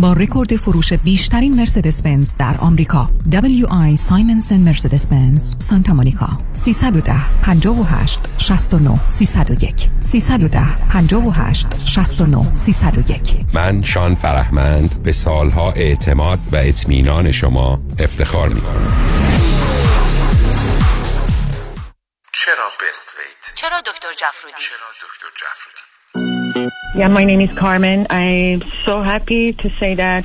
Speaker 48: با رکورد فروش بیشترین مرسدس بنز در آمریکا WI سایمنسن مرسدس بنز سانتا مونیکا 310 58 69 301 310 58 69 301
Speaker 49: من شان فرهمند به سالها اعتماد و اطمینان شما افتخار می کنم
Speaker 50: چرا بست ویت؟
Speaker 51: چرا دکتر جفرودی؟
Speaker 50: چرا دکتر جفرودی؟
Speaker 52: Yeah, my name is Carmen. I'm so happy to say that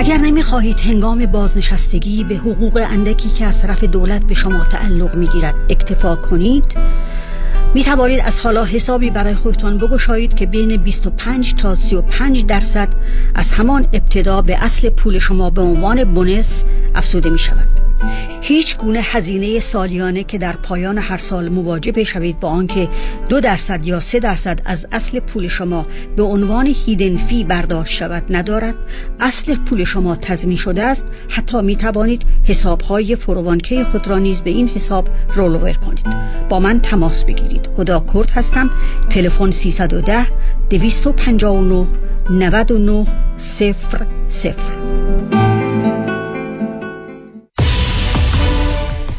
Speaker 53: اگر نمی‌خواهید هنگام بازنشستگی به حقوق اندکی که از طرف دولت به شما تعلق می‌گیرد اکتفا کنید می توانید از حالا حسابی برای خودتان بگشایید که بین 25 تا 35 درصد از همان ابتدا به اصل پول شما به عنوان بونس افزوده می شود هیچ گونه هزینه سالیانه که در پایان هر سال مواجه شوید با آنکه دو درصد یا سه درصد از اصل پول شما به عنوان هیدن فی برداشت شود ندارد اصل پول شما تضمین شده است. حتی می توانید حساب های فروانکه خود را نیز به این حساب رولوور کنید. با من تماس بگیرید. هدا کرد هستم. تلفن 310 259 99 صفر صفر.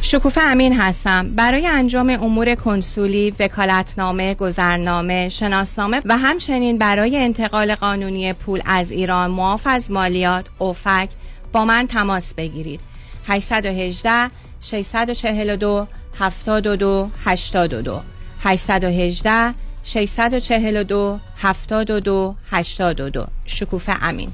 Speaker 54: شکوفه امین هستم. برای انجام امور کنسولی، وکالتنامه، گذرنامه، شناسنامه و همچنین برای انتقال قانونی پول از ایران معاف از مالیات، اوفک با من تماس بگیرید. 818 642 72 82 818 642 72 82 شکوفه امین.